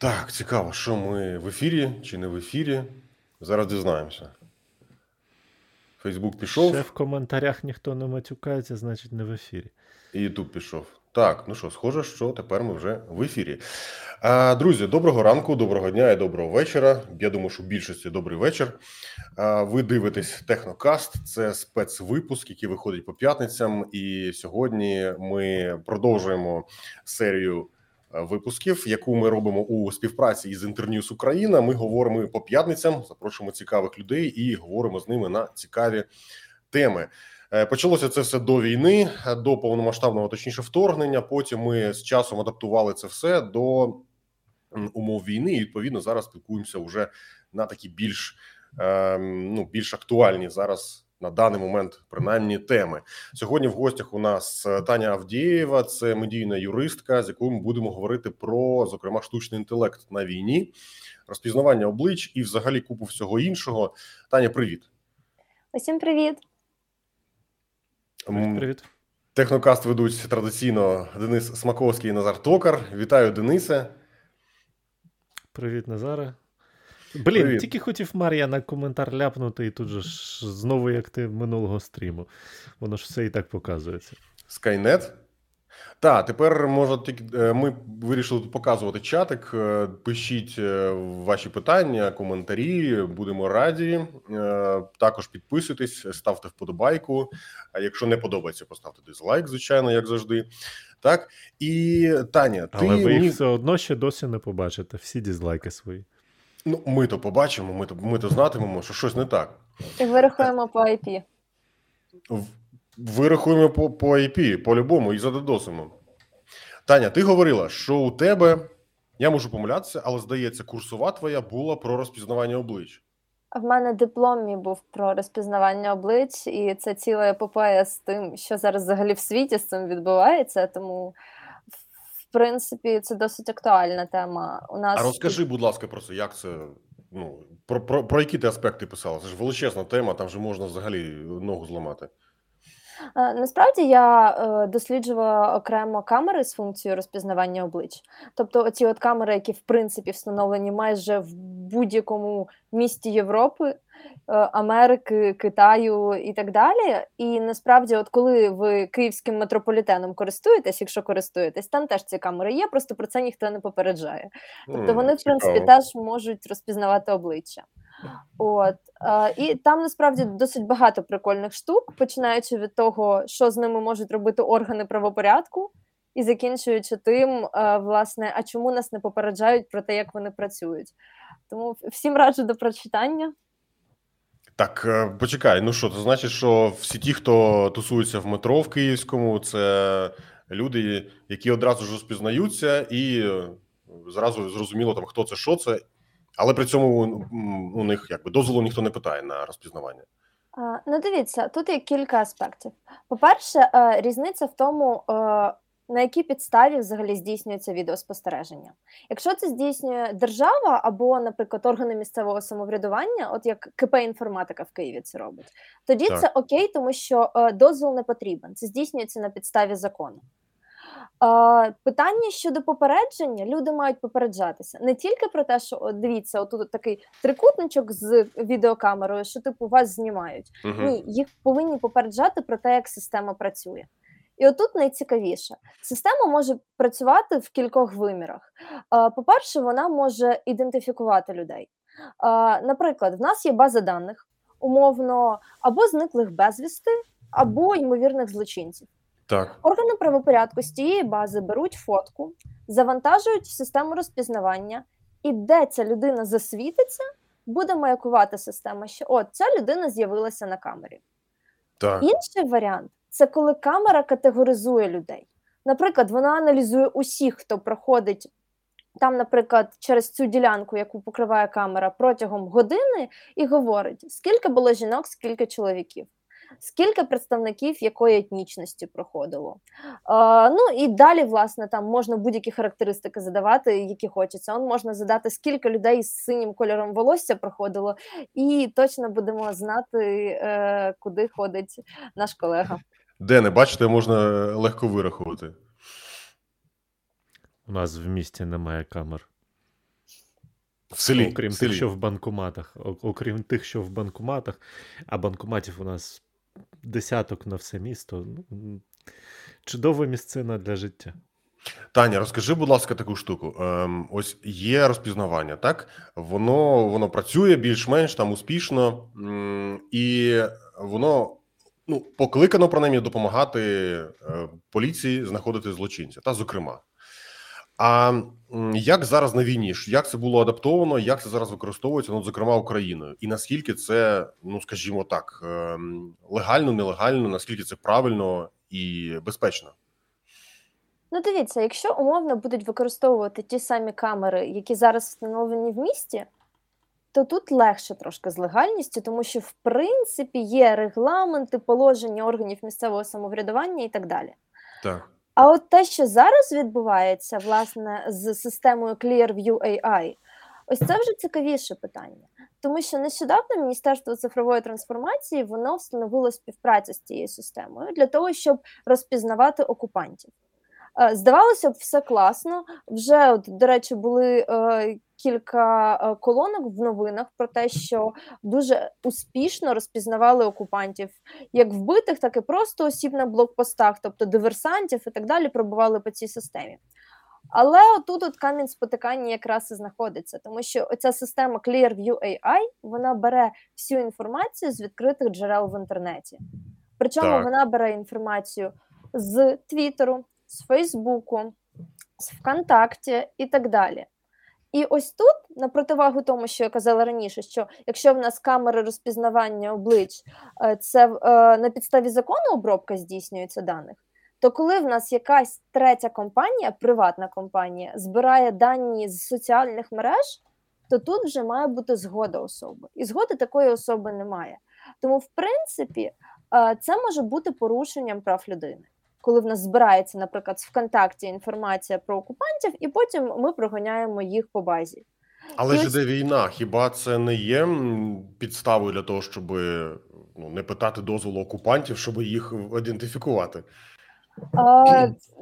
Так, цікаво, що ми в ефірі чи не в ефірі. Зараз дізнаємося. Фейсбук пішов. Ще в коментарях ніхто не матюкається, значить не в ефірі. І Ютуб пішов. Так, ну що, схоже, що тепер ми вже в ефірі. А, Друзі, доброго ранку, доброго дня і доброго вечора. Я думаю, що в більшості добрий вечір. А, Ви дивитесь Технокаст, це спецвипуск, який виходить по п'ятницям. І сьогодні ми продовжуємо серію випусків, яку ми робимо у співпраці із Інтерньюз Україна. Ми говоримо по п'ятницям, запрошуємо цікавих людей і говоримо з ними на цікаві теми. Е, почалося це все до війни, до повномасштабного, точніше, вторгнення. Потім ми з часом адаптували це все до умов війни. І відповідно зараз спілкуємося вже на такі більш ем, ну більш актуальні зараз. На даний момент принаймні теми сьогодні в гостях у нас Таня Авдієва, це медійна юристка, з якою ми будемо говорити про зокрема штучний інтелект на війні, розпізнавання облич і, взагалі, купу всього іншого. Таня, привіт, усім привіт. Привіт. Технокаст ведуть традиційно Денис Смаковський і Назар Токар. Вітаю, Денисе. Привіт, Назаре. Блін, Привіт. тільки хотів Мар'я на коментар ляпнути, і тут же ж знову як ти минулого стріму. Воно ж все і так показується. Скайнет? Так, тепер може тільки е, ми вирішили тут показувати чатик. Е, пишіть е, ваші питання, коментарі. Будемо раді. Також підписуйтесь, ставте вподобайку. А якщо не подобається, поставте дизлайк, звичайно, як завжди. Так і Таня, ти але ви їх все одно ще досі не побачите. Всі дізлайки свої. Ну, ми то побачимо, ми то ми то знатимемо, що щось не так. Вирахуємо по IP. Вирахуємо по по IP, по-любому, і задодосимо. Таня, ти говорила, що у тебе, я можу помилятися, але здається, курсова твоя була про розпізнавання облич. В мене диплом мій був про розпізнавання облич, і це ціла епопея з тим, що зараз взагалі в світі з цим відбувається. Тому, принципі, це досить актуальна тема. У нас А розкажи, будь ласка, просто як це. Ну про, про, про які ти аспекти писала? Це ж величезна тема, там вже можна взагалі ногу зламати. Е, насправді я е, досліджувала окремо камери з функцією розпізнавання облич. Тобто, оці от камери, які в принципі встановлені майже в будь-якому місті Європи, Америки, Китаю і так далі. І насправді, от коли ви київським метрополітеном користуєтесь, якщо користуєтесь, там теж ці камери є, просто про це ніхто не попереджає. Тобто вони, в принципі, теж можуть розпізнавати обличчя. От е, І там насправді досить багато прикольних штук, починаючи від того, що з ними можуть робити органи правопорядку, і закінчуючи тим, е, власне, а чому нас не попереджають про те, як вони працюють. Тому всім раджу до прочитання. Так, е, почекай, ну що, це значить, що всі ті, хто тусується в метро в Київському, це люди, які одразу ж розпізнаються, і е, зразу зрозуміло, там хто це, що це. Але при цьому у них якби дозволу ніхто не питає на розпізнавання. Ну, дивіться, тут є кілька аспектів. По-перше, е, різниця в тому, на якій підставі взагалі здійснюється відеоспостереження. Якщо це здійснює держава або, наприклад, органи місцевого самоврядування, от як КП інформатика в Києві це робить, тоді так. це окей, тому що е, дозвіл не потрібен. Це здійснюється на підставі закону. Питання щодо попередження, люди мають попереджатися не тільки про те, що дивіться, отут такий трикутничок з відеокамерою, що типу вас знімають. Угу. Ні, їх повинні попереджати про те, як система працює. І отут найцікавіше, система може працювати в кількох вимірах. По-перше, вона може ідентифікувати людей. Наприклад, в нас є база даних, умовно, або зниклих безвісти, або ймовірних злочинців. Так. Органи правопорядку з тієї бази беруть фотку, завантажують в систему розпізнавання, і де ця людина засвітиться, буде маякувати система, що от ця людина з'явилася на камері. Так. Інший варіант це коли камера категоризує людей. Наприклад, вона аналізує усіх, хто проходить там, наприклад, через цю ділянку, яку покриває камера протягом години, і говорить, скільки було жінок, скільки чоловіків скільки представників якої етнічності проходило. Е, ну і далі, власне, там можна будь-які характеристики задавати, які хочеться. Он можна задати, скільки людей з синім кольором волосся проходило, і точно будемо знати, е, куди ходить наш колега. Де не бачите, можна легко вирахувати. У нас в місті немає камер. В селі. Окрім в селі. тих, що в банкоматах. Окрім тих, що в банкоматах, а банкоматів у нас десяток на все місто. Чудова місцина для життя. Таня, розкажи, будь ласка, таку штуку. Ем, ось є розпізнавання, так? Воно воно працює більш-менш там успішно, і воно ну, покликано принаймні допомагати е, поліції знаходити злочинця, та зокрема. А як зараз на війні? Як це було адаптовано, як це зараз використовується, ну, зокрема Україною, і наскільки це, ну скажімо так, ем, легально, нелегально, наскільки це правильно і безпечно? Ну, дивіться, якщо умовно будуть використовувати ті самі камери, які зараз встановлені в місті, то тут легше трошки з легальністю, тому що в принципі є регламенти, положення органів місцевого самоврядування і так далі. Так. А от те, що зараз відбувається, власне, з системою Clearview AI, ось це вже цікавіше питання. Тому що нещодавно Міністерство цифрової трансформації воно встановило співпрацю з цією системою для того, щоб розпізнавати окупантів. Е, здавалося б, все класно. Вже, от, до речі, були е, кілька е, колонок в новинах про те, що дуже успішно розпізнавали окупантів, як вбитих, так і просто осіб на блокпостах, тобто диверсантів і так далі, пробували по цій системі. Але отут от камінь спотикання якраз і знаходиться, тому що оця система Clearview AI вона бере всю інформацію з відкритих джерел в інтернеті. Причому Так. вона бере інформацію з Твіттеру, з Фейсбуку, з ВКонтакті і так далі. І ось тут, на противагу тому, що я казала раніше, що якщо в нас камери розпізнавання облич, е, це е, на підставі закону обробка здійснюється даних, то коли в нас якась третя компанія, приватна компанія, збирає дані з соціальних мереж, то тут вже має бути згода особи. І згоди такої особи немає. Тому, в принципі, е, це може бути порушенням прав людини. Коли в нас збирається, наприклад, з ВКонтакті інформація про окупантів, і потім ми проганяємо їх по базі. Але І ж ось- іде війна. Хіба це не є підставою для того, щоб ну, не питати дозволу окупантів, щоб їх ідентифікувати?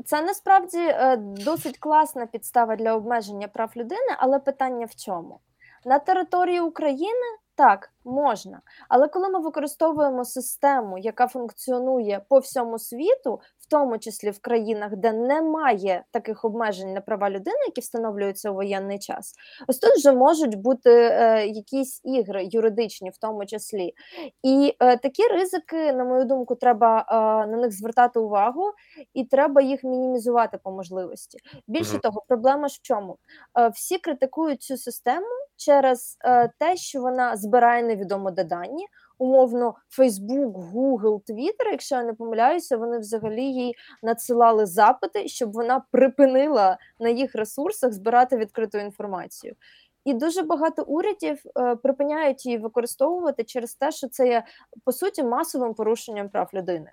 Це насправді е, досить класна підстава для обмеження прав людини, але питання в чому? На території України так можна, але коли ми використовуємо систему, яка функціонує по всьому світу, в тому числі в країнах, де немає таких обмежень на права людини, які встановлюються у воєнний час, ось тут вже можуть бути е, якісь ігри юридичні, в тому числі. І е, такі ризики, на мою думку, треба е, на них звертати увагу, і треба їх мінімізувати по можливості. Більше того, проблема ж в чому? Е, всі критикують цю систему через е, те, що вона збирає невідомо де дані. Умовно, Facebook, Google, Twitter, якщо я не помиляюся, вони взагалі їй надсилали запити, щоб вона припинила на їх ресурсах збирати відкриту інформацію. І дуже багато урядів е, припиняють її використовувати через те, що це є по суті масовим порушенням прав людини.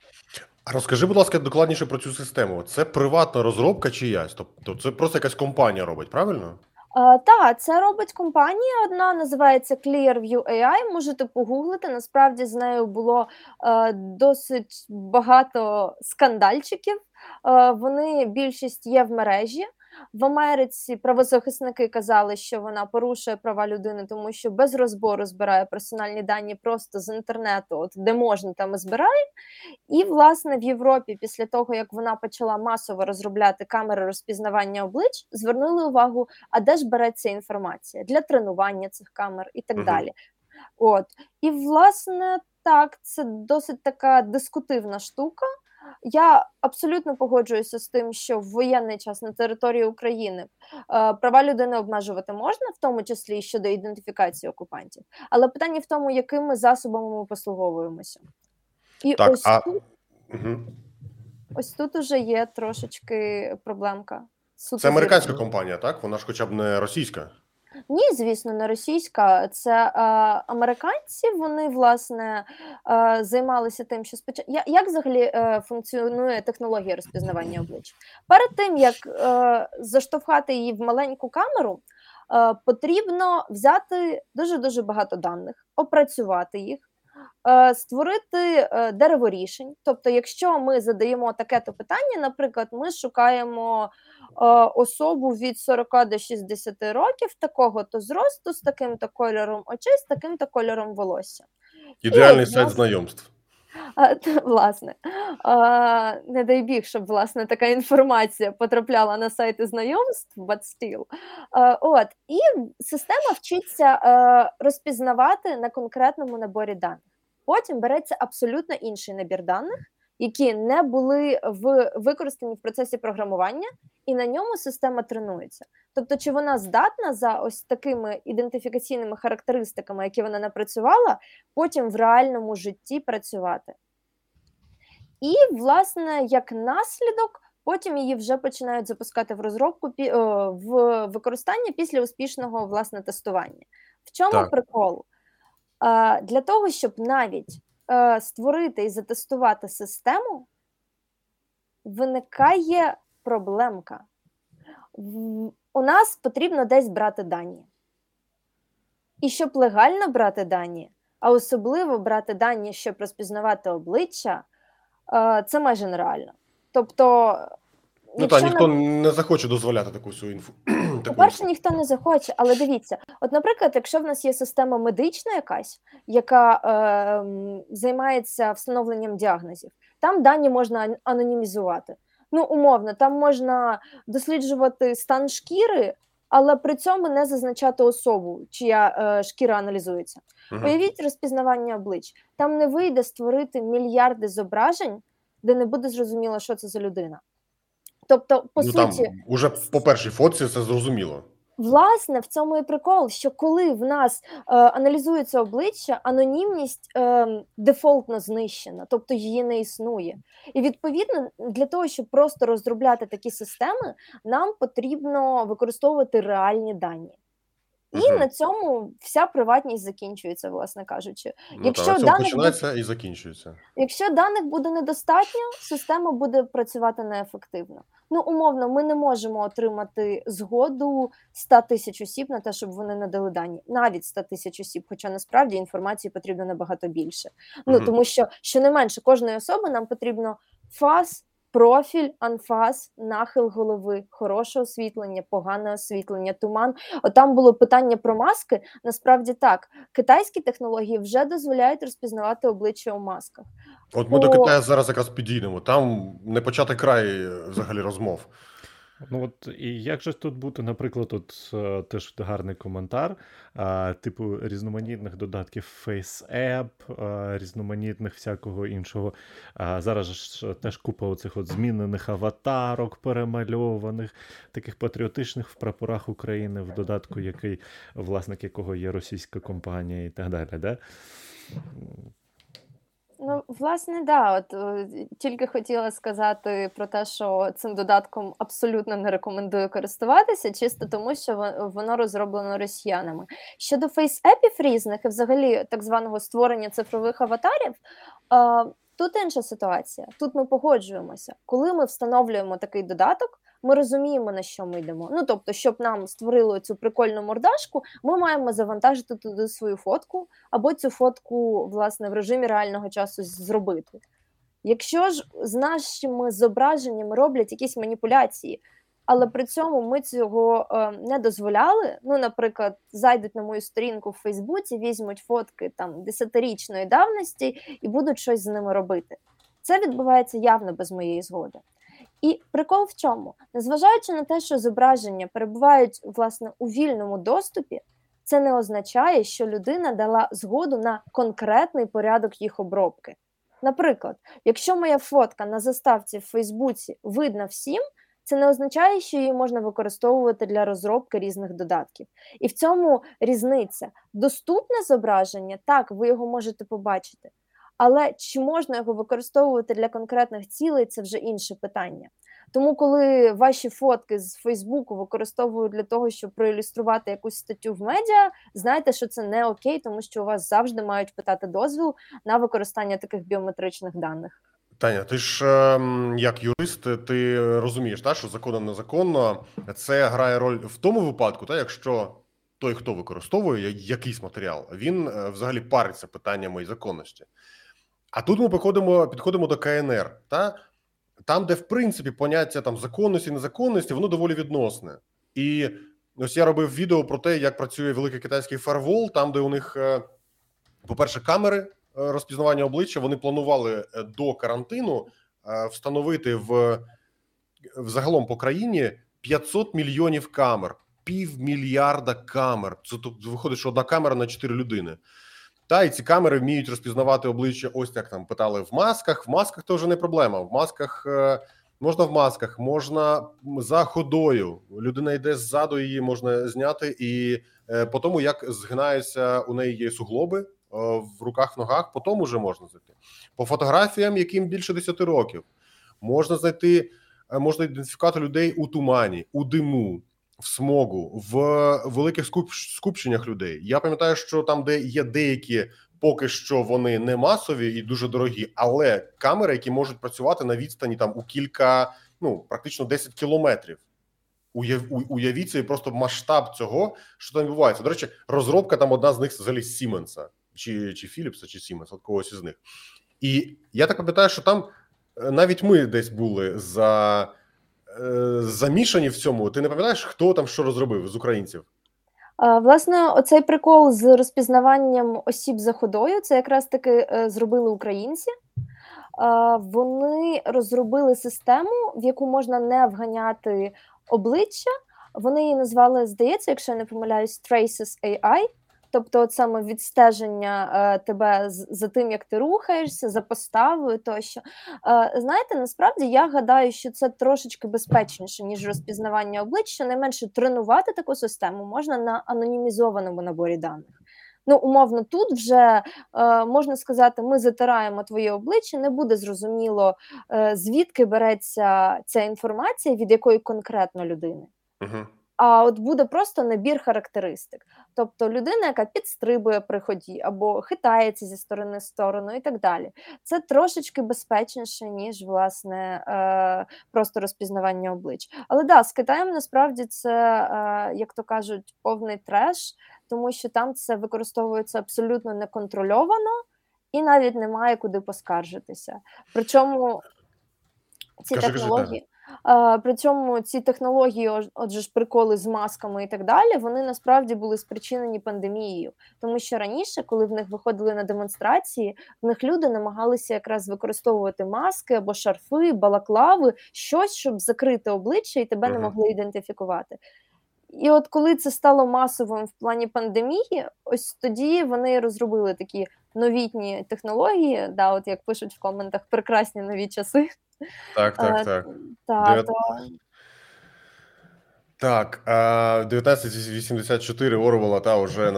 Розкажи, будь ласка, докладніше про цю систему. Це приватна розробка чиясь? Тобто це просто якась компанія робить, правильно? Е, Та це робить компанія. Одна називається Clearview AI. Можете погуглити. Насправді з нею було е, досить багато скандальчиків. Е, вони більшість є в мережі. В Америці правозахисники казали, що вона порушує права людини, тому що без розбору збирає персональні дані просто з інтернету, от де можна, там і збирає. І власне в Європі, після того як вона почала масово розробляти камери розпізнавання облич, звернули увагу, а де ж береться інформація для тренування цих камер і так Мгм. далі. От і власне так, це досить така дискутивна штука. Я абсолютно погоджуюся з тим, що в воєнний час на території України е, права людини обмежувати можна, в тому числі щодо ідентифікації окупантів. Але питання в тому, якими засобами ми послуговуємося. І Так, ось а тут угу. Ось тут уже є трошечки проблемка. Суто це американська компанія, так? Вона ж хоча б не російська. Ні, звісно, не російська. Це е, американці. Вони власне е, займалися тим, що спочатку Я, як взагалі е, функціонує технологія розпізнавання облич? Перед тим як е, заштовхати її в маленьку камеру, е, потрібно взяти дуже дуже багато даних, опрацювати їх. Е, створити е, дерево рішень. Тобто, якщо ми задаємо таке то питання, наприклад, ми шукаємо е, особу від 40 до 60 років, такого то зросту, з таким-то кольором очей, з таким-то кольором волосся. Ідеальний от сайт знайомств. Власне, не дай біг, щоб власне така інформація потрапляла на сайти знайомств, but still. От, і система вчиться е, розпізнавати на конкретному наборі даних. Потім береться абсолютно інший набір даних, які не були в, використані в процесі програмування, і на ньому система тренується. Тобто, чи вона здатна за ось такими ідентифікаційними характеристиками, які вона напрацювала, потім в реальному житті працювати. І, власне, як наслідок, потім її вже починають запускати в розробку в використання після успішного власне тестування. В чому Так. прикол? Для того, щоб навіть е, створити і затестувати систему, виникає проблемка. У нас потрібно десь брати дані. І щоб легально брати дані, а особливо брати дані, щоб розпізнавати обличчя, е, це майже нереально. Тобто, Ну якщо, ніхто не захоче дозволяти таку всю інфу. Таку по-перше, ніхто не захоче, але дивіться, от, наприклад, якщо в нас є система медична якась, яка е, займається встановленням діагнозів, там дані можна ан- анонімізувати. Ну, умовно, там можна досліджувати стан шкіри, але при цьому не зазначати особу, чия е, шкіра аналізується. Мгм. Уявіть розпізнавання облич. Там не вийде створити мільярди зображень, де не буде зрозуміло, що це за людина. Тобто, по ну суті, там уже по першій фотці це зрозуміло. Власне, в цьому і прикол, що коли в нас е, аналізується обличчя, анонімність е, дефолтно знищена, тобто її не існує. І відповідно для того, щоб просто розробляти такі системи, нам потрібно використовувати реальні дані. І Мгм. на цьому вся приватність закінчується, власне кажучи. Ну, Якщо так, даних починається і закінчується. Якщо даних буде недостатньо, система буде працювати неефективно. Ну, умовно, ми не можемо отримати згоду 100 тисяч осіб на те, щоб вони надали дані, навіть 100 тисяч осіб, хоча насправді інформації потрібно набагато більше. Ну Мгм. тому що щонайменше кожної особи нам потрібно фаз, профіль, анфас, нахил голови, хороше освітлення, погане освітлення, туман. От там було питання про маски. Насправді так, китайські технології вже дозволяють розпізнавати обличчя у масках. От ми до О. Китаю зараз якраз підійдемо. Там не почати край е, взагалі розмов. Ну от і як же тут бути, наприклад, от е, теж гарний коментар, а, типу різноманітних додатків FaceApp, а, різноманітних всякого іншого. А зараз ж теж купа оцих от змінених аватарок, перемальованих, таких патріотичних в прапорах України, в додатку, який власник якого є російська компанія і так далі. Да? Ну, власне, да. От е, тільки хотіла сказати про те, що цим додатком абсолютно не рекомендую користуватися, чисто тому, що во- воно розроблено росіянами. Щодо фейсепів різних і взагалі так званого створення цифрових аватарів. е, Тут інша ситуація. Тут ми погоджуємося. Коли ми встановлюємо такий додаток, ми розуміємо, на що ми йдемо. Ну тобто, щоб нам створили цю прикольну мордашку, ми маємо завантажити туди свою фотку, або цю фотку власне в режимі реального часу зробити. Якщо ж з нашими зображеннями роблять якісь маніпуляції, але при цьому ми цього е, не дозволяли. Ну, наприклад, зайдуть на мою сторінку в Фейсбуці, візьмуть фотки там десятирічної давності і будуть щось з ними робити. Це відбувається явно без моєї згоди. І прикол в чому? Незважаючи на те, що зображення перебувають власне у вільному доступі, це не означає, що людина дала згоду на конкретний порядок їх обробки. Наприклад, якщо моя фотка на заставці в Фейсбуці видна всім, це не означає, що її можна використовувати для розробки різних додатків. І в цьому різниця. Доступне зображення, так, ви його можете побачити. Але чи можна його використовувати для конкретних цілей, це вже інше питання. Тому, коли ваші фотки з Фейсбуку використовують для того, щоб проілюструвати якусь статтю в медіа, знайте, що це не окей, тому що у вас завжди мають питати дозвіл на використання таких біометричних даних. Таня, ти ж ем, як юрист, ти розумієш, та, що законно незаконно це грає роль в тому випадку, та, якщо той, хто використовує якийсь матеріал, він е, взагалі париться питаннями і законності. А тут ми підходимо, підходимо до КНР, та там, де в принципі поняття там законності, незаконності, воно доволі відносне. І ось я робив відео про те, як працює великий китайський фарвол, там, де у них, е, по-перше, камери е, розпізнавання обличчя. Вони планували е, до карантину встановити в, в загалом по країні 500 мільйонів камер, півмільярда камер. Це тобто виходить, що одна камера на 4 людини. Та і ці камери вміють розпізнавати обличчя. Ось як там питали в масках. В масках то вже не проблема. В масках е, можна в масках, можна за ходою. Людина йде ззаду, її можна зняти, і е, по тому, як згинаються у неї є суглоби е, в руках, в ногах, по тому вже можна знайти. По фотографіям, яким більше 10 років, можна знайти, можна ідентифікувати людей у тумані, у диму. В смогу, в великих скуп, скупченнях людей. Я пам'ятаю, що там, де є деякі, поки що вони не масові і дуже дорогі, але камери, які можуть працювати на відстані там у кілька, ну практично 10 кілометрів. Уяв, уявіть собі просто масштаб цього, що там відбувається. До речі, розробка там одна з них взагалі Сіменса, чи, чи Філіпса, чи Сіменса, когось із них. І я так пам'ятаю, що там е, навіть ми десь були за замішані в цьому. Ти не пам'ятаєш, хто там що розробив з українців? Власне, оцей прикол з розпізнаванням осіб за ходою, це якраз таки е, зробили українці. Вони розробили систему, в яку можна не вганяти обличчя. Вони її назвали, здається, якщо я не помиляюсь, Traces AI. Тобто, от саме відстеження е, тебе за тим, як ти рухаєшся, за поставою тощо. Е, знаєте, насправді я гадаю, що це трошечки безпечніше, ніж розпізнавання облич. Щонайменше тренувати таку систему можна на анонімізованому наборі даних. Ну, умовно, тут вже е, можна сказати, ми затираємо твоє обличчя, не буде зрозуміло, е, звідки береться ця інформація, від якої конкретно людини. Угу. А от буде просто набір характеристик. Тобто людина, яка підстрибує при ході або хитається зі сторони в сторону і так далі. Це трошечки безпечніше, ніж власне е, просто розпізнавання облич. Але да, з Китаєм насправді це, е, як то кажуть, повний треш, тому що там це використовується абсолютно неконтрольовано і навіть немає куди поскаржитися. Причому ці Кажи, кажи, технології. Е, При цьому ці технології, отже ж, приколи з масками і так далі, вони насправді були спричинені пандемією. Тому що раніше, коли в них виходили на демонстрації, в них люди намагалися якраз використовувати маски або шарфи, балаклави, щось, щоб закрити обличчя і тебе не могли ідентифікувати. І от коли це стало масовим в плані пандемії, ось тоді вони розробили такі новітні технології, да, от як пишуть в коментах, прекрасні нові часи. Так, так, Е, так. Та, Дев'ят- то Так, 1984 Орвела та вже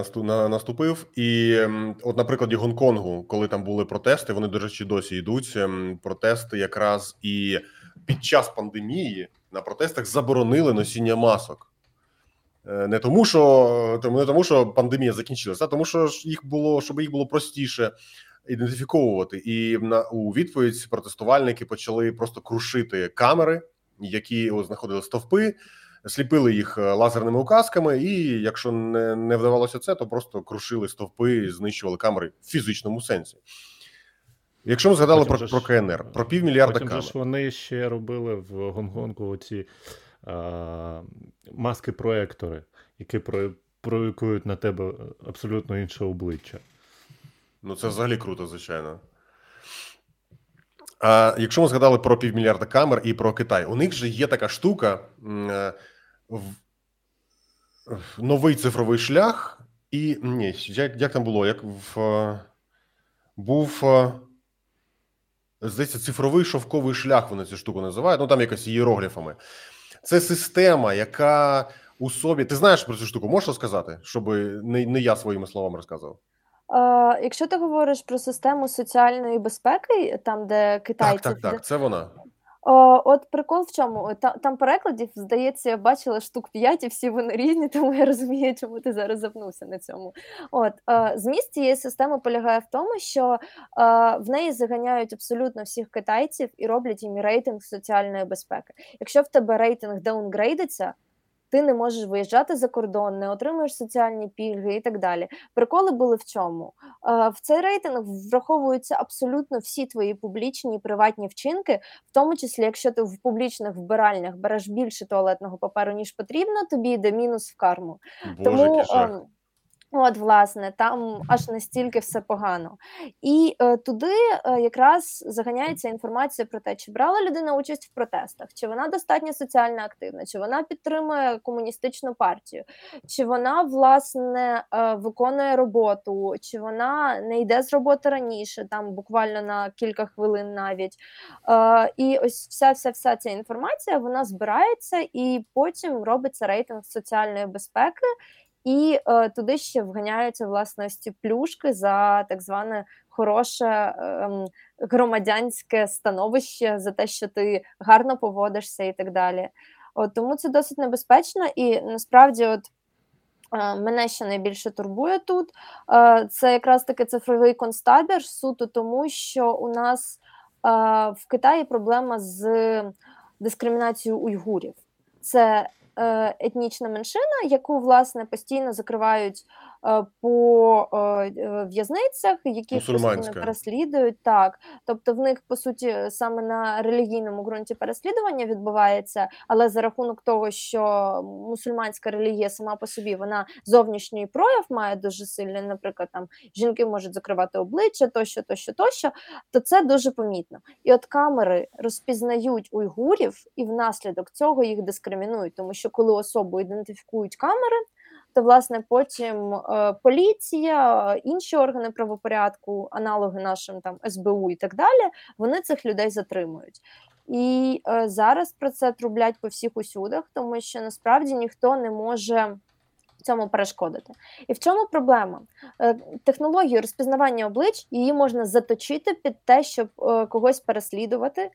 наступив. І от на прикладі Гонконгу, коли там були протести, вони, до речі, досі йдуть. ем, Протести якраз і під час пандемії на протестах заборонили носіння масок. Е, Не тому, що тому, не тому, що пандемія закінчилася, а тому, що їх було, щоб їх було простіше ідентифіковувати. І на у відповідь протестувальники почали просто крушити камери, які знаходили стовпи, сліпили їх е, лазерними указками, і якщо не, не вдавалося це, то просто крушили стовпи, знищували камери в фізичному сенсі. Якщо ми згадали Потім про, ж- про КНР, про півмільярда Потім камер. ж вони ще робили в Гонконгу оці а, маски-проектори, які про, проєкують на тебе абсолютно інше обличчя. Ну, це взагалі круто, звичайно. А якщо ми згадали про півмільярда камер і про Китай, у них же є така штука е, в, новий цифровий шлях, і ні, як, як там було? Як в був. е, Здається, цифровий шовковий шлях вони цю штуку називають. Ну там якось ієрогліфами. Це система, яка у собі. Ти знаєш про цю штуку? Можеш розказати, щоб не, не я своїми словами розказував? Е, якщо ти говориш про систему соціальної безпеки, там де китайці Так, так, так, це вона. О, от прикол в чому? Та, там перекладів, здається, я бачила штук 5, і всі вони різні, тому я розумію, чому ти зараз запнувся на цьому. От е, зміст цієї системи полягає в тому, що е, в неї заганяють абсолютно всіх китайців і роблять їм рейтинг соціальної безпеки. Якщо в тебе рейтинг даунгрейдиться, ти не можеш виїжджати за кордон, не отримуєш соціальні пільги і так далі. Приколи були в чому? Е, В цей рейтинг враховуються абсолютно всі твої публічні і приватні вчинки, в тому числі, якщо ти в публічних вбиральнях береш більше туалетного паперу, ніж потрібно, тобі йде мінус в карму. Боже, Тому от, власне, там аж настільки все погано. І е, туди е, якраз заганяється інформація про те, чи брала людина участь в протестах, чи вона достатньо соціально активна, чи вона підтримує комуністичну партію, чи вона власне е, виконує роботу, чи вона не йде з роботи раніше, там буквально на кілька хвилин навіть. Е, і ось вся вся вся ця інформація вона збирається і потім робиться рейтинг соціальної безпеки. І е, туди ще вганяються власне ці плюшки за так зване хороше ем, громадянське становище, за те, що ти гарно поводишся і так далі. От тому це досить небезпечно, і насправді, от е, мене ще найбільше турбує тут. Е, це якраз таки цифровий концтабір суто, тому що у нас е, в Китаї проблема з дискримінацією уйгурів. Це е, етнічна меншина, яку власне постійно закривають е, по е, е, в'язницях, які постійно переслідують. Так, тобто в них по суті саме на релігійному ґрунті переслідування відбувається, але за рахунок того, що мусульманська релігія сама по собі вона зовнішній прояв має дуже сильний, наприклад, там жінки можуть закривати обличчя, тощо, тощо, тощо, то це дуже помітно. І от камери розпізнають уйгурів, і внаслідок цього їх дискримінують, тому що коли особу ідентифікують камери, то власне потім е, поліція, інші органи правопорядку, аналоги нашим там СБУ і так далі, вони цих людей затримують. І е, зараз про це трублять по всіх усюдах, тому що насправді ніхто не може цьому перешкодити. І в чому проблема? Е, Технологію розпізнавання облич її можна заточити під те, щоб е, когось переслідувати.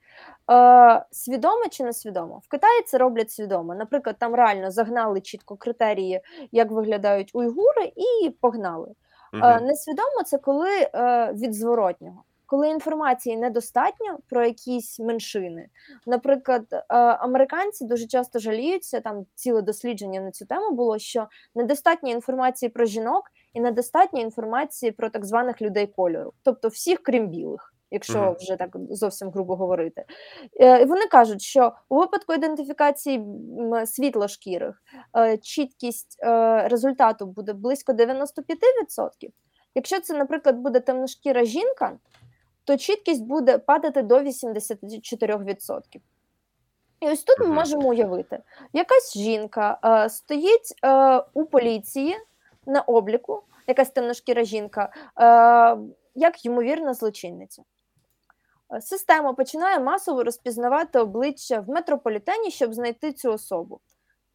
Е, Свідомо чи несвідомо? В Китаї це роблять свідомо. Наприклад, там реально загнали чітко критерії, як виглядають уйгури, і погнали. Е, Несвідомо це коли від зворотнього. Коли інформації недостатньо про якісь меншини, наприклад, е, американці дуже часто жаліються, там ціле дослідження на цю тему було, що недостатньо інформації про жінок і недостатньо інформації про так званих людей кольору, тобто всіх, крім білих, якщо Мгм. вже так зовсім грубо говорити. Е, І вони кажуть, що у випадку ідентифікації світлошкірих е, чіткість результату буде близько 95%. Якщо це, наприклад, буде темношкіра жінка, то чіткість буде падати до 84%. І ось тут ми можемо уявити, якась жінка е, стоїть е, у поліції на обліку, якась темношкіра жінка, е, як ймовірна злочинниця. Е, Система починає масово розпізнавати обличчя в метрополітені, щоб знайти цю особу.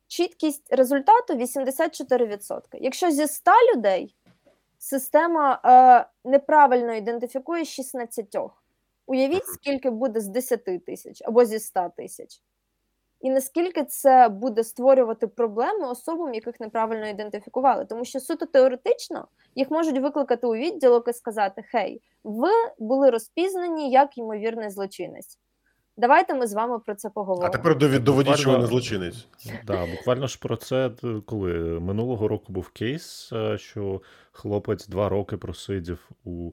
Чіткість результату 84%. Якщо зі 100 людей система е, неправильно ідентифікує 16. Уявіть, скільки буде з 10 тисяч або зі 100 тисяч. І наскільки це буде створювати проблеми особам, яких неправильно ідентифікували. Тому що суто теоретично їх можуть викликати у відділок і сказати: Хей, ви були розпізнані як ймовірний злочинець. Давайте ми з вами про це поговоримо. А тепер доведіть, що ви не Буквально- злочинець. Да, буквально ж про це коли минулого року був кейс, е, що хлопець два роки просидів у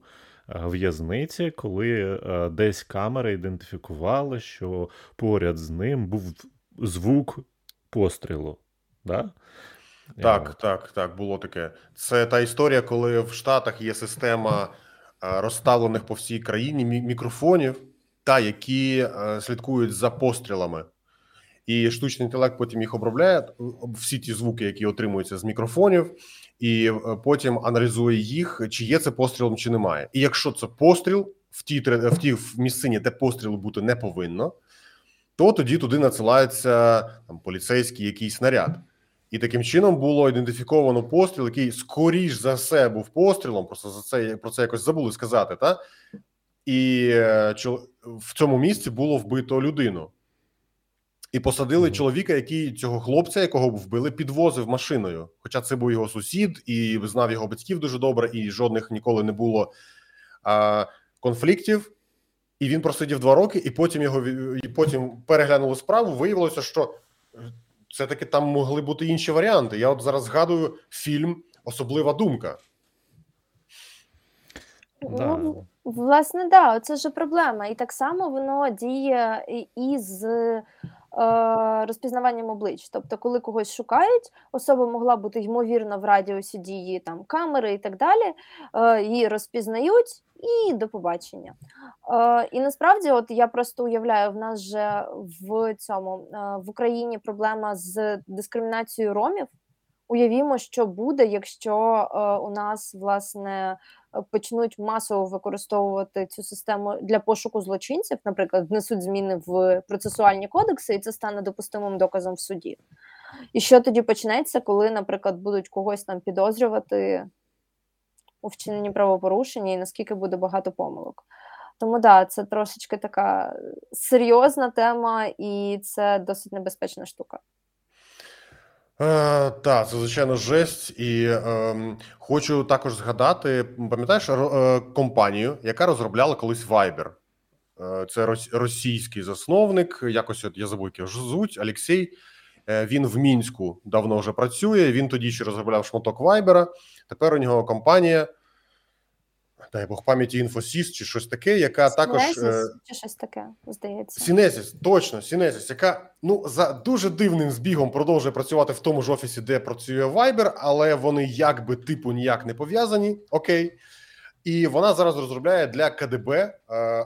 е, в'язниці, коли е, десь камери ідентифікували, що поряд з ним був звук пострілу. Да? Так, Е, так, так, було таке. Це та історія, коли в Штатах є система е, розставлених по всій країні мікрофонів, та які е, слідкують за пострілами. І штучний інтелект потім їх обробляє всі ті звуки, які отримуються з мікрофонів, і е, потім аналізує їх, чи є це пострілом, чи немає. І якщо це постріл в тій в тій місцині, де пострілу бути не повинно, то тоді туди надсилається там поліцейський якийсь снаряд. І таким чином було ідентифіковано постріл, який скоріш за все був пострілом. Просто за це про це якось забули сказати. Та і е, в цьому місці було вбито людину, і посадили чоловіка, який цього хлопця, якого вбили, підвозив машиною. Хоча це був його сусід, і знав його батьків дуже добре, і жодних ніколи не було а, конфліктів. І він просидів два роки, і потім його і потім переглянули справу. Виявилося, що все-таки там могли бути інші варіанти. Я от зараз згадую фільм Особлива думка. Да. Власне, да, це ж проблема. І так само воно діє і- і з е, розпізнаванням облич. Тобто, коли когось шукають, особа могла бути ймовірно в радіусі дії там камери і так далі. Е, її розпізнають і до побачення. Е, і насправді, от я просто уявляю, в нас же в цьому е, в Україні проблема з дискримінацією ромів. Уявімо, що буде, якщо е, у нас власне почнуть масово використовувати цю систему для пошуку злочинців, наприклад, внесуть зміни в процесуальні кодекси, і це стане допустимим доказом в суді. І що тоді почнеться, коли, наприклад, будуть когось там підозрювати у вчиненні правопорушення, і наскільки буде багато помилок? Тому да, це трошечки така серйозна тема, і це досить небезпечна штука. Е, так, це звичайно жесть, і е, хочу також згадати: пам'ятаєш е, компанію, яка розробляла колись Viber? Е, це рос- російський засновник. Якось от я забув, як його звуть, Олексій. Е, він в Мінську давно вже працює. Він тоді ще розробляв шматок Viber. Тепер у нього компанія, дай Бог пам'яті Infosys чи щось таке, яка також. е, чи щось таке, здається. Synesis, точно, Synesis, яка ну за дуже дивним збігом продовжує працювати в тому ж офісі, де працює Viber, але вони якби типу ніяк не пов'язані. Окей. І вона зараз розробляє для КДБ. е,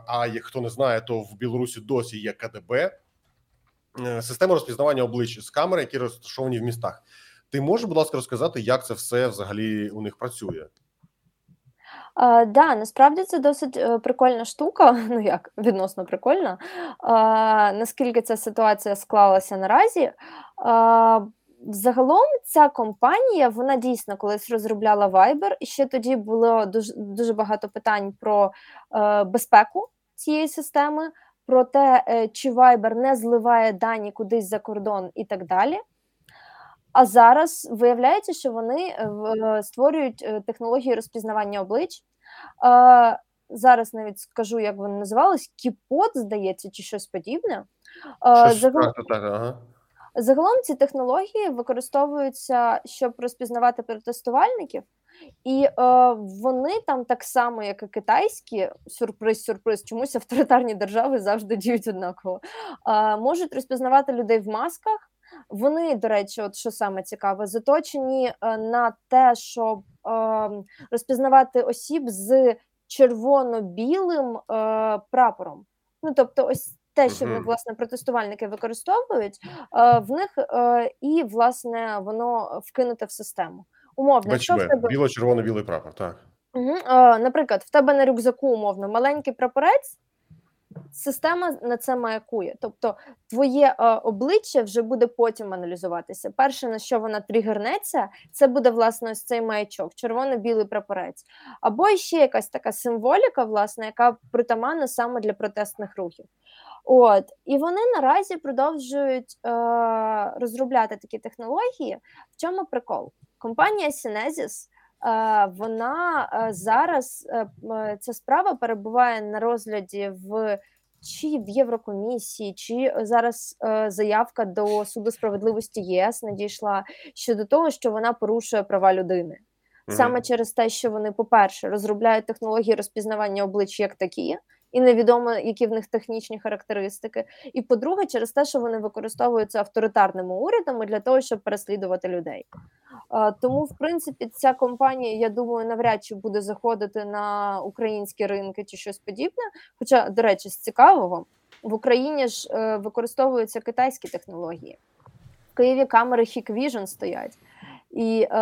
А як хто не знає, то в Білорусі досі є КДБ е, систему розпізнавання облич з камер, які розташовані в містах. Ти можеш, будь ласка, розказати, як це все взагалі у них працює? А, да, насправді це досить е, прикольна штука. Ну як відносно прикольна. А, наскільки ця ситуація склалася наразі? А, Загалом ця компанія вона дійсно колись розробляла Viber, і ще тоді було дуже дуже багато питань про е, безпеку цієї системи, про те, е, чи Viber не зливає дані кудись за кордон і так далі. А зараз виявляється, що вони е, створюють е, технології розпізнавання облич. Е, Зараз навіть скажу, як вони називались: Кіпот, здається, чи щось подібне. Е, Щось загал- так, так, так, ага. Загалом ці технології використовуються, щоб розпізнавати протестувальників, і е, вони там так само, як і китайські, сюрприз, сюрприз, чомусь авторитарні держави завжди діють однаково. Е, можуть розпізнавати людей в масках. Вони, до речі, от що саме цікаве, заточені е, на те, щоб е, розпізнавати осіб з червоно-білим е, прапором. Ну тобто, ось те, що в них Мгм. власне протестувальники використовують, е, в них і власне воно вкинуте в систему. Умовно, якщо в тебе біло-червоно-білий прапор. Так. Наприклад, в тебе на рюкзаку умовно маленький прапорець, система на це маякує. Тобто твоє е, обличчя вже буде потім аналізуватися. Перше, на що вона тригернеться, це буде власне ось цей маячок, червоно-білий прапорець. Або ще якась така символіка, власне, яка притаманна саме для протестних рухів. От і вони наразі продовжують е, розробляти такі технології. В чому прикол? Компанія Е, вона е, зараз е, ця справа перебуває на розгляді в чи в Єврокомісії, чи зараз е, заявка до суду справедливості ЄС надійшла щодо того, що вона порушує права людини. Саме Мгм. через те, що вони, по-перше, розробляють технології розпізнавання облич як такі, і невідомо, які в них технічні характеристики. І по-друге, через те, що вони використовуються авторитарними урядами для того, щоб переслідувати людей. Тому, в принципі, ця компанія, я думаю, навряд чи буде заходити на українські ринки чи щось подібне. Хоча, до речі, з цікавого, в Україні ж е, використовуються китайські технології. В Києві камери Hikvision стоять. І е,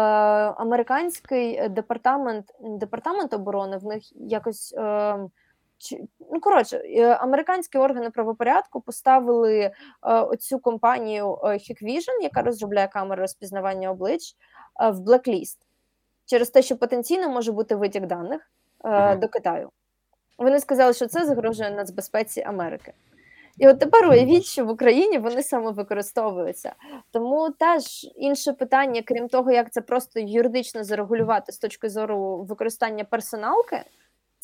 американський департамент, департамент оборони в них якось. Е, ну, коротше, е, американські органи правопорядку поставили е, оцю компанію е, Hikvision, яка розробляє камери розпізнавання облич, е, в блекліст через те, що потенційно може бути витік даних е, Мгм. до Китаю. Вони сказали, що це загрожує нацбезпеці Америки. І от тепер уявіть, що в Україні вони саме використовуються. Тому теж інше питання, крім того, як це просто юридично зарегулювати з точки зору використання персоналки,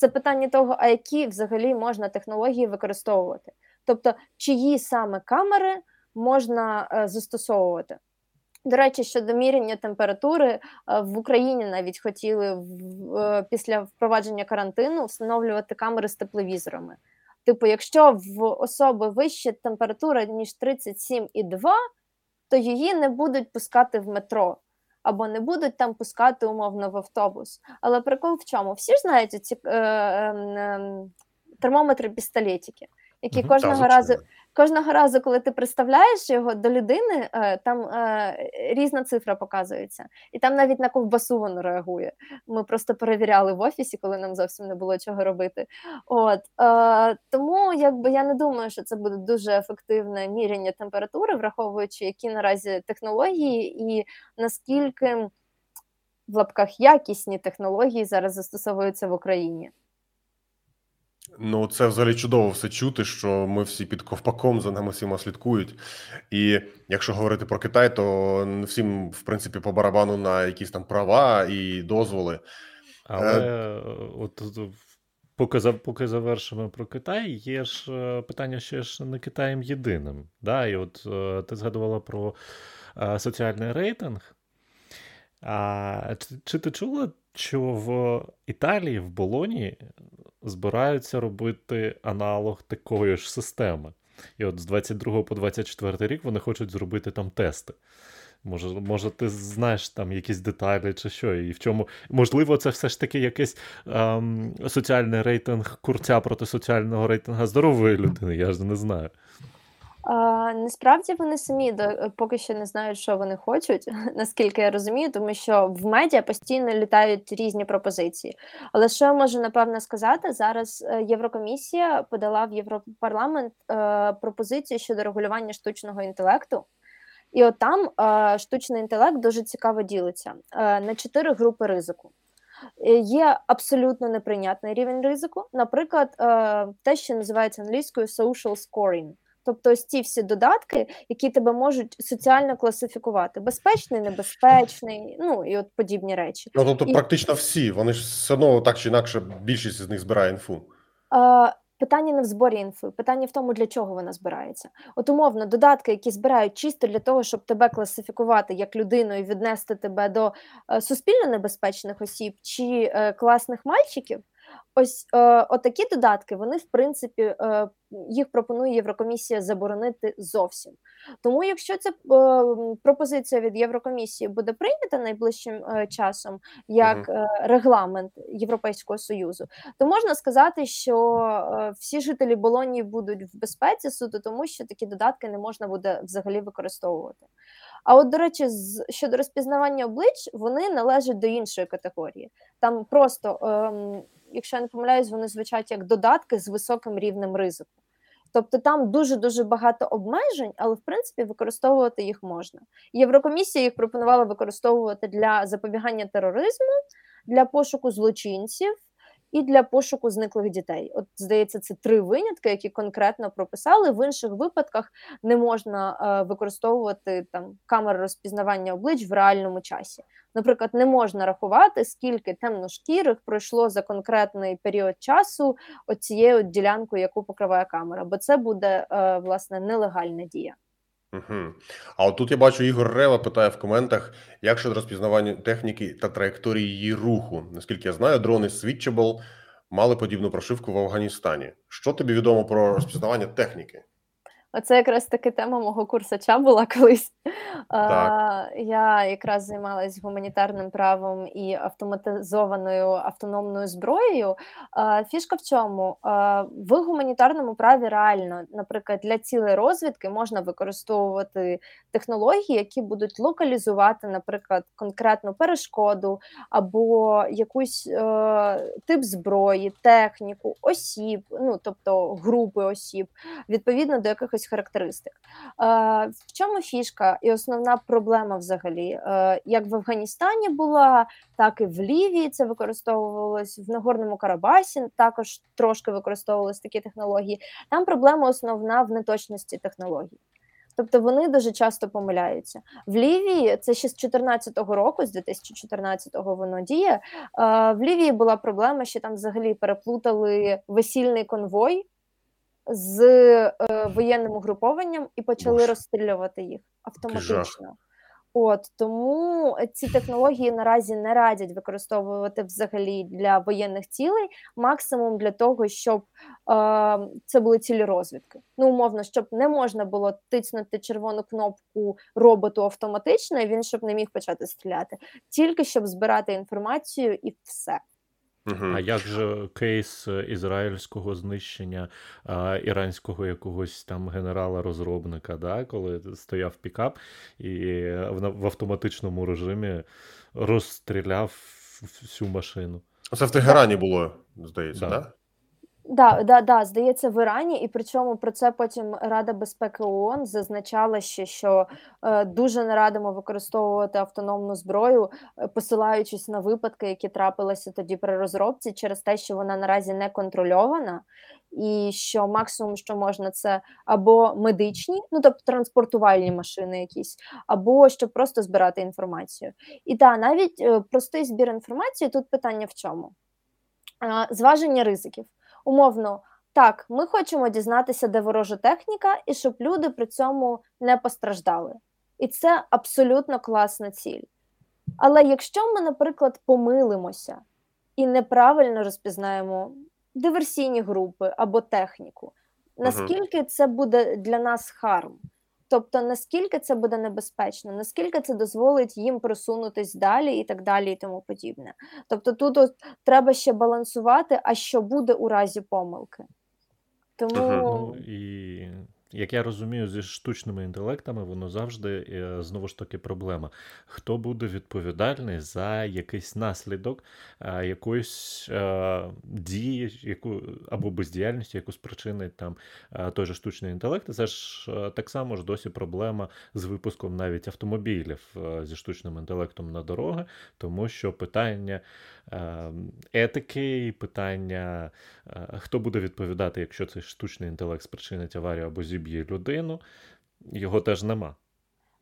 це питання того, а які взагалі можна технології використовувати. Тобто, чиї саме камери можна е, застосовувати. До речі, щодо міряння температури е, в Україні навіть хотіли е, після впровадження карантину встановлювати камери з тепловізорами. Типу, якщо в особи вища температура ніж 37,2, то її не будуть пускати в метро або не будуть там пускати умовно в автобус. Але прикол в чому? Всі ж знають ці е, е, термометри пістолетики які кожного разу, кожного разу, коли ти представляєш його до людини, е, там е, різна цифра показується, і там навіть на ковбасу воно реагує. Ми просто перевіряли в офісі, коли нам зовсім не було чого робити. От е, тому, якби я не думаю, що це буде дуже ефективне міряння температури, враховуючи які наразі технології, і наскільки в лапках якісні технології зараз застосовуються в Україні. Ну, це взагалі чудово все чути, що ми всі під ковпаком за нами всіма слідкують. І якщо говорити про Китай, то всім, в принципі, по барабану на якісь там права і дозволи. Але е, от поки, за- поки завершимо про Китай, є ж е, питання ще ж не Китаєм єдиним. Да? І от е, ти згадувала про е, соціальний рейтинг. А чи, чи ти чула, що в Італії, в Болоні збираються робити аналог такої ж системи? І от з 22 по 24 рік вони хочуть зробити там тести. Може, може, ти знаєш там якісь деталі чи що, і в чому. Можливо, це все ж таки якийсь ем, соціальний рейтинг курця проти соціального рейтингу здорової людини, я ж не знаю. А, насправді вони самі до, поки що не знають, що вони хочуть, наскільки я розумію, тому що в медіа постійно літають різні пропозиції. Але що я можу напевно сказати, зараз е, Єврокомісія подала в Європарламент е, пропозицію щодо регулювання штучного інтелекту. І от там е, штучний інтелект дуже цікаво ділиться е, на чотири групи ризику. Е, Є абсолютно неприйнятний рівень ризику, наприклад, е, те, що називається англійською social scoring. Тобто ось ці всі додатки, які тебе можуть соціально класифікувати: безпечний, небезпечний, ну і от подібні речі. Ну, тобто, І- практично всі, вони ж все одно так чи інакше, більшість з них збирає інфу. Е, Питання не в зборі інфи, питання в тому, для чого вона збирається. От умовно, додатки, які збирають чисто для того, щоб тебе класифікувати як людину і віднести тебе до е, суспільно небезпечних осіб чи е, класних мальчиків. Ось е, отакі додатки, вони в принципі е, їх пропонує Єврокомісія заборонити зовсім. Тому, якщо ця е, пропозиція від Єврокомісії буде прийнята найближчим е, часом як е, регламент Європейського союзу, то можна сказати, що е, всі жителі Болонії будуть в безпеці суто тому, що такі додатки не можна буде взагалі використовувати. А от, до речі, з щодо розпізнавання облич, вони належать до іншої категорії. Там просто, ем, якщо я не помиляюсь, вони звучать як додатки з високим рівнем ризику. Тобто там дуже дуже багато обмежень, але в принципі використовувати їх можна. Єврокомісія їх пропонувала використовувати для запобігання тероризму, для пошуку злочинців і для пошуку зниклих дітей. От здається, це три винятки, які конкретно прописали. В інших випадках не можна е, використовувати там камери розпізнавання облич в реальному часі. Наприклад, не можна рахувати, скільки темношкірих пройшло за конкретний період часу оцією ділянкою, яку покриває камера, бо це буде е, власне нелегальна дія. Угу. А от тут я бачу, Ігор Рева питає в коментах, як щодо розпізнавання техніки та траєкторії її руху. Наскільки я знаю, дрони Switchable мали подібну прошивку в Афганістані. Що тобі відомо про розпізнавання техніки? Оце якраз таки тема мого курсача була колись. Так. Я якраз займалась гуманітарним правом і автоматизованою автономною зброєю. Фішка в чому? В гуманітарному праві реально, наприклад, для цілей розвідки можна використовувати технології, які будуть локалізувати, наприклад, конкретну перешкоду або якусь е, тип зброї, техніку, осіб, ну тобто групи осіб, відповідно до якихось характеристик. Е, в чому фішка і основна проблема взагалі? Е, як в Афганістані була, так і в Лівії це використовувалось в Нагорному Карабасі, також трошки використовувалися такі технології. Там проблема основна в неточності технологій. Тобто вони дуже часто помиляються. В Лівії це ще з 2014 року, з 2014-го воно діє. Е, в Лівії була проблема, що там взагалі переплутали весільний конвой з е, воєнним угрупованням і почали Боже. розстрілювати їх автоматично. От тому ці технології наразі не радять використовувати взагалі для воєнних цілей, максимум для того, щоб е, це були цілі розвідки. Ну, умовно, щоб не можна було тиснути червону кнопку роботу автоматично, і він щоб не міг почати стріляти, тільки щоб збирати інформацію і все. Мгм. А як же кейс е, ізраїльського знищення а, іранського якогось там генерала-розробника, да, коли стояв пікап і в, в автоматичному режимі розстріляв всю машину? Це в Тегерані було, здається, Да. так? Да, да, да, здається, в Ірані, і причому про це потім Рада безпеки ООН зазначала ще, що е, дуже не радимо використовувати автономну зброю, е, посилаючись на випадки, які трапилися тоді при розробці, через те, що вона наразі не контрольована, і що максимум, що можна, це або медичні, ну тобто транспортувальні машини якісь, або щоб просто збирати інформацію. І так, навіть е, простий збір інформації тут питання в чому? Е, зваження ризиків. Умовно, так, ми хочемо дізнатися, де ворожа техніка, і щоб люди при цьому не постраждали. І це абсолютно класна ціль. Але якщо ми, наприклад, помилимося і неправильно розпізнаємо диверсійні групи або техніку, наскільки це буде для нас харм? Тобто, наскільки це буде небезпечно, наскільки це дозволить їм просунутись далі і так далі, і тому подібне. Тобто, тут от треба ще балансувати, а що буде у разі помилки. Тому. Ну і як я розумію, зі штучними інтелектами воно завжди е, знову ж таки проблема. Хто буде відповідальний за якийсь наслідок е, якоїсь е, дії, яку або бездіяльності, яку спричинить там той же штучний інтелект? Це ж так само ж досі проблема з випуском навіть автомобілів зі штучним інтелектом на дороги, тому що питання етики, питання Хто буде відповідати, якщо цей штучний інтелект спричинить аварію або зіб'є людину? Його теж нема.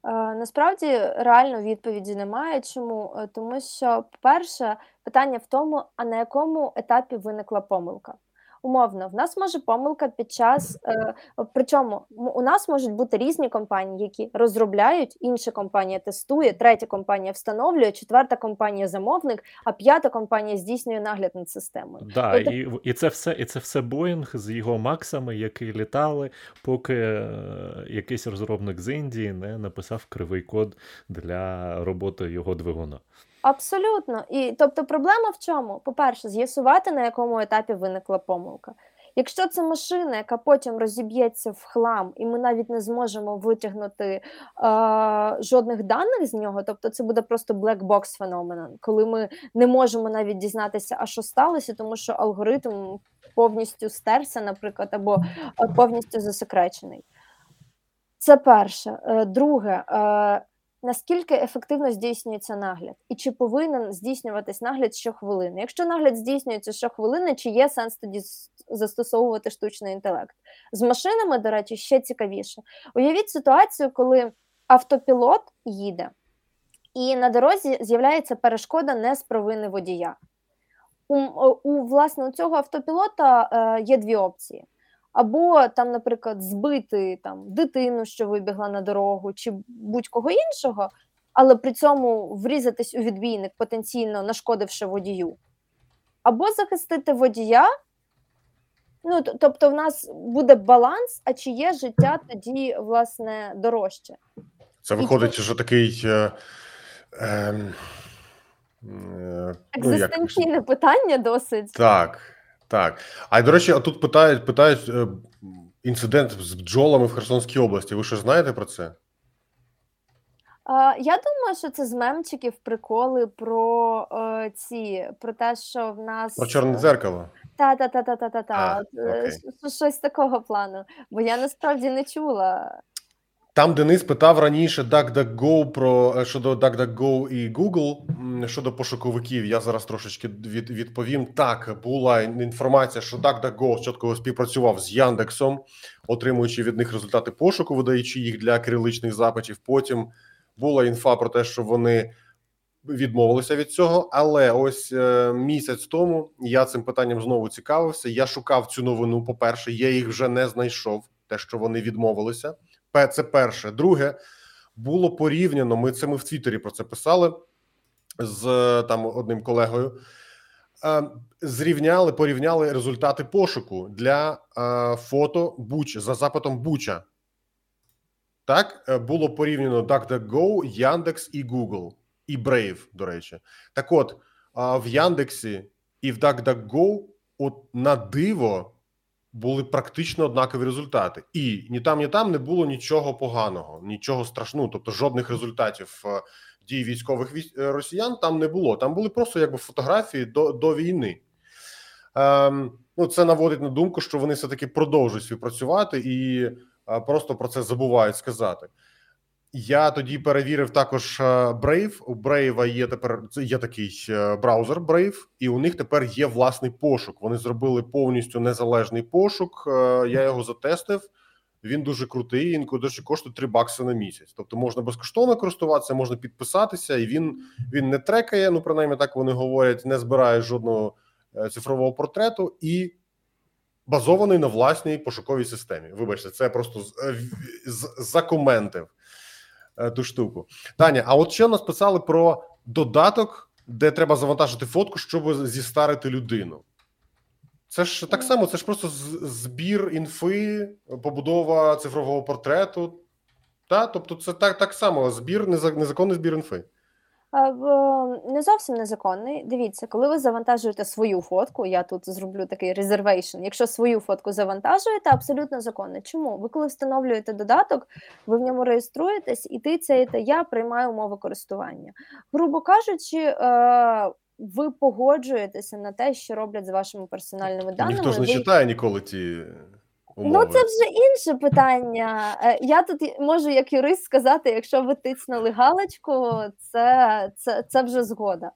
Е, Насправді реально відповіді немає. Чому? Е, Тому що, по-перше, питання в тому, а на якому етапі виникла помилка. Умовно, в нас може помилка під час, е, причому у нас можуть бути різні компанії, які розробляють, інша компанія тестує, третя компанія встановлює, четверта компанія замовник, а п'ята компанія здійснює нагляд над системою. Да, Тобто- і, і це все, і це все Боїнг з його Максами, які літали, поки е, якийсь розробник з Індії не написав кривий код для роботи його двигуна. Абсолютно. І тобто проблема в чому? По-перше, з'ясувати, на якому етапі виникла помилка. Якщо це машина, яка потім розіб'ється в хлам, і ми навіть не зможемо витягнути е, жодних даних з нього, тобто це буде просто box феномен, коли ми не можемо навіть дізнатися, а що сталося, тому що алгоритм повністю стерся, наприклад, або е, повністю засекречений. Це перше. Е, Друге, е, наскільки ефективно здійснюється нагляд, і чи повинен здійснюватись нагляд щохвилини? Якщо нагляд здійснюється щохвилини, чи є сенс тоді застосовувати штучний інтелект? З машинами, до речі, ще цікавіше. Уявіть ситуацію, коли автопілот їде, і на дорозі з'являється перешкода не з провини водія. У, у власне у цього автопілота е, є дві опції. Або там, наприклад, збити там дитину, що вибігла на дорогу, чи будь-кого іншого, але при цьому врізатись у відбійник, потенційно нашкодивши водію, або захистити водія. Ну, тобто, в нас буде баланс, а чи є життя тоді, власне, дорожче? Це виходить, що такий. Е, ем, е, ну, як- Екзистенційне питання досить. Так, так. А до речі, а тут питають, питають е, інцидент з бджолами в Херсонській області. Ви що знаєте про це? Я думаю, що це з мемчиків приколи про е, ці, про те, що в нас Про чорне дзеркало? та та та та та та та е, щось такого плану. Бо я насправді не чула. Там Денис питав раніше DuckDuckGo про е, щодо DuckDuckGo і Google щодо пошуковиків. Я зараз трошечки від, відповім. Так, була інформація, що DuckDuckGo чітко співпрацював з Яндексом, отримуючи від них результати пошуку, видаючи їх для кириличних запитів. Потім була інфа про те, що вони відмовилися від цього. Але ось е, місяць тому я цим питанням знову цікавився. Я шукав цю новину. По перше, я їх вже не знайшов. Те, що вони відмовилися, це перше. Друге було порівняно. Ми це ми в Твіттері про це писали з е, там одним колегою. Е, Зрівняли, порівняли результати пошуку для е, фото Буч за запитом Буча. Так, було порівняно DuckDuckGo, Яндекс і Google, і Brave, до речі. Так от, в Яндексі і в DuckDuckGo от на диво були практично однакові результати. І ні там, ні там не було нічого поганого, нічого страшного, тобто жодних результатів е, дій військових військ- е, росіян там не було. Там були просто якби фотографії до, до війни. Ем, ну, це наводить на думку, що вони все-таки продовжують співпрацювати і е, просто про це забувають сказати. Я тоді перевірив також е, Brave. У Brave є тепер є такий е, браузер Brave, і у них тепер є власний пошук. Вони зробили повністю незалежний пошук. Е, Я його затестив. Він дуже крутий. Він речі, коштує 3 бакси на місяць. Тобто можна безкоштовно користуватися, можна підписатися, і він він не трекає. Ну принаймні так вони говорять, не збирає жодного цифрового портрету і базований на власній пошуковій системі. Вибачте, це просто з- закоментив ту штуку. Таня, а от ще нас писали про додаток, де треба завантажити фотку, щоб зістарити людину. Це ж так само, це ж просто збір інфи, побудова цифрового портрету. Та, тобто, це так, так само збір, незаконний збір інфи. Не зовсім незаконний. Дивіться, коли ви завантажуєте свою фотку, я тут зроблю такий reservation. Якщо свою фотку завантажуєте, абсолютно законно. Чому? Ви коли встановлюєте додаток, ви в ньому реєструєтесь і тицяєте Я приймаю умови користування. Грубо кажучи, е, ви погоджуєтеся на те, що роблять з вашими персональними даними. Ніхто ж не ви- читає ніколи ті умови. Ну, це вже інше питання. Е, Я тут можу як юрист сказати, якщо ви тиснули галочку, це, це, це вже згода.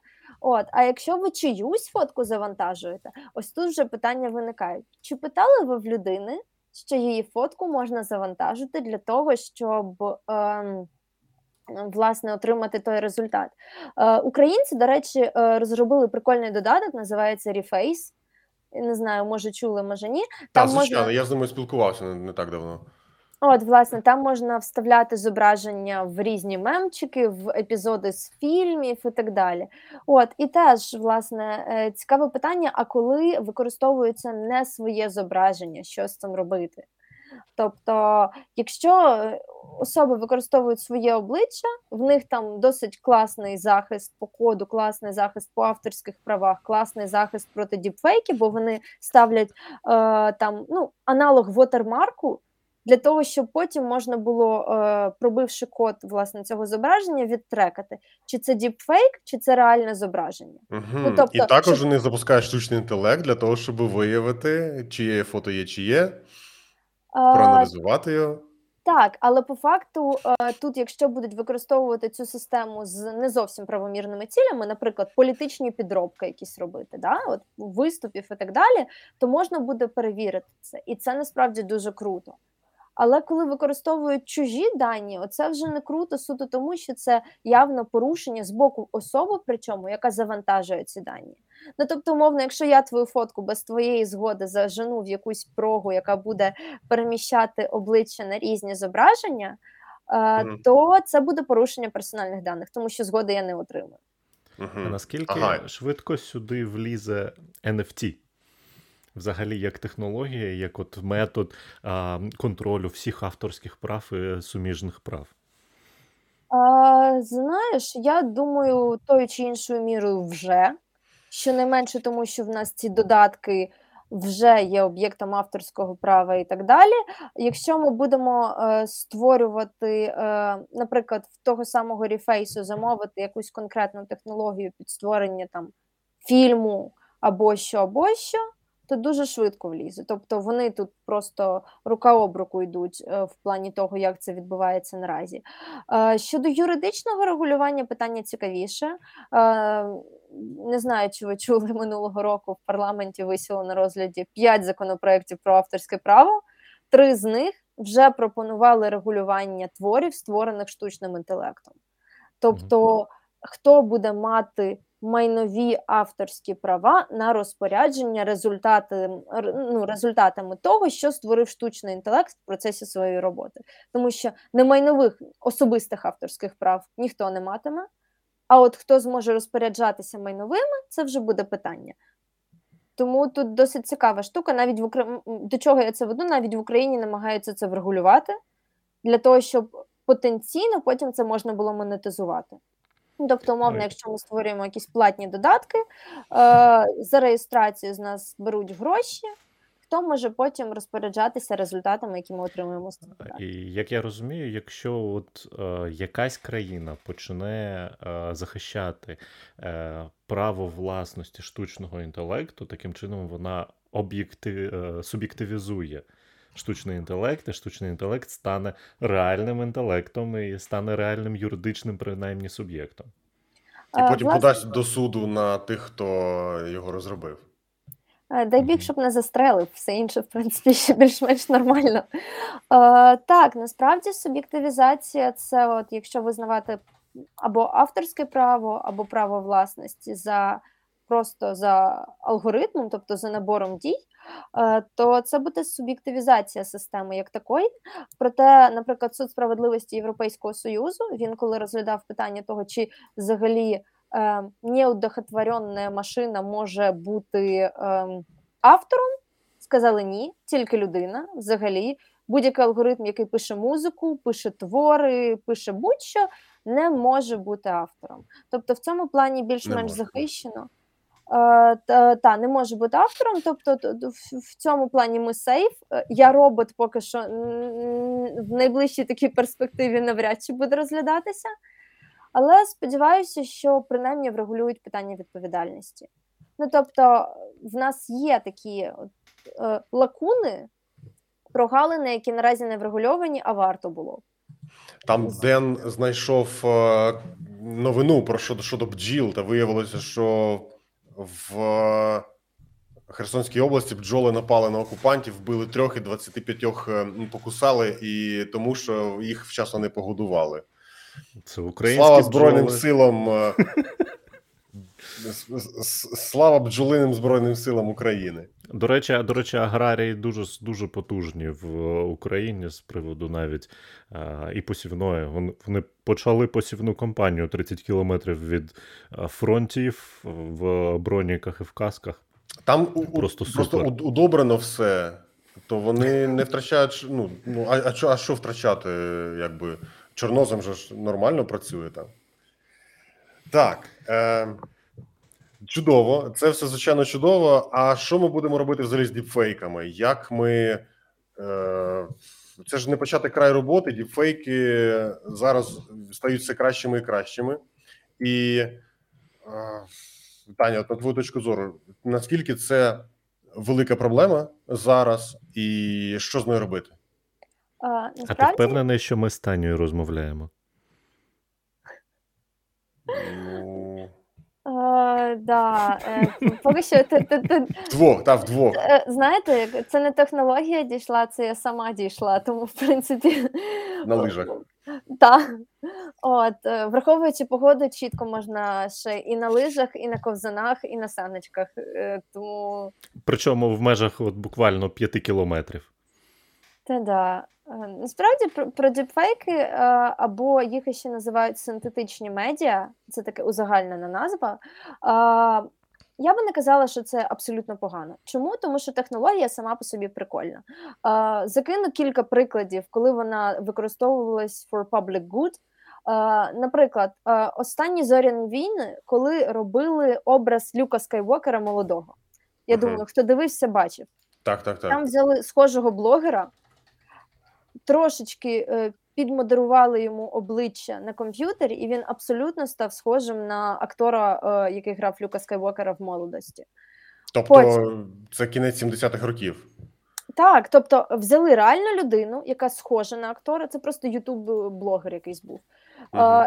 От, а якщо ви чиюсь фотку завантажуєте, ось тут вже питання виникають. Чи питали ви в людини, що її фотку можна завантажити для того, щоб ем, власне отримати той результат? Е, українці, до речі, е, розробили прикольний додаток, називається Reface. Не знаю, може чули, може ні. Там Та, звичайно, можна- я з ними спілкувався не, не так давно. От, власне, там можна вставляти зображення в різні мемчики, в епізоди з фільмів і так далі. От, і теж, власне, е, цікаве питання: а коли використовується не своє зображення, що з цим робити? Тобто, якщо е, особи використовують своє обличчя, в них там досить класний захист по коду, класний захист по авторських правах, класний захист проти діпфейків, бо вони ставлять е, там ну, аналог вотермарку для того, щоб потім можна було, е, пробивши код власне цього зображення, відтрекати, чи це діпфейк, чи це реальне зображення. Угу. тобто, І також щоб- вони запускають штучний інтелект для того, щоб виявити, чиє фото є чиє, проаналізувати його. Так, але по факту е, тут, якщо будуть використовувати цю систему з не зовсім правомірними цілями, наприклад, політичні підробки якісь робити, да, от виступів і так далі, то можна буде перевірити це, і це насправді дуже круто. Але коли використовують чужі дані, оце вже не круто суто тому, що це явно порушення з боку особи, причому яка завантажує ці дані. Ну тобто, умовно, якщо я твою фотку без твоєї згоди зажену в якусь прогу, яка буде переміщати обличчя на різні зображення, е, то це буде порушення персональних даних, тому що згоди я не отримую. А Угу. наскільки Ага. швидко сюди влізе NFT? Взагалі, як технологія, як от метод а, контролю всіх авторських прав і суміжних прав. А, знаєш, я думаю, тою чи іншою мірою вже. Щонайменше тому, що в нас ці додатки вже є об'єктом авторського права і так далі. Якщо ми будемо е, створювати, е, наприклад, в того самого Reface замовити якусь конкретну технологію під створення там фільму або що, або що, то дуже швидко влізе. Тобто вони тут просто рука об руку йдуть е, в плані того, як це відбувається наразі. Е, Щодо юридичного регулювання, питання цікавіше. Не знаю, чи ви чули минулого року в парламенті висіло на розгляді 5 законопроєктів про авторське право. Три з них вже пропонували регулювання творів, створених штучним інтелектом. Тобто хто буде мати майнові авторські права на розпорядження результати, ну, результатами того, що створив штучний інтелект в процесі своєї роботи. Тому що немайнових особистих авторських прав ніхто не матиме. А от хто зможе розпоряджатися майновими, це вже буде питання. Тому тут досить цікава штука. Навіть в Укра... до чого я це веду, навіть в Україні намагаються це врегулювати для того, щоб потенційно потім це можна було монетизувати. Тобто, умовно, якщо ми створюємо якісь платні додатки, е, за реєстрацію з нас беруть гроші, хто може потім розпоряджатися результатами, які ми отримуємо з І як я розумію, якщо от е, якась країна почне е, захищати е, право власності штучного інтелекту, таким чином вона об'єктив, е, суб'єктивізує штучний інтелект, і штучний інтелект стане реальним інтелектом і стане реальним юридичним, принаймні, суб'єктом. І потім Власне... подасть до суду на тих, хто його розробив. Дай біг, щоб не застрелив, все інше, в принципі, ще більш-менш нормально. Е, Так, насправді суб'єктивізація це, от, якщо визнавати або авторське право, або право власності за просто за алгоритмом, тобто за набором дій, Е, то це буде суб'єктивізація системи як такої. Проте, наприклад, суд справедливості Європейського союзу він коли розглядав питання того, чи взагалі е, неудохотворенна машина може бути автором, сказали ні, тільки людина взагалі. Будь-який алгоритм, який пише музику, пише твори, пише будь-що, не може бути автором. Тобто, в цьому плані більш-менш захищено. Е, та, та не може бути автором. Тобто, в цьому плані ми сейф. Е, я робот поки що в найближчій такій перспективі навряд чи буде розглядатися. Але сподіваюся, що принаймні врегулюють питання відповідальності. Ну тобто, в нас є такі е, лакуни, прогалини, які наразі не врегульовані, а варто було. Там Ден знайшов е, новину про щодо щодо бджіл, та виявилося, що в е, Херсонській області бджоли напали на окупантів, вбили трьох і 25 е, покусали, і тому що їх вчасно не погодували. Це українські Слава Збройним бджоли. силам. Е, слава бджолиним Збройним силам України. До речі, до речі, аграрії дуже дуже потужні в Україні з приводу навіть а, і посівної. Вони вони почали посівну кампанію 30 кілометрів від фронтів в броніках і в касках. Там просто супер. просто удобрено все, то вони не втрачають. Ну ну а а, що, а що втрачати? Якби Чорнозем же ж нормально працює там. Так. Е, Чудово, це все звичайно чудово. А що ми будемо робити взагалі з діпфейками? Як ми е, це ж не почати край роботи? Діпфейки зараз стають все кращими і кращими. І е, Таня, на твою точку зору, наскільки це велика проблема зараз, і що з нею робити? А, насправді... а ти впевнений, що ми з Танею розмовляємо? Е, да, е, поки що Вдвох, так, вдвох. е, знаєте, це не технологія дійшла, це я сама дійшла, тому в принципі. На лижах. Так. От, е, враховуючи погоду, чітко можна ще і на лижах, і на ковзанах, і на саночках. Тому Причому в межах от буквально 5 кілометрів. Та да. Е, насправді про, діпфейки е, або їх ще називають синтетичні медіа, це таке узагальнена назва. Е, я би не казала, що це абсолютно погано. Чому? Тому що технологія сама по собі прикольна. Закину кілька прикладів, коли вона використовувалась for public good. Наприклад, останні зоряні війни, коли робили образ Люка Скайвокера молодого. Я uh думаю, хто дивився, бачив. Так, так, так. Там взяли схожого блогера трошечки е, підмодерували йому обличчя на комп'ютері, і він абсолютно став схожим на актора, е, який грав Люка Скайвокера в молодості. Тобто Потім. це кінець 70-х років. Так, тобто взяли реальну людину, яка схожа на актора, це просто ютуб-блогер якийсь був. Угу.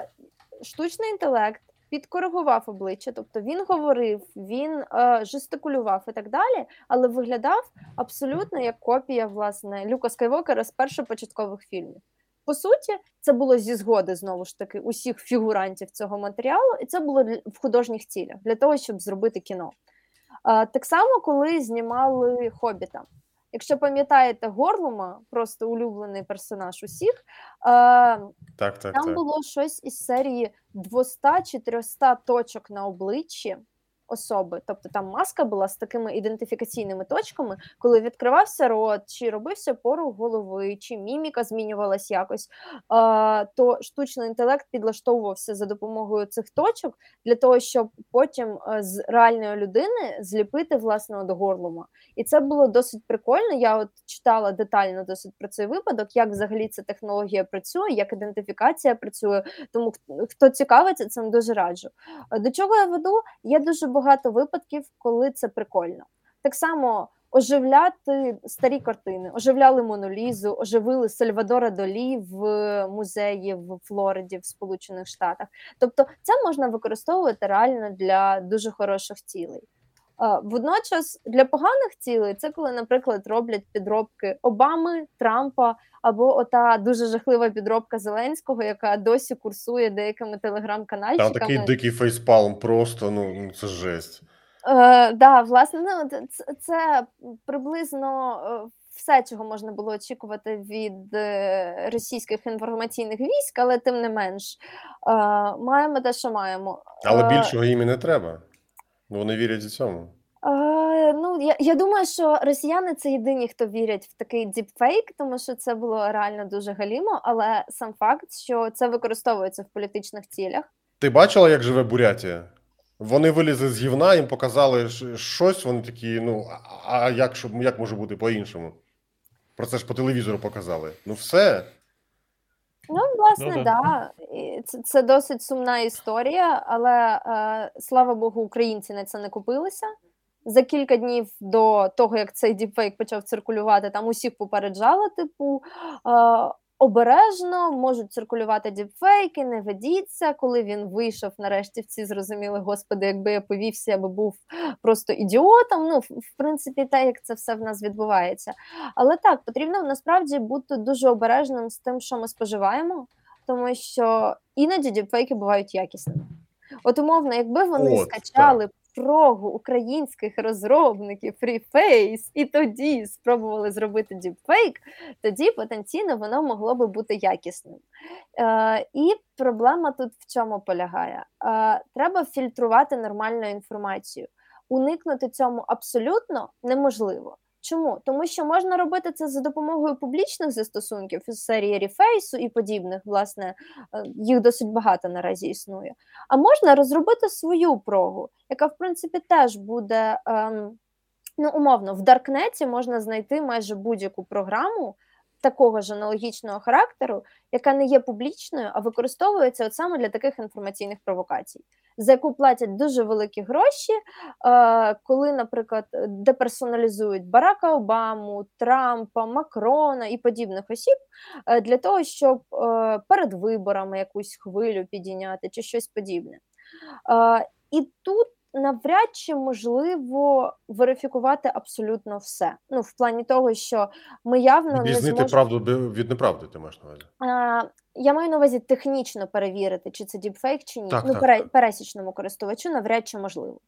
Штучний інтелект підкоригував обличчя, тобто він говорив, він е, жестикулював і так далі, але виглядав абсолютно як копія власне Люка Скайвокера з першопочаткових фільмів. по суті, це було зі згоди знову ж таки усіх фігурантів цього матеріалу, і це було в художніх цілях для того, щоб зробити кіно. Так само, коли знімали хобіта. Якщо пам'ятаєте Горлума, просто улюблений персонаж усіх, так, так, там так. було щось із серії 200-400 точок на обличчі особи. Тобто там маска була з такими ідентифікаційними точками, коли відкривався рот, чи робився порух голови, чи міміка змінювалась якось, то штучний інтелект підлаштовувався за допомогою цих точок для того, щоб потім з реальної людини зліпити власного до горлума. І це було досить прикольно. Я от читала детально досить про цей випадок, як взагалі ця технологія працює, як ідентифікація працює. Тому хто цікавиться, цим дуже раджу. До чого я веду? Є дуже багато випадків, коли це прикольно. Так само оживляти старі картини, оживляли Монолізу, оживили Сальвадора Долі в музеї в Флориді в Сполучених Штатах. Тобто, це можна використовувати реально для дуже хороших цілей. Водночас для поганих цілей це коли, наприклад, роблять підробки Обами, Трампа або ота дуже жахлива підробка Зеленського, яка досі курсує деякими телеграм-канальчиками. Там такий дикий фейспалм, просто ну, ну це жесть. Е, да, власне, ну це, це приблизно е, все, чого можна було очікувати від е, російських інформаційних військ, але тим не менш е, маємо те, що маємо. Але більшого їм і не треба. Вони вірять у цьому. Е, ну, я, я думаю, що росіяни це єдині, хто вірять в такий діпфейк, тому що це було реально дуже галімо, але сам факт, що це використовується в політичних цілях. Ти бачила, як живе Бурятія? Вони вилізли з гівна, їм показали щось. Вони такі: ну а а як, як може бути по-іншому? Про це ж по телевізору показали. Ну все. Ну, власне, Ну, да. да. Це, це досить сумна історія, але е, слава Богу, українці на це не купилися. За кілька днів до того, як цей діпфейк почав циркулювати, там усіх попереджали, типу, е, обережно можуть циркулювати діпфейки, не ведіться. Коли він вийшов, нарешті всі зрозуміли, господи, якби я повівся, я би був просто ідіотом. Ну, в, принципі, те, як це все в нас відбувається. Але так, потрібно насправді бути дуже обережним з тим, що ми споживаємо, тому що іноді діпфейки бувають якісними. От умовно, якби вони От, скачали прогу українських розробників FreeFace і тоді спробували зробити діпфейк, тоді потенційно воно могло би бути якісним. Е, і проблема тут в чому полягає? Е, треба фільтрувати нормальну інформацію. Уникнути цьому абсолютно неможливо. Чому? Тому що можна робити це за допомогою публічних застосунків із серії Ріфейсу і подібних, власне, е, їх досить багато наразі існує. А можна розробити свою прогу, яка, в принципі, теж буде, ем, ну, умовно, в Даркнеті можна знайти майже будь-яку програму такого ж аналогічного характеру, яка не є публічною, а використовується от саме для таких інформаційних провокацій, за яку платять дуже великі гроші, е, коли, наприклад, деперсоналізують Барака Обаму, Трампа, Макрона і подібних осіб е, для того, щоб е, перед виборами якусь хвилю підійняти чи щось подібне. І тут навряд чи можливо верифікувати абсолютно все. Ну, в плані того, що ми явно не Відрізнити зможемо... правду від неправди, ти маєш на увазі. А, я маю на увазі технічно перевірити, чи це діпфейк, чи ні. Так, ну, так, пере- так. пересічному користувачу навряд чи можливо.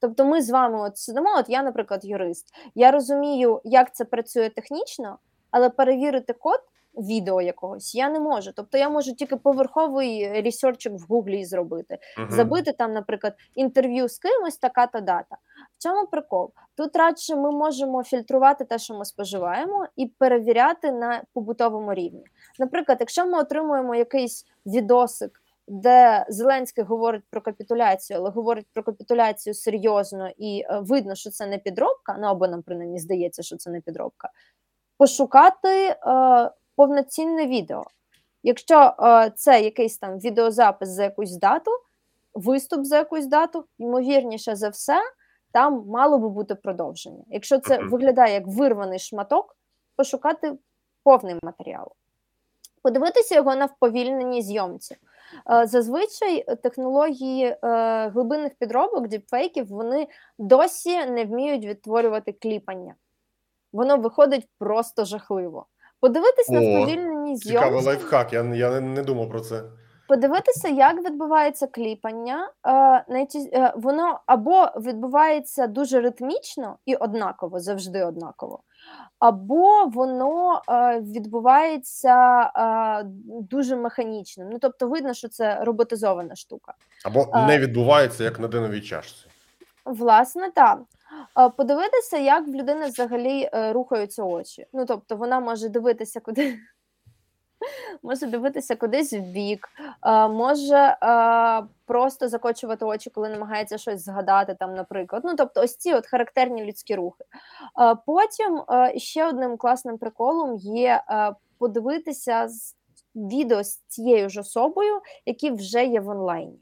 Тобто ми з вами от сидимо, от я, наприклад, юрист. Я розумію, як це працює технічно, але перевірити код відео якогось я не можу. Тобто я можу тільки поверховий ресерчик в Гуглі зробити Мгм. забити там, наприклад, інтерв'ю з кимось, така-то дата. В чому прикол? Тут радше ми можемо фільтрувати те, що ми споживаємо, і перевіряти на побутовому рівні. Наприклад, якщо ми отримуємо якийсь відосик, де Зеленський говорить про капітуляцію, але говорить про капітуляцію серйозно і е, видно, що це не підробка, ну або нам принаймні здається, що це не підробка, пошукати е, повноцінне відео. Якщо е, це якийсь там відеозапис за якусь дату, виступ за якусь дату, ймовірніше за все, там мало би бути продовження. Якщо це виглядає як вирваний шматок, пошукати повний матеріал, подивитися його на вповільненій зйомці. Е, Зазвичай технології е, глибинних підробок, діпфейків, вони досі не вміють відтворювати кліпання. Воно виходить просто жахливо. Подивитись на О. вповільненій самій Цікавий лайфхак, я, я не, не думав про це. подивитися, як відбувається кліпання. Е, е, воно або відбувається дуже ритмічно і однаково, завжди однаково, або воно е, відбувається е, дуже механічним. Ну тобто, видно, що це роботизована штука. Або не відбувається, як на диновій чашці. Власне, так. Подивитися, як в людини взагалі е, рухаються очі. Ну, тобто, вона може дивитися куди. Може дивитися кудись в бік, може просто закочувати очі, коли намагається щось згадати, там, наприклад. Ну, тобто, ось ці от характерні людські рухи. Потім ще одним класним приколом є подивитися відео з цією ж особою, які вже є в онлайні.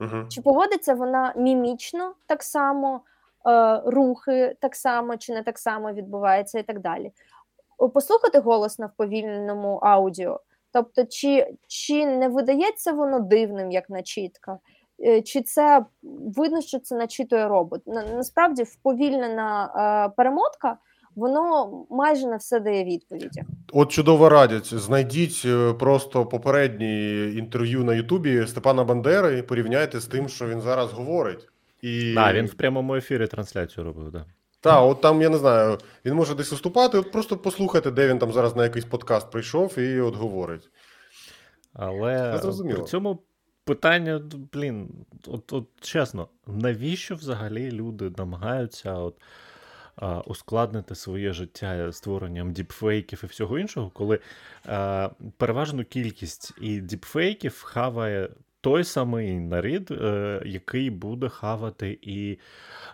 Угу. Чи поводиться вона мімічно так само, рухи так само, чи не так само відбувається, і так далі. Послухати голос на вповільненому аудіо. Тобто, чи, чи не видається воно дивним, як начітка, Е, чи це видно, що це начитує робот? На, насправді, вповільнена е, перемотка, воно майже на все дає відповіді. От чудово радять. Знайдіть е, просто попередні інтерв'ю на Ютубі Степана Бандери і порівняйте з тим, що він зараз говорить. І... Да, він в прямому ефірі трансляцію робив, да. Та, от там, я не знаю, він може десь виступати, от просто послухайте, де він там зараз на якийсь подкаст прийшов і от говорить. Але при цьому питання, блін, от, от чесно, навіщо взагалі люди намагаються от, а, ускладнити своє життя створенням діпфейків і всього іншого, коли а, переважну кількість і діпфейків хаває той самий нарід, е, який буде хавати і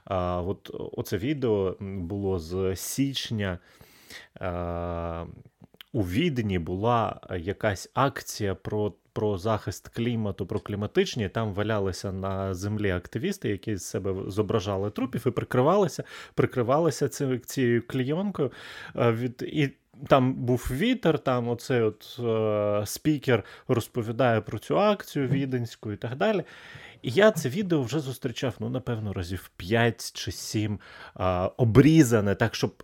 а, от оце відео було з січня. А, у Відені була якась акція про, про захист клімату, про кліматичні. Там валялися на землі активісти, які з себе зображали трупів і прикривалися, прикривалися ці- цією клійонкою. е, Від, і там був вітер, там оцей от е, спікер розповідає про цю акцію віденську і так далі. І я це відео вже зустрічав, ну, напевно, разів 5 чи 7 а, обрізане, так, щоб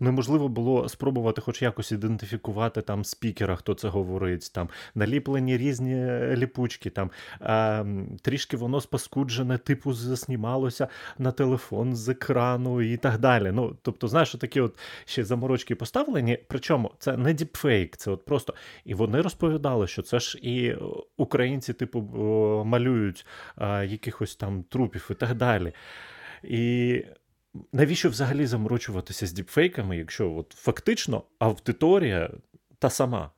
неможливо було спробувати хоч якось ідентифікувати там спікера, хто це говорить, там наліплені різні е, ліпучки, там а, трішки воно спаскуджене, типу, заснімалося на телефон з екрану і так далі. Ну, тобто, знаєш, такі от ще заморочки поставлені. Причому це не діпфейк, це от просто. І вони розповідали, що це ж і е, українці, типу, малюють якихось там трупів і так далі. І навіщо взагалі заморочуватися з діпфейками, якщо от фактично аудиторія та сама?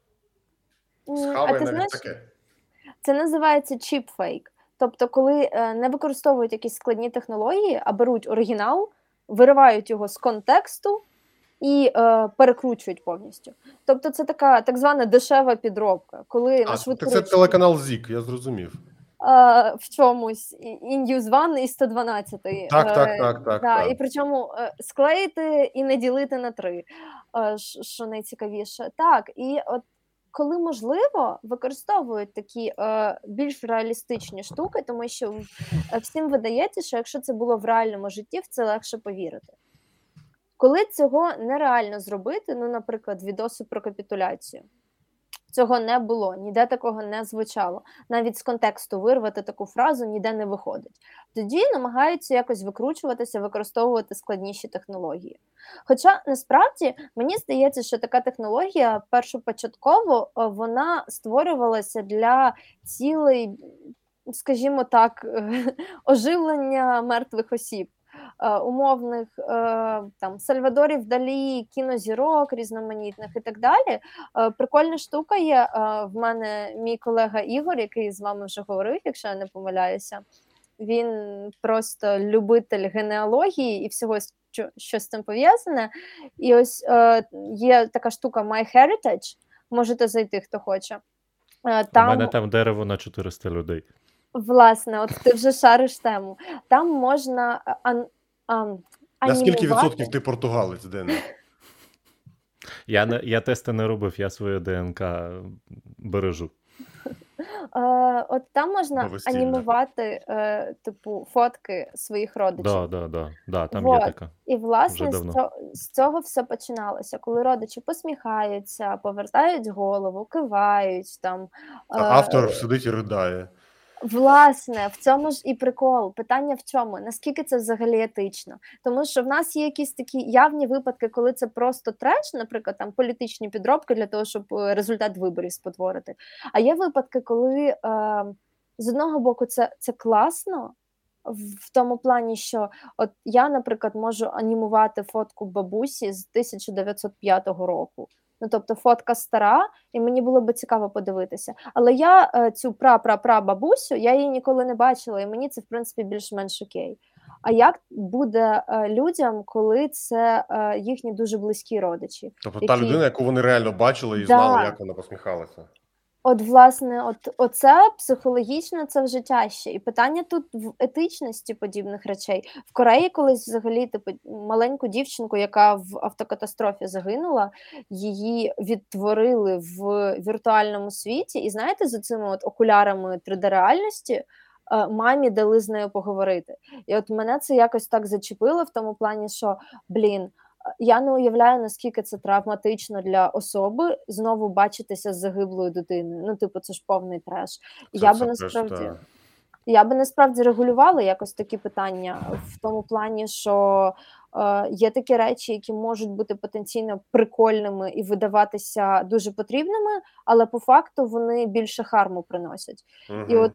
М, А ти знаєш, таке. Це називається чіпфейк. Тобто, коли е, не використовують якісь складні технології, а беруть оригінал, виривають його з контексту і е, перекручують повністю. Тобто, це така так звана дешева підробка, коли А, на швидку так це телеканал ЗІК, я зрозумів. Е, в чомусь і- і News One, і 112. Так, е, так, так, так. Так. і причому е, склеїти і не ділити на три, що найцікавіше. Так, і от коли можливо, використовують такі е, більш реалістичні штуки, тому що всім видається, що якщо це було в реальному житті, в це легше повірити. Коли цього нереально зробити, ну, наприклад, відоси про капітуляцію. Цього не було, ніде такого не звучало. Навіть з контексту вирвати таку фразу ніде не виходить. Тоді намагаються якось викручуватися, використовувати складніші технології. Хоча насправді мені здається, що така технологія першопочатково е, вона створювалася для цілей, скажімо так, оживлення мертвих осіб. Е, Умовних е, там Сальвадорів Далі, кінозірок різноманітних і так далі. Е, Прикольна штука є. В мене мій колега Ігор, який з вами вже говорив, якщо я не помиляюся. Він просто любитель генеалогії і всього, що, з цим пов'язане. І ось е, є така штука MyHeritage. Можете зайти, хто хоче. Е, У Там, мене там дерево на 400 людей. власне, от ти вже шариш тему. Там можна ан, На скільки відсотків ти португалець, Дене? Я, не, я тести не робив, я свою ДНК бережу. Е, от там можна Новостільна. анімувати, е, типу, фотки своїх родичів. Да, да, да, да, там Вот. є така. І власне з цього, з цього все починалося, коли родичі посміхаються, повертають голову, кивають там. А е, автор сидить і ридає. Власне, в цьому ж і прикол. Питання в чому? Наскільки це взагалі етично? Тому що в нас є якісь такі явні випадки, коли це просто треш, наприклад, там політичні підробки для того, щоб е, результат виборів спотворити. А є випадки, коли е, з одного боку це, це класно. в- тому плані, що от я, наприклад, можу анімувати фотку бабусі з 1905 року. Ну, тобто фотка стара, і мені було би цікаво подивитися. Але я е, цю пра-пра-пра бабусю, я її ніколи не бачила, і мені це в принципі більш-менш окей. А як буде е, людям, коли це е, їхні дуже близькі родичі? Тобто та людина, яку вони реально бачили і Да. знали, як вона посміхалася. От, власне, от оце психологічно це вже тяжче. І питання тут в етичності подібних речей. В Кореї колись взагалі типу, маленьку дівчинку, яка в автокатастрофі загинула, її відтворили в віртуальному світі. І знаєте, з цими от окулярами 3D-реальності е, мамі дали з нею поговорити. І от мене це якось так зачепило в тому плані, що блін. Я не уявляю, наскільки це травматично для особи знову бачитися з загиблою дитиною. Ну, типу, це ж повний треш. Це я би насправді та. я би насправді регулювала якось такі питання в тому плані, що е, є такі речі, які можуть бути потенційно прикольними і видаватися дуже потрібними, але по факту вони більше харму приносять. І от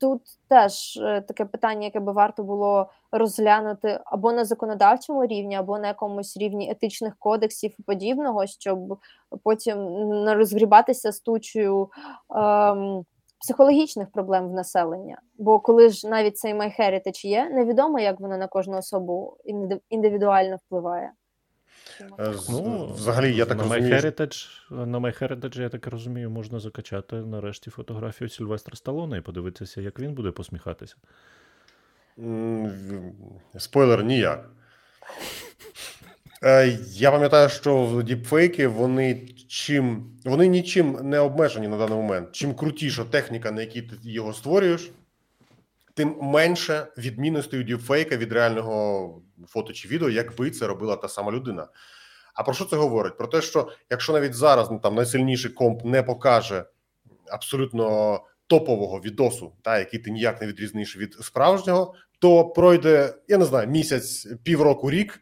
тут теж е, таке питання, яке би варто було розглянути або на законодавчому рівні, або на якомусь рівні етичних кодексів і подібного, щоб потім не розгрібатися з тучою ем, психологічних проблем в населення. Бо коли ж навіть цей MyHeritage є, невідомо, як воно на кожну особу інди- індивідуально впливає. Е, Ну, Взагалі, я так на розумію, MyHeritage, на MyHeritage, я так розумію, можна закачати нарешті фотографію Сільвестра Сталоне і подивитися, як він буде посміхатися. Спойлер ніяк. Е, Я пам'ятаю, що діпфейки вони чим вони нічим не обмежені на даний момент. Чим крутіша техніка, на якій ти його створюєш, тим менше відмінностей у діпфейка від реального фото чи відео, якби це робила та сама людина. А про що це говорить? Про те, що якщо навіть зараз ну, там найсильніший комп не покаже абсолютно топового відосу, та який ти ніяк не відрізниш від справжнього, то пройде, я не знаю, місяць, півроку, рік,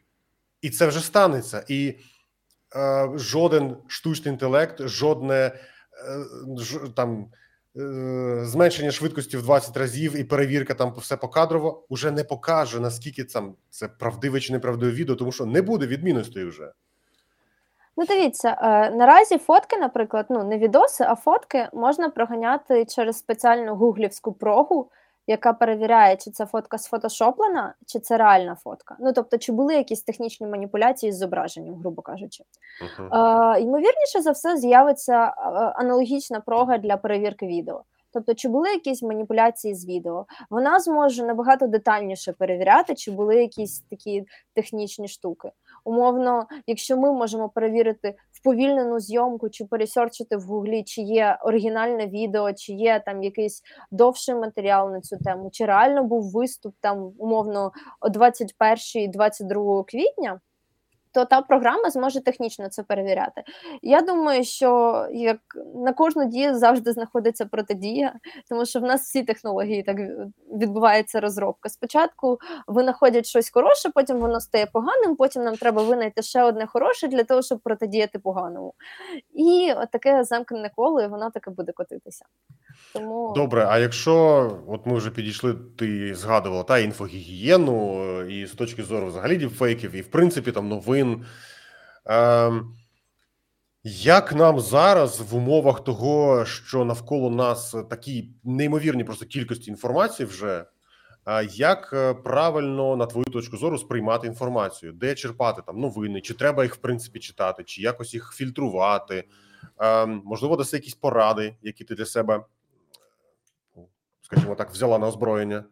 і це вже станеться. І е, жоден штучний інтелект, жодне е, ж, там зменшення швидкості в 20 разів і перевірка там все покадрово уже не покаже, наскільки там це правдиве чи неправдиве відео, тому що не буде відмінностей вже. Ну, дивіться, е, наразі фотки, наприклад, ну не відоси, а фотки можна проганяти через спеціальну гуглівську прогу, яка перевіряє, чи це фотка сфотошоплена, чи це реальна фотка. Ну тобто, чи були якісь технічні маніпуляції з зображенням, грубо кажучи. Е, ймовірніше за все, з'явиться аналогічна прога для перевірки відео. Тобто, чи були якісь маніпуляції з відео? Вона зможе набагато детальніше перевіряти, чи були якісь такі технічні штуки. Умовно, якщо ми можемо перевірити вповільнену зйомку, чи пересерчити в гуглі, чи є оригінальне відео, чи є там якийсь довший матеріал на цю тему, чи реально був виступ там умовно о 21-22 квітня. То та програма зможе технічно це перевіряти. Я думаю, що як на кожну дію завжди знаходиться протидія, тому що в нас всі технології так відбувається розробка. Спочатку винаходять щось хороше, потім воно стає поганим. Потім нам треба винайти ще одне хороше для того, щоб протидіяти поганому. І таке замкнене коло, і воно таке буде котитися. Тому Добре, а якщо от ми вже підійшли, ти згадувала та інфогігієну, і з точки зору взагалі діпфейків, і в принципі там новин. Ем, як нам зараз в умовах того, що навколо нас такі неймовірні просто кількості інформації вже, як е, правильно, на твою точку зору, сприймати інформацію, де черпати там новини, чи треба їх в принципі читати, чи якось їх фільтрувати? Ем, можливо, даси якісь поради, які ти для себе, скажімо так, взяла на озброєння.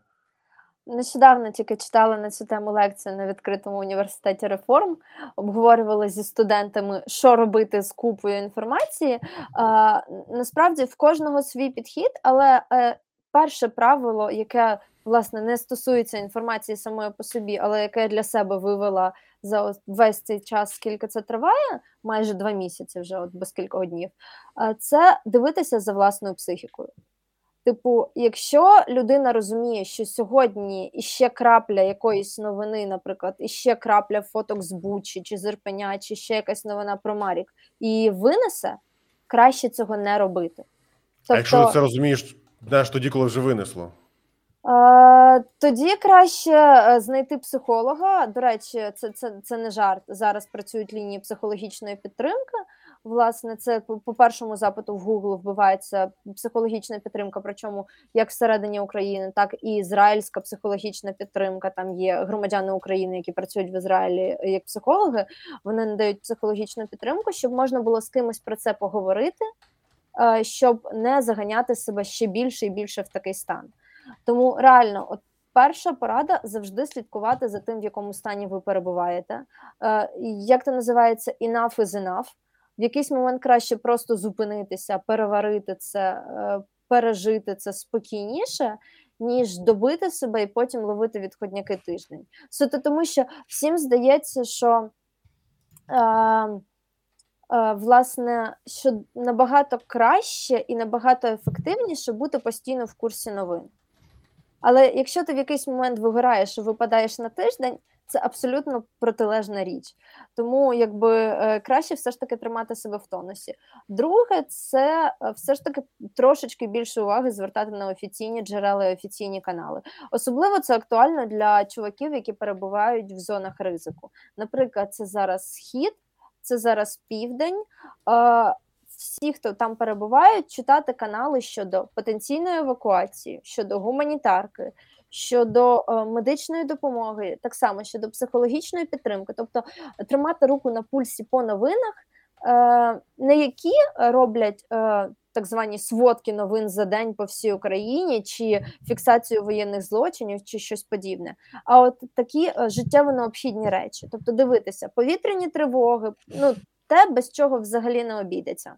Нещодавно тільки читала на цю тему лекцію на відкритому університеті реформ, обговорювали зі студентами, що робити з купою інформації. А, насправді в кожного свій підхід, але е, перше правило, яке власне не стосується інформації самої по собі, але яке я для себе вивела за весь цей час, скільки це триває, майже два місяці вже от без кількох днів, це дивитися за власною психікою. Типу, якщо людина розуміє, що сьогодні іще крапля якоїсь новини, наприклад, іще крапля фоток з Бучі чи з Ірпеня, чи ще якась новина про Марік, і винесе, краще цього не робити. Тобто, а якщо ти це розумієш, знаєш, тоді, коли вже винесло? Тоді краще е, знайти психолога. До речі, це це, це не жарт. Зараз працюють лінії психологічної підтримки. Власне, це по першому запиту в Google вбивається психологічна підтримка, причому як всередині України, так і ізраїльська психологічна підтримка. Там є громадяни України, які працюють в Ізраїлі як психологи. Вони надають психологічну підтримку, щоб можна було з кимось про це поговорити, е, щоб не заганяти себе ще більше і більше в такий стан. Тому реально, от перша порада завжди слідкувати за тим, в якому стані ви перебуваєте. Е, Як це називається enough is enough. В якийсь момент краще просто зупинитися, переварити це, е, пережити це спокійніше, ніж добити себе і потім ловити відходняки тиждень. Суто тому, що всім здається, що. Е, Власне, що набагато краще і набагато ефективніше бути постійно в курсі новин. Але якщо ти в якийсь момент вигораєш і випадаєш на тиждень, це абсолютно протилежна річ. Тому якби е, краще все ж таки тримати себе в тонусі. Друге, це е, все ж таки трошечки більше уваги звертати на офіційні джерела і офіційні канали. Особливо це актуально для чуваків, які перебувають в зонах ризику. Наприклад, це зараз схід, це зараз південь всі, хто там перебувають, читати канали щодо потенційної евакуації, щодо гуманітарки, щодо е, медичної допомоги, так само щодо психологічної підтримки, тобто тримати руку на пульсі по новинах, е, не які роблять. Е, так звані сводки новин за день по всій Україні, чи фіксацію воєнних злочинів, чи щось подібне. А от такі е, життєво необхідні речі, тобто дивитися повітряні тривоги, ну те, без чого взагалі не обійдеться.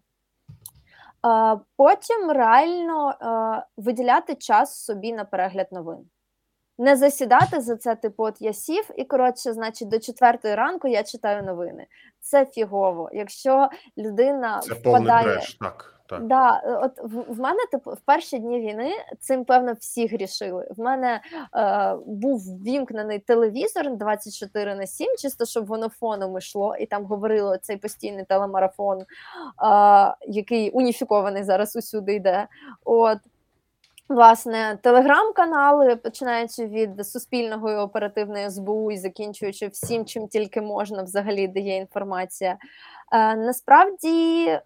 Потім реально виділяти час собі на перегляд новин. Не засідати за це, типу, от я сів, і коротше, значить, до четвертої ранку я читаю новини. Це фігово. Якщо людина це впадає... бреш, так. Так. Да, от в, в мене типу в перші дні війни цим певно всі грішили. В мене е, був вімкнений телевізор 24 на 7, чисто щоб воно фоном йшло, і там говорило цей постійний телемарафон, е, який уніфікований зараз усюди йде. От. Власне, телеграм-канали, починаючи від Суспільного і оперативної СБУ і закінчуючи всім, чим тільки можна, взагалі дає інформація. Е, Насправді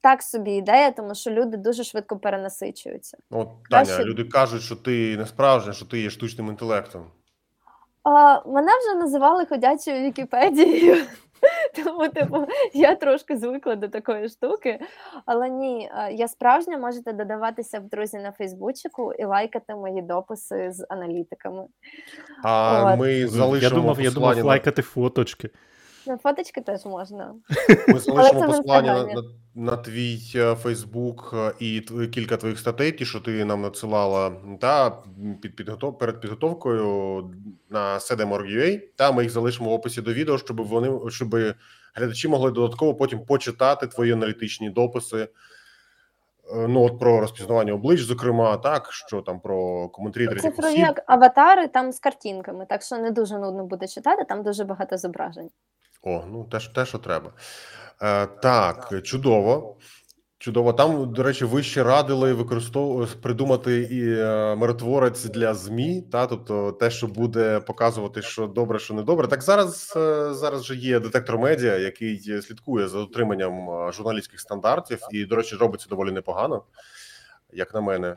так собі ідея, тому що люди дуже швидко перенасичуються. От Таня, Краще... люди кажуть, що ти не справжня, що ти є штучним інтелектом. А, Мене вже називали ходячою Вікіпедією. Тому, типу, я трошки звикла до такої штуки. Але ні, я справжня, можете додаватися в друзі на Фейсбучику і лайкати мої дописи з аналітиками. А От. ми залишимо Я думав, я думав лайкати фоточки. На фоточки теж можна. Ми залишимо посилання на, на, на твій Фейсбук і кілька твоїх статей, ті, що ти нам надсилала та під підготов перед підготовкою на sedem.org.ua, Та ми їх залишимо в описі до відео, щоб вони щоб глядачі могли додатково потім почитати твої аналітичні дописи. Е, ну, от про розпізнавання облич, зокрема, так що там про коментарі Цифрові аватари там з картинками, так що не дуже нудно буде читати, там дуже багато зображень. О, ну те, те що треба. Е, Так, чудово. Чудово. Там, до речі, ви ще радили використовувати придумати і е, миротворець для ЗМІ, та тобто те, що буде показувати, що добре, що не добре. Так зараз е, зараз же є детектор медіа, який слідкує за дотриманням е, журналістських стандартів, і, до речі, робиться доволі непогано, як на мене.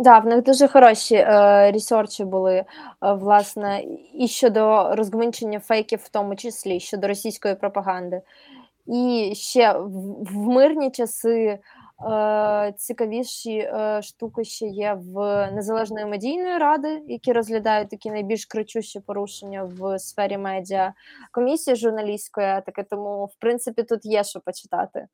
Да, в них дуже хороші е, ресерчі були, е, власне, і щодо розгмінчення фейків, в тому числі щодо російської пропаганди. І ще в, в мирні часи е, цікавіші е, штуки ще є в незалежної медійної ради, які розглядають такі найбільш кричущі порушення в сфері медіа, комісії журналістської етики. Тому, в принципі, тут є що почитати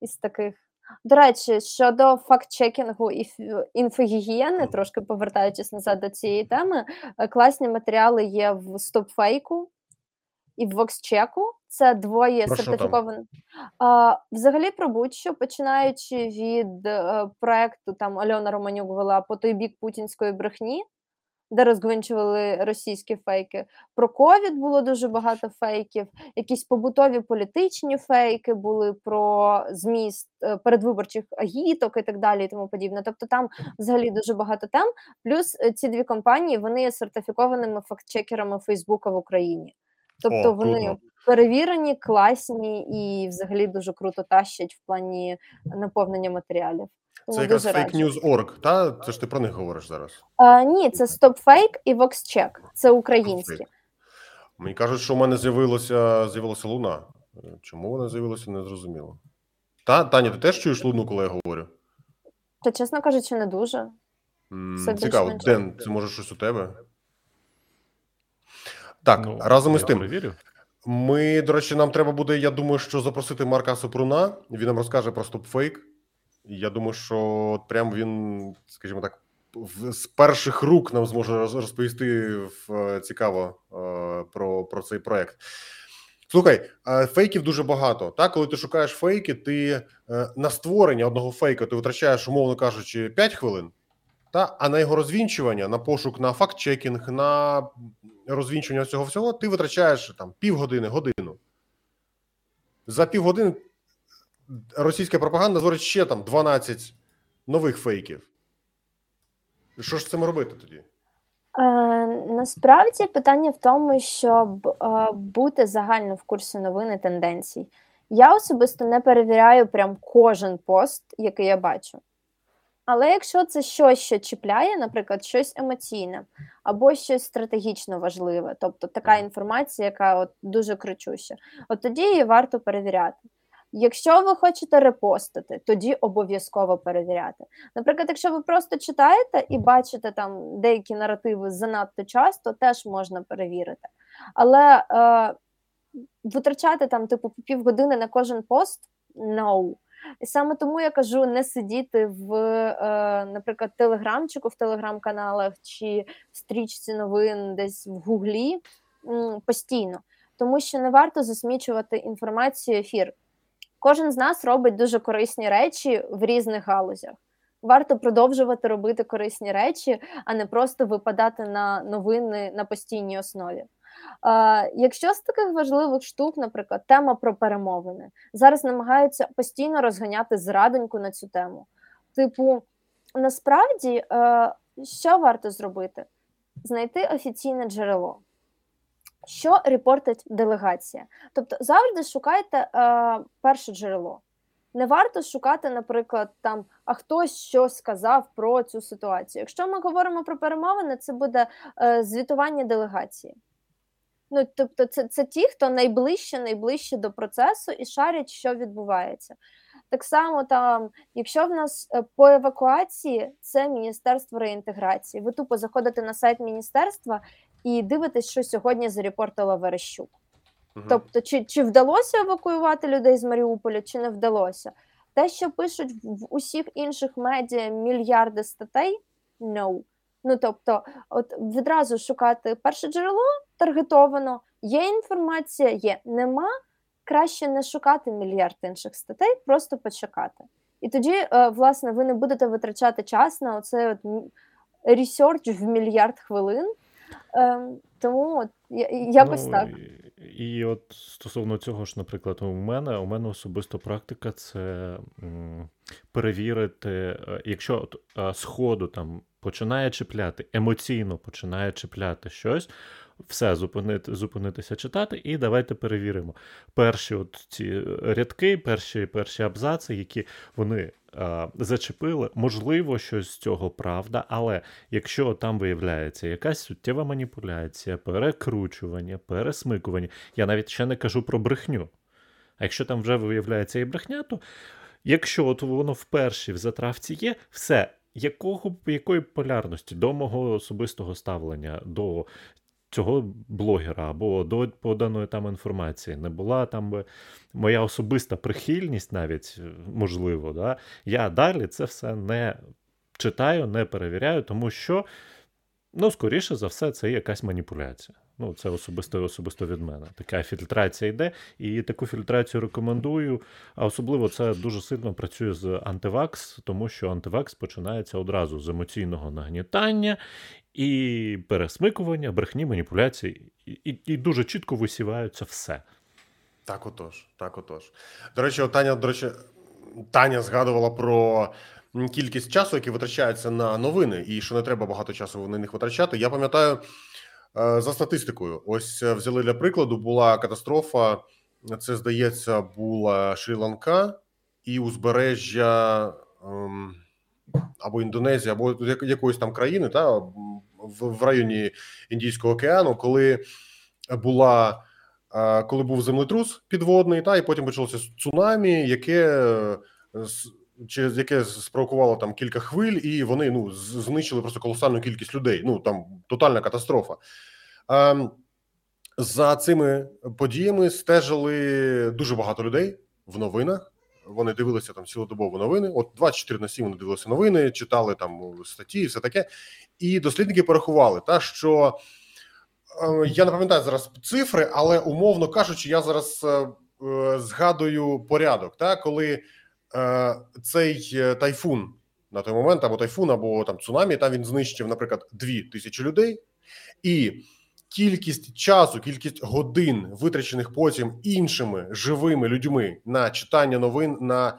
із таких. До речі, щодо факт-чекінгу і інфогігієни, трошки повертаючись назад до цієї теми, е, класні матеріали є в StopFake і в VoxCheck. Це двоє сертифікованих. Взагалі про будь-що, починаючи від е, проекту там Альона Романюк вела по той бік путінської брехні, де розгвинчували російські фейки. Про ковід було дуже багато фейків, якісь побутові політичні фейки були про зміст е, передвиборчих агіток і так далі, і тому подібне. Тобто там взагалі дуже багато тем. Плюс е, ці дві компанії вони є сертифікованими фактчекерами Фейсбука в Україні. Тобто О, вони круто. перевірені, класні і взагалі дуже круто тащать в плані наповнення матеріалів. Це якраз дуже раджу. fake.news.org, та? Це ж ти про них говориш зараз. А, ні, це StopFake і VoxCheck. Це українські. Мені кажуть, що в мене з'явилося, з'явилася луна. Е, Чому вона з'явилася, не зрозуміло. Та, Таня, ти теж чуєш луну, коли я говорю? Та, чесно кажучи, не дуже. Все Цікаво. Ден, це може щось у тебе? Так, Ну, разом із тим, перевірю. ми, до речі, нам треба буде, я думаю, що запросити Марка Супруна. Він нам розкаже про стопфейк. Я думаю, що от прям він, скажімо так, з перших рук нам зможе розповісти е, цікаво е, про, про цей проект. Слухай, е, фейків дуже багато. Так, коли ти шукаєш фейки, ти на створення одного фейка ти витрачаєш, умовно кажучи, 5 хвилин. Та, а на його розвінчування, на пошук, на факт-чекінг, на розвінчування цього всього, ти витрачаєш там півгодини, годину. За півгодини російська пропаганда створить ще там 12 нових фейків. Що ж з цим робити тоді? Е, насправді питання в тому, щоб е, бути загально в курсі новин і тенденцій. Я особисто не перевіряю прям кожен пост, який я бачу. Але якщо це щось, що чіпляє, наприклад, щось емоційне або щось стратегічно важливе, тобто така інформація, яка от дуже кричуща, от тоді її варто перевіряти. Якщо ви хочете репостити, тоді обов'язково перевіряти. Наприклад, якщо ви просто читаєте і бачите там деякі наративи занадто часто, теж можна перевірити. Але е, витрачати там, типу, півгодини на кожен пост no. І саме тому я кажу не сидіти в, е, наприклад, телеграмчику в телеграм-каналах чи в стрічці новин десь в гуглі постійно, тому що не варто засмічувати інформацію ефір. Кожен з нас робить дуже корисні речі в різних галузях. Варто продовжувати робити корисні речі, а не просто випадати на новини на постійній основі. Е, якщо з таких важливих штук, наприклад, тема про перемовини, зараз намагаються постійно розганяти зрадоньку на цю тему. Типу, насправді, е, що варто зробити? Знайти офіційне джерело. Що репортить делегація? Тобто завжди шукайте е, перше джерело. Не варто шукати, наприклад, там, а хтось щось сказав про цю ситуацію. Якщо ми говоримо про перемовини, це буде е, звітування делегації. Ну, тобто, це, це ті, хто найближче, найближче до процесу і шарять, що відбувається. Так само, там, якщо в нас е, по евакуації, це Міністерство реінтеграції. Ви тупо заходите на сайт міністерства і дивитесь, що сьогодні зарепортила Верещук. Мгм. Тобто, чи, чи вдалося евакуювати людей з Маріуполя, чи не вдалося. Те, що пишуть в в усіх інших медіа мільярди статей, no. Ну тобто, от відразу шукати перше джерело таргетовано, є інформація, є, нема. Краще не шукати мільярд інших статей, просто почекати. І тоді, е, власне, ви не будете витрачати час на оцей от ресерч в мільярд хвилин. Ем, тому от, я- якось ну, так. І, і от стосовно цього ж, наприклад, у мене у мене особисто практика це м, перевірити, е, якщо от, а, сходу там починає чіпляти, емоційно починає чіпляти щось. Все, зупинити, зупинитися читати, і давайте перевіримо. Перші от ці рядки, перші, перші абзаци, які вони а, зачепили, можливо, щось з цього правда, але якщо там виявляється якась суттєва маніпуляція, перекручування, пересмикування, я навіть ще не кажу про брехню. А якщо там вже виявляється і брехня, то якщо от воно в першій в затравці є, все. Якого якої полярності до мого особистого ставлення до цього блогера або до поданої там інформації не була там би моя особиста прихильність, навіть можливо, да, я далі це все не читаю, не перевіряю, тому що, ну, скоріше за все, це якась маніпуляція. Ну, це особисто особисто від мене. Така фільтрація йде, і таку фільтрацію рекомендую. А особливо це дуже сильно працює з антивакс, тому що антивакс починається одразу з емоційного нагнітання і пересмикування, брехні, маніпуляцій, і, і, дуже чітко висіваються все. Так, отож, так, отож. До речі, Таня, до речі, Таня згадувала про кількість часу, який витрачається на новини, і що не треба багато часу на них витрачати. Я пам'ятаю е, за статистикою. Ось е, взяли для прикладу, була катастрофа. Це здається, була Шрі-Ланка і узбережжя ем, або Індонезія, або якоїсь там країни, та в районі Індійського океану, коли була коли був землетрус підводний, та і потім почалося цунамі, яке через яке спровокувало там кілька хвиль, і вони ну знищили просто колосальну кількість людей. Ну там тотальна катастрофа. За цими подіями стежили дуже багато людей в новинах. Вони дивилися там цілодобово новини. От 24 на 7 вони дивилися новини, читали там статті, і все таке. І дослідники порахували, та що е, я не пам'ятаю зараз цифри, але умовно кажучи, я зараз е, е, згадую порядок, та коли цей тайфун на той момент або тайфун, або там цунамі, там він знищив, наприклад, дві тисячі людей, і кількість часу, кількість годин, витрачених потім іншими живими людьми на читання новин, на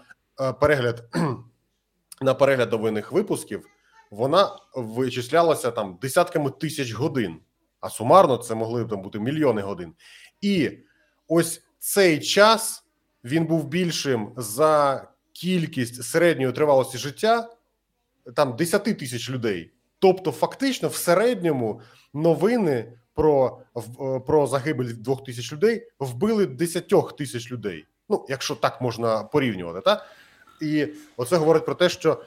перегляд на перегляд новинних випусків вона вичислялася там десятками тисяч годин, а сумарно це могли там бути мільйони годин. І ось цей час він був більшим за кількість середньої тривалості життя там 10 тисяч людей. Тобто, фактично, в середньому новини про про загибель двох тисяч людей вбили 10 тисяч людей. Ну, якщо так можна порівнювати, та і оце говорить про те, що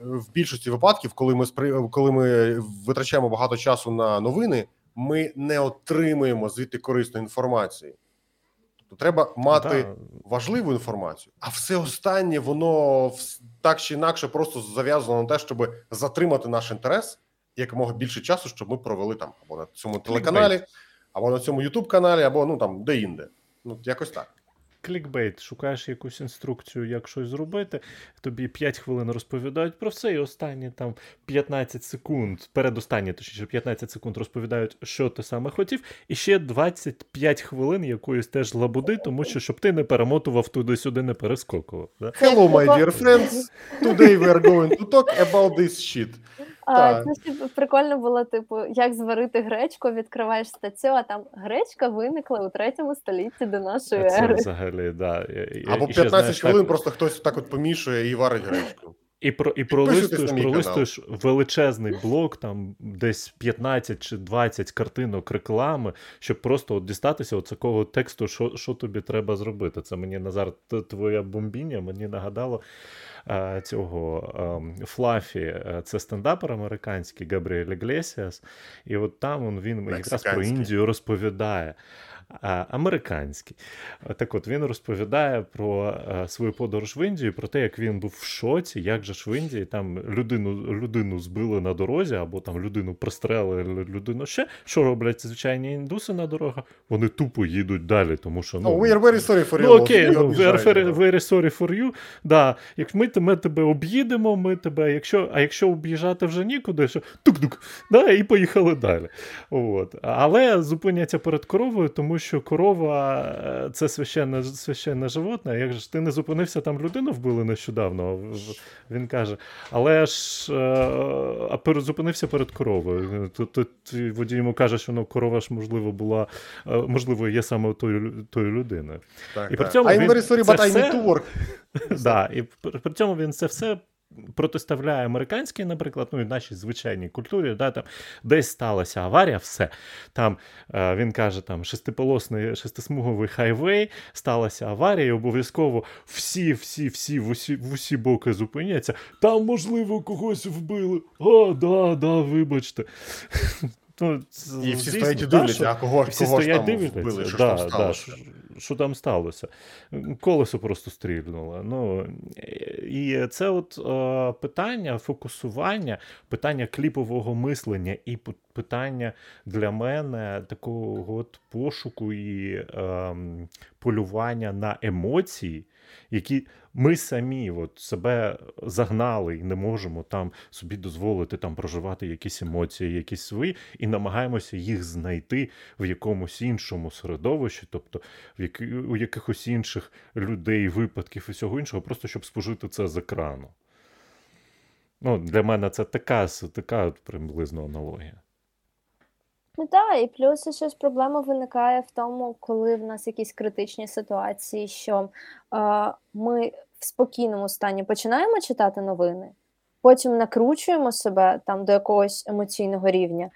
в більшості випадків, коли ми коли ми витрачаємо багато часу на новини, ми не отримуємо звідти корисної інформації. Тобто треба мати да. важливу інформацію, а все останнє воно так чи інакше просто зав'язано на те, щоб затримати наш інтерес якомога більше часу, щоб ми провели там або на цьому телеканалі, або на цьому Ютуб каналі, або ну там де інде. Ну якось так клікбейт, шукаєш якусь інструкцію, як щось зробити, тобі 5 хвилин розповідають про все, і останні там 15 секунд, передостанні, точніше 15 секунд розповідають, що ти саме хотів, і ще 25 хвилин якоїсь теж лабуди, тому що щоб ти не перемотував туди-сюди, не перескокував. Да? Hello, my dear friends. Today we are going to talk about this shit. А, Це ще прикольно було, типу, як зварити гречку, відкриваєш статтю, а там гречка виникла у третьому столітті до нашої Це взагалі, да. Або 15 знаєш, хвилин так... просто хтось так от помішує і варить гречку. І про і пролистуєш, пролистуєш величезний блок, там десь 15 чи 20 картинок реклами, щоб просто от дістатися от такого тексту, що що тобі треба зробити. Це мені Назар, твоя бомбіння мені нагадало а, цього а, Флафі. Це стендапер американський Габріель Іглесіас, І от там він якраз про Індію розповідає американський. Так от він розповідає про свою подорож в Індію, про те, як він був в шоці, як же ж в Індії там людину людину збили на дорозі, або там людину пристрелили, людину ще. Що роблять звичайні індуси на дорогах? Вони тупо їдуть далі, тому що ну, we are very sorry for you. Ну, окей, ну, we are very, very sorry for you. Да, Як ми, ми тебе об'їдемо, ми тебе, якщо, а якщо об'їжджати вже нікуди, що тук-тук, да, і поїхали далі. От. Але зупиняться перед коровою, тому що корова е, це священне священне животне. Як же ж ти не зупинився, там людину вбили нещодавно? Він каже, але ж е, а зупинився перед коровою. Тут, тут водій йому каже, що ну, корова ж можливо була, е, можливо, є саме тою тою людиною. Так, і при цьому need to work. Да, І при цьому він це все протиставляє американській, наприклад, ну і нашій звичайній культурі, да, там десь сталася аварія, все. Там е, він каже, там шестиполосний шестисмуговий хайвей, сталася аварія, і обов'язково всі, всі, всі в усі, в усі боки зупиняться. Там, можливо, когось вбили. А, да, да, вибачте. Ну, І всі звісно, стоять і да, дивляться, що- а кого, ж- всі кого ж там дивляться, вбили, що ж там сталося. що, що там сталося. Колесо просто стрільнуло. Ну, і це от е, питання фокусування, питання кліпового мислення і питання для мене такого от пошуку і е, полювання на емоції, які ми самі от себе загнали і не можемо там собі дозволити там проживати якісь емоції, якісь свої, і намагаємося їх знайти в якомусь іншому середовищі, тобто в які, у якихось інших людей, випадків і всього іншого, просто щоб спожити це з екрану. Ну, для мене це така, така приблизно аналогія. Ну так, і плюс ще ж проблема виникає в тому, коли в нас якісь критичні ситуації, що е, ми в спокійному стані починаємо читати новини, потім накручуємо себе там до якогось емоційного рівня,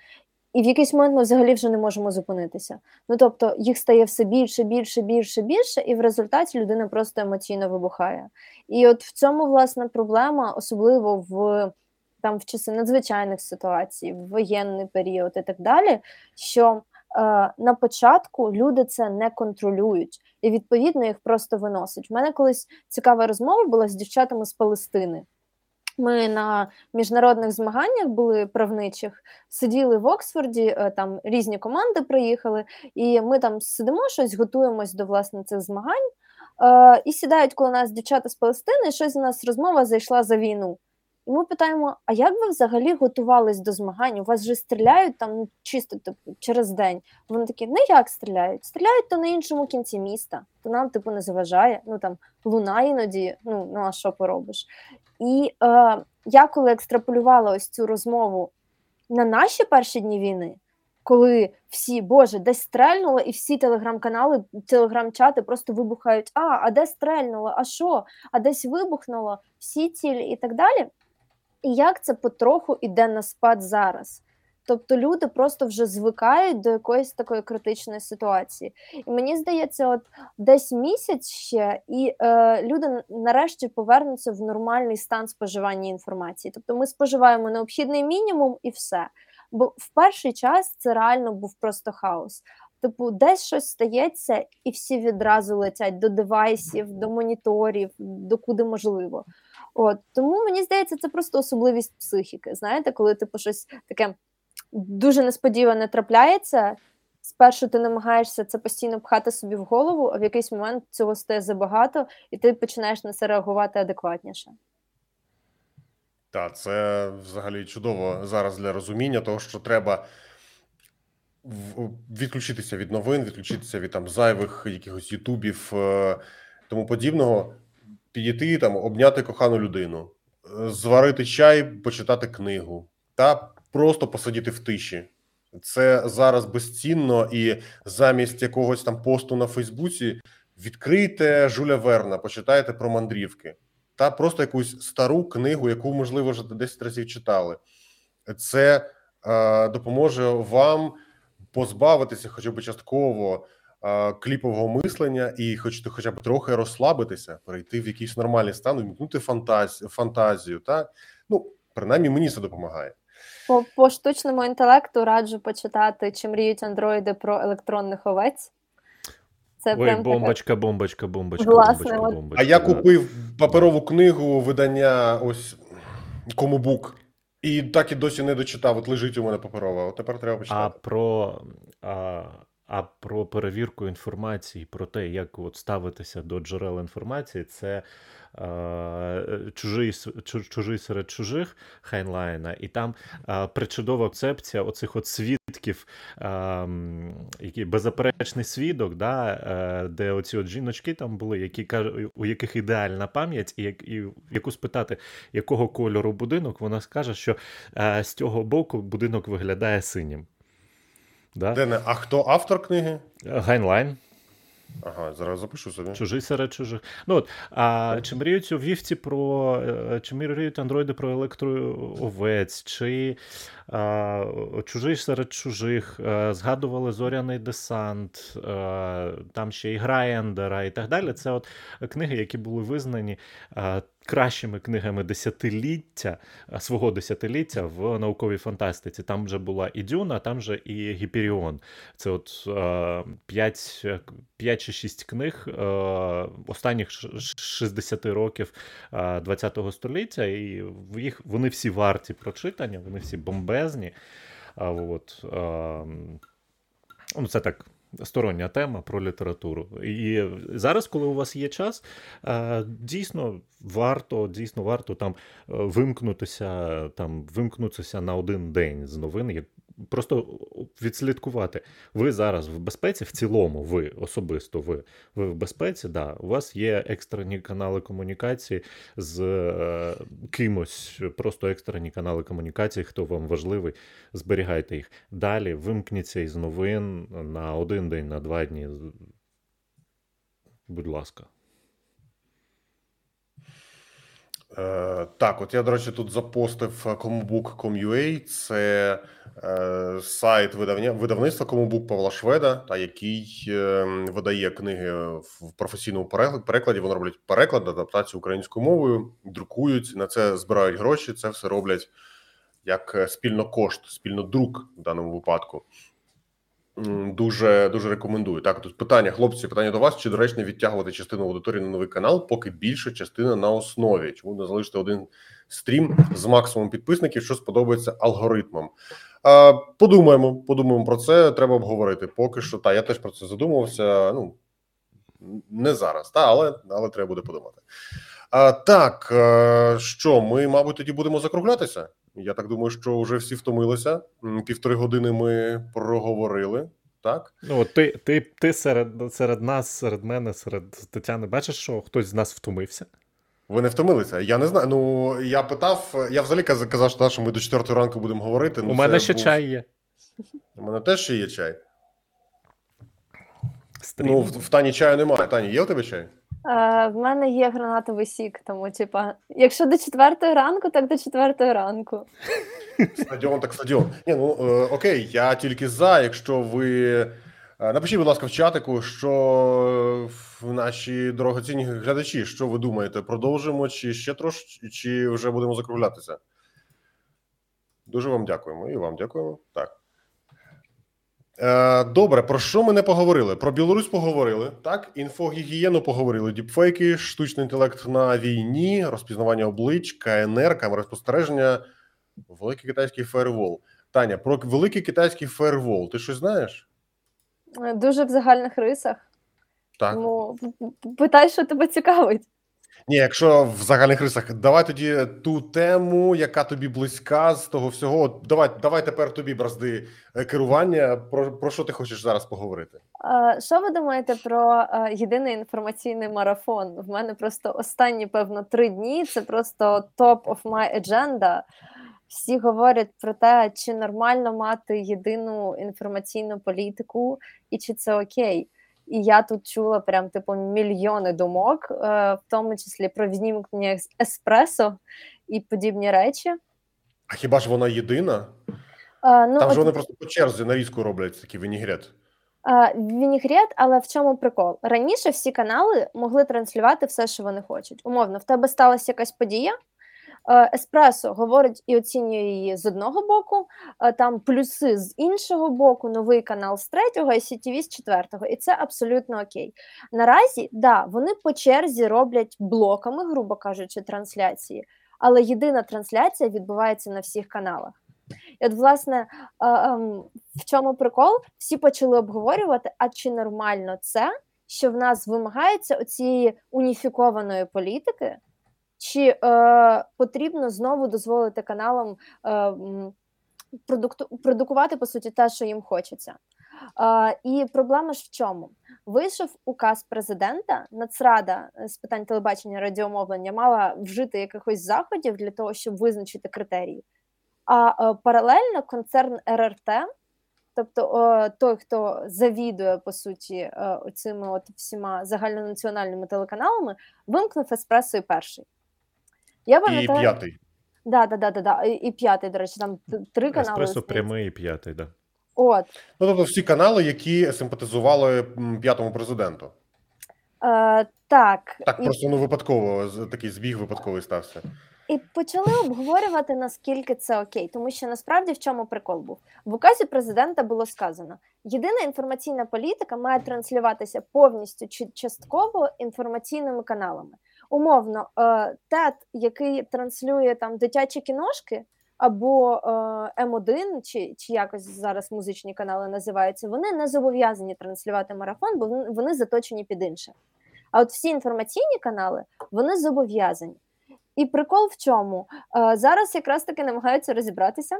і в якийсь момент ми взагалі вже не можемо зупинитися. Ну тобто їх стає все більше, більше, більше, більше, і в результаті людина просто емоційно вибухає. І от в цьому власне проблема, особливо в там в часи надзвичайних ситуацій, в воєнний період і так далі, що е, на початку люди це не контролюють, і відповідно їх просто виносять. В мене колись цікава розмова була з дівчатами з Палестини. Ми на міжнародних змаганнях були правничих, сиділи в Оксфорді, е, там різні команди приїхали, і ми там сидимо, щось готуємось до власне цих змагань. Е, і сідають коло нас дівчата з Палестини, і щось у нас розмова зайшла за війну. І ми питаємо: а як ви взагалі готувались до змагань? У вас же стріляють там ну, чисто типу, через день. Вони такі, ну як стріляють? Стріляють то на іншому кінці міста, то нам типу не заважає. Ну там луна іноді, ну, ну а що поробиш? І е, я коли екстраполювала ось цю розмову на наші перші дні війни, коли всі, Боже, десь стрельнуло, і всі телеграм-канали, телеграм-чати просто вибухають: а, а де стрельнуло, а що, а десь вибухнуло, всі цілі і так далі. І як це потроху іде на спад зараз? Тобто люди просто вже звикають до якоїсь такої критичної ситуації. І мені здається, от десь місяць ще, і е, люди нарешті повернуться в нормальний стан споживання інформації. Тобто ми споживаємо необхідний мінімум і все. Бо в перший час це реально був просто хаос. Типу, десь щось стається, і всі відразу летять до девайсів, до моніторів, до куди можливо. От тому мені здається, це просто особливість психіки. Знаєте, коли типу щось таке дуже несподіване трапляється. Спершу ти намагаєшся це постійно пхати собі в голову, а в якийсь момент цього стає забагато, і ти починаєш на це реагувати адекватніше. Так, це взагалі чудово зараз для розуміння того, що треба відключитися від новин, відключитися від там зайвих якихось ютубів, е, тому подібного, підійти там, обняти кохану людину, е, зварити чай, почитати книгу та просто посидіти в тиші. Це зараз безцінно, і замість якогось там посту на Фейсбуці відкрийте Жуля Верна, почитайте про мандрівки та просто якусь стару книгу, яку можливо вже 10 разів читали. Це е, допоможе вам позбавитися, хоча б частково е, кліпового мислення, і хочете хоча б трохи розслабитися, перейти в якийсь нормальний стан, вмікнути фантазію, фантазію. Так ну принаймні мені це допомагає. По, по штучному інтелекту раджу почитати, чи мріють андроїди про електронних овець. Це Ой, прям така- бомбочка, бомбочка, бомбочка, Власне, бомбочка, от- бомбочка. А я купив паперову книгу видання ось Комубук, і так і досі не дочитав. От лежить у мене паперова. От тепер треба А про, а, а про перевірку інформації, про те, як от ставитися до джерел інформації, це чужий, чужий серед чужих Хайнлайна, і там причудова концепція оцих от свідків, які беззаперечний свідок, да, е, де оці от жіночки там були, які у яких ідеальна пам'ять, і, як, і яку спитати, якого кольору будинок, вона скаже, що е, з цього боку будинок виглядає синім. Да? Дене, а хто автор книги? Гайнлайн. Ага, зараз запишу собі. Чужий серед чужих. Ну от, а чи мріють у вівці про е, чи мріють андроїди про електроовець, чи а, чужий серед чужих, а, згадували зоряний десант, а, там ще і гра Ендера і так далі. Це от книги, які були визнані а, кращими книгами десятиліття свого десятиліття в науковій фантастиці. Там вже була і Дюна, там же і Гіперіон. Це от а, 5, 5 чи 6 книг а, останніх ш- ш- 60 років а, 20-го століття, і їх вони всі варті прочитання, вони всі бомбезні. А, от, а, ну, це так. Стороння тема про літературу. І зараз, коли у вас є час, е, дійсно варто, дійсно варто там е, вимкнутися, там вимкнутися на один день з новин, просто відслідкувати. Ви зараз в безпеці, в цілому, ви особисто ви, ви в безпеці, да, у вас є екстрені канали комунікації з е, кимось, просто екстрені канали комунікації, хто вам важливий, зберігайте їх. Далі вимкніться із новин на один день, на два дні. Будь ласка. Е, так, от я, до речі, тут запостив combook.com.ua. Це е, сайт видавня, видавництва Combook Павла Шведа, та який е, видає книги в професійному перекладі. Вони роблять переклад, адаптацію українською мовою, друкують на це збирають гроші. Це все роблять як е, спільно кошт, спільно друк в даному випадку. Дуже дуже рекомендую. Так, тут питання, хлопці, питання до вас: чи доречно відтягувати частину аудиторії на новий канал, поки більша частина на основі? Чому не залишити один стрім з максимумом підписників, що сподобається алгоритмам? А, подумаємо, подумаємо про це. Треба обговорити. Поки що, та я теж про це задумувався. Ну не зараз, та але, але треба буде подумати. А, так, е, що ми, мабуть, тоді будемо закруглятися. Я так думаю, що вже всі втомилися. Півтори години ми проговорили. Так, Ну, от ти, ти, ти серед, серед нас, серед мене, серед Тетяни, бачиш, що хтось з нас втомився? ви не втомилися. Я не знаю. Ну я питав, я взагалі казав, що, що ми до четвертої ранку будемо говорити. Ну, У мене ще був- чай є. У мене теж ще є чай. Стрім. Ну, в, в Тані чаю немає. Тані, є у тебе чай? Е, в мене є гранатовий сік, тому, типа, якщо до четвертої ранку, так до четвертої ранку. Стадіон, так стадіон. Ні, ну е, окей, я тільки за. Якщо ви е, напишіть, будь ласка, в чатику, що наші дорогоцінні глядачі, що ви думаєте, продовжимо чи ще трошки, чи вже будемо закруглятися? Дуже вам дякуємо. І вам дякуємо. Так. Е, добре, про що ми не поговорили? Про Білорусь поговорили, так? Інфогігієну поговорили, діпфейки, штучний інтелект на війні, розпізнавання облич, КНР, камери спостереження, великий китайський фаєрвол. Таня, про великий китайський фаєрвол. Ти щось знаєш? Е, Дуже в загальних рисах. Так. Тому п- питай, що тебе цікавить. Ні, якщо в загальних рисах, давай тоді ту тему, яка тобі близька з того всього. Давай, давай тепер тобі бразди е, керування. Про, про що ти хочеш зараз поговорити? Е, Що ви думаєте про е, єдиний інформаційний марафон? В мене просто останні, певно, три дні. Це просто top of my agenda. Всі говорять про те, чи нормально мати єдину інформаційну політику, і чи це окей. І я тут чула прям типу мільйони думок, е, в тому числі про віднімкнення ес- еспресо і подібні речі. А хіба ж вона єдина? Е, Ну, Там от ж вони просто по черзі нарізку роблять такий вінігрет. Е, Вінігрет, але в чому прикол? Раніше всі канали могли транслювати все, що вони хочуть. Умовно, в тебе сталася якась подія. Е, Еспресо говорить і оцінює її з одного боку, е, там плюси з іншого боку, новий канал з третього, і CTV з четвертого. І це абсолютно окей. Наразі, да, вони по черзі роблять блоками, грубо кажучи, трансляції, але єдина трансляція відбувається на всіх каналах. І от, власне, е, ем, в чому прикол? Всі почали обговорювати, а чи нормально це, що в нас вимагається оцієї уніфікованої політики, чи е, потрібно знову дозволити каналам е, продукту, продукувати по суті те, що їм хочеться. Е, і проблема ж в чому? Вийшов указ президента, Нацрада е, з питань телебачення радіомовлення мала вжити якихось заходів для того, щоб визначити критерії. А е, паралельно концерн РРТ Тобто о, той, хто завідує по суті е, оцими от всіма загальнонаціональними телеканалами, вимкнув еспресо і перший. Я І п'ятий. да, да, да, да, да. І, і п'ятий, до речі, там три канали. Еспресо прямий і п'ятий, да. От. Ну тобто всі канали, які симпатизували п'ятому президенту. Е, так, Так, і, просто ну випадково такий збіг випадковий стався. і почали обговорювати, наскільки це окей, тому що насправді в чому прикол був. В указі президента було сказано: єдина інформаційна політика має транслюватися повністю чи частково інформаційними каналами. Умовно, е, ТЕТ, який транслює там дитячі кіношки. Або е, М1, чи, чи якось зараз музичні канали називаються, вони не зобов'язані транслювати марафон, бо вони- заточені під інше. А от всі інформаційні канали вони зобов'язані. І прикол в чому? Е, зараз якраз таки намагаються розібратися,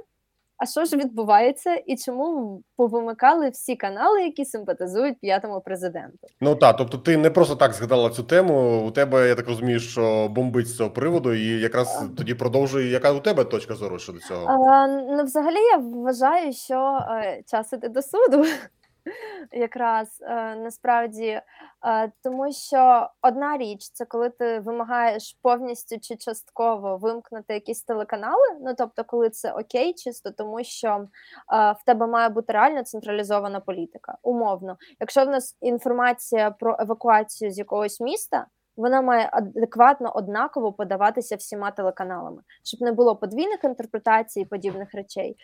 а що ж відбувається, і чому повимикали всі канали, які симпатизують п'ятому президенту. Ну так, тобто ти не просто так згадала цю тему. У тебе, я так розумію, що бомбить з цього приводу, і якраз тоді продовжує, яка у тебе точка зору щодо цього. А, ну, взагалі, я вважаю, що а, час іде до суду. Якраз е, насправді, е, тому що одна річ це коли ти вимагаєш повністю чи частково вимкнути якісь телеканали. Ну тобто, коли це окей, чисто тому, що е, в тебе має бути реально централізована політика. Умовно, якщо в нас інформація про евакуацію з якогось міста. Вона має адекватно однаково подаватися всіма телеканалами, щоб не було подвійних інтерпретацій і подібних речей.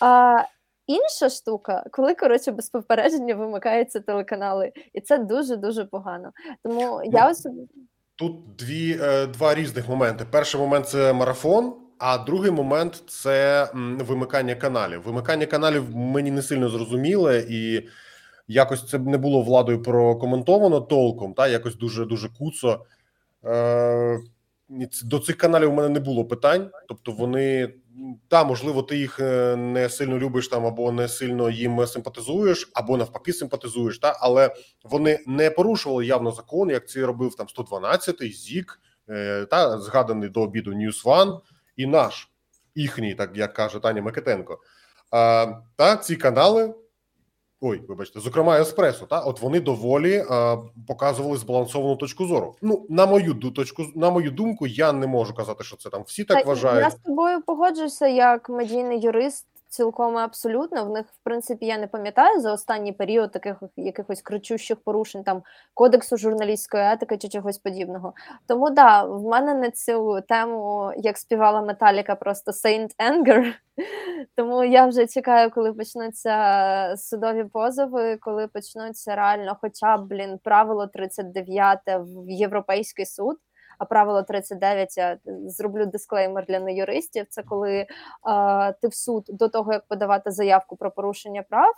А інша штука, коли коротше без попередження вимикаються телеканали, і це дуже дуже погано. Тому я особисто Тут дві е, два різних моменти. Перший момент це марафон, а другий момент це вимикання каналів. Вимикання каналів мені не сильно зрозуміле, і якось це не було владою прокоментовано толком. Та якось дуже дуже куцо. Е, до цих каналів у мене не було питань. Тобто, вони та можливо, ти їх е, не сильно любиш там, або не сильно їм симпатизуєш, або навпаки симпатизуєш. Та але вони не порушували явно закон, як це робив там 112-й, ЗІК, е, та згаданий до обіду News One і наш їхній, так як каже Таня Микитенко. А, та ці канали. Ой, вибачте, зокрема, еспресо, та от вони доволі е, показували збалансовану точку зору. Ну, на мою ду- точку, на мою думку, я не можу казати, що це там всі так так вважають. Я з тобою погоджуюся як медійний юрист. Цілком абсолютно в них, в принципі, я не пам'ятаю за останній період таких якихось кричущих порушень там кодексу журналістської етики чи чогось подібного. Тому да, в мене на цю тему, як співала Металіка, просто Saint Anger. Тому я вже чекаю, коли почнуться судові позови, коли почнуться реально, хоча б блін, правило 39 в Європейський суд. А правило 39, я зроблю дисклеймер для неюристів. Це коли е, ти в суд до того, як подавати заявку про порушення прав,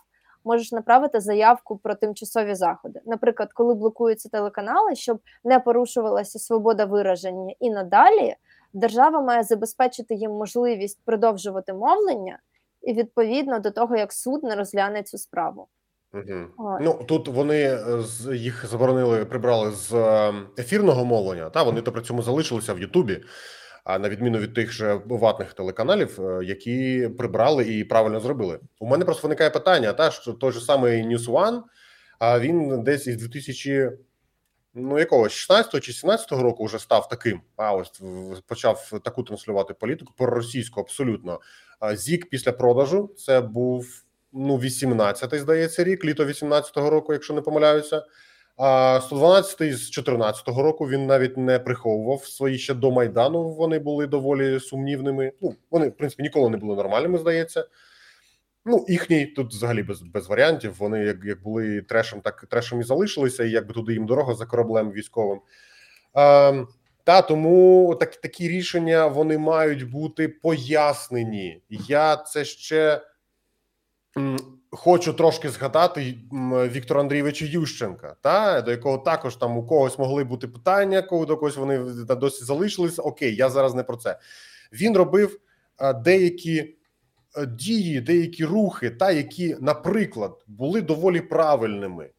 можеш направити заявку про тимчасові заходи. Наприклад, коли блокуються телеканали, щоб не порушувалася свобода вираження і надалі, держава має забезпечити їм можливість продовжувати мовлення і відповідно до того, як суд не розгляне цю справу. Угу. Ну тут вони е, з їх заборонили, прибрали з е, ефірного мовлення. Та вони то при цьому залишилися в Ютубі. А на відміну від тих же ватних телеканалів, е, які прибрали і правильно зробили. У мене просто виникає питання: та що той же самий News One, а він десь із 2000, ну якогось 16 чи 17 року вже став таким. А ось почав таку транслювати політику проросійську абсолютно. Зік після продажу це був ну 18-й, здається, рік, літо 18-го року, якщо не помиляюся. А 112-й з 14-го року він навіть не приховував свої ще до майдану. Вони були доволі сумнівними. Ну вони в принципі ніколи не були нормальними, здається. Ну, їхній тут взагалі без, без варіантів. Вони як, як були трешем, так трешем і залишилися, і якби туди їм дорога за кораблем військовим. Е, та тому так, такі рішення вони мають бути пояснені. Я це ще хочу трошки згадати Віктора Андрійовича Ющенка, та до якого також там у когось могли бути питання, коли до когось вони досі залишилися. Окей, я зараз не про це. Він робив е, деякі е, дії, деякі рухи, та які, наприклад, були доволі правильними.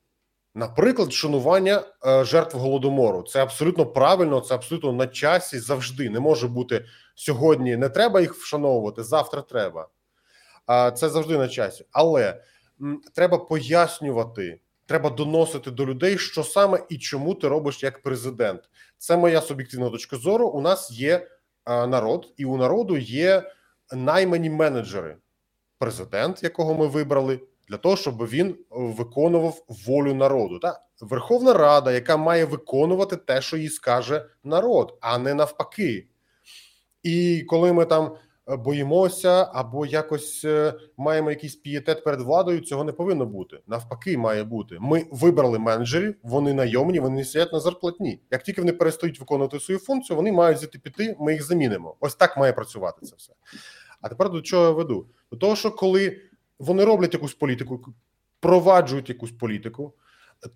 Наприклад, шанування е, жертв голодомору. Це абсолютно правильно, це абсолютно на часі завжди. Не може бути сьогодні. Не треба їх вшановувати, завтра треба. Це завжди на часі. Але треба пояснювати, треба доносити до людей, що саме і чому ти робиш як президент. Це моя суб'єктивна точка зору. У нас є народ, і у народу є наймані менеджери. Президент, якого ми вибрали, для того, щоб він виконував волю народу. Та Верховна Рада, яка має виконувати те, що їй скаже народ, а не навпаки. І коли ми там боїмося або якось е, маємо якийсь пієтет перед владою, цього не повинно бути. Навпаки, має бути. Ми вибрали менеджерів, вони найомні, вони сидять на зарплатні. Як тільки вони перестають виконувати свою функцію, вони мають звідти піти. Ми їх замінимо. Ось так має працювати це все. А тепер до чого я веду? До того, що коли вони роблять якусь політику, проваджують якусь політику,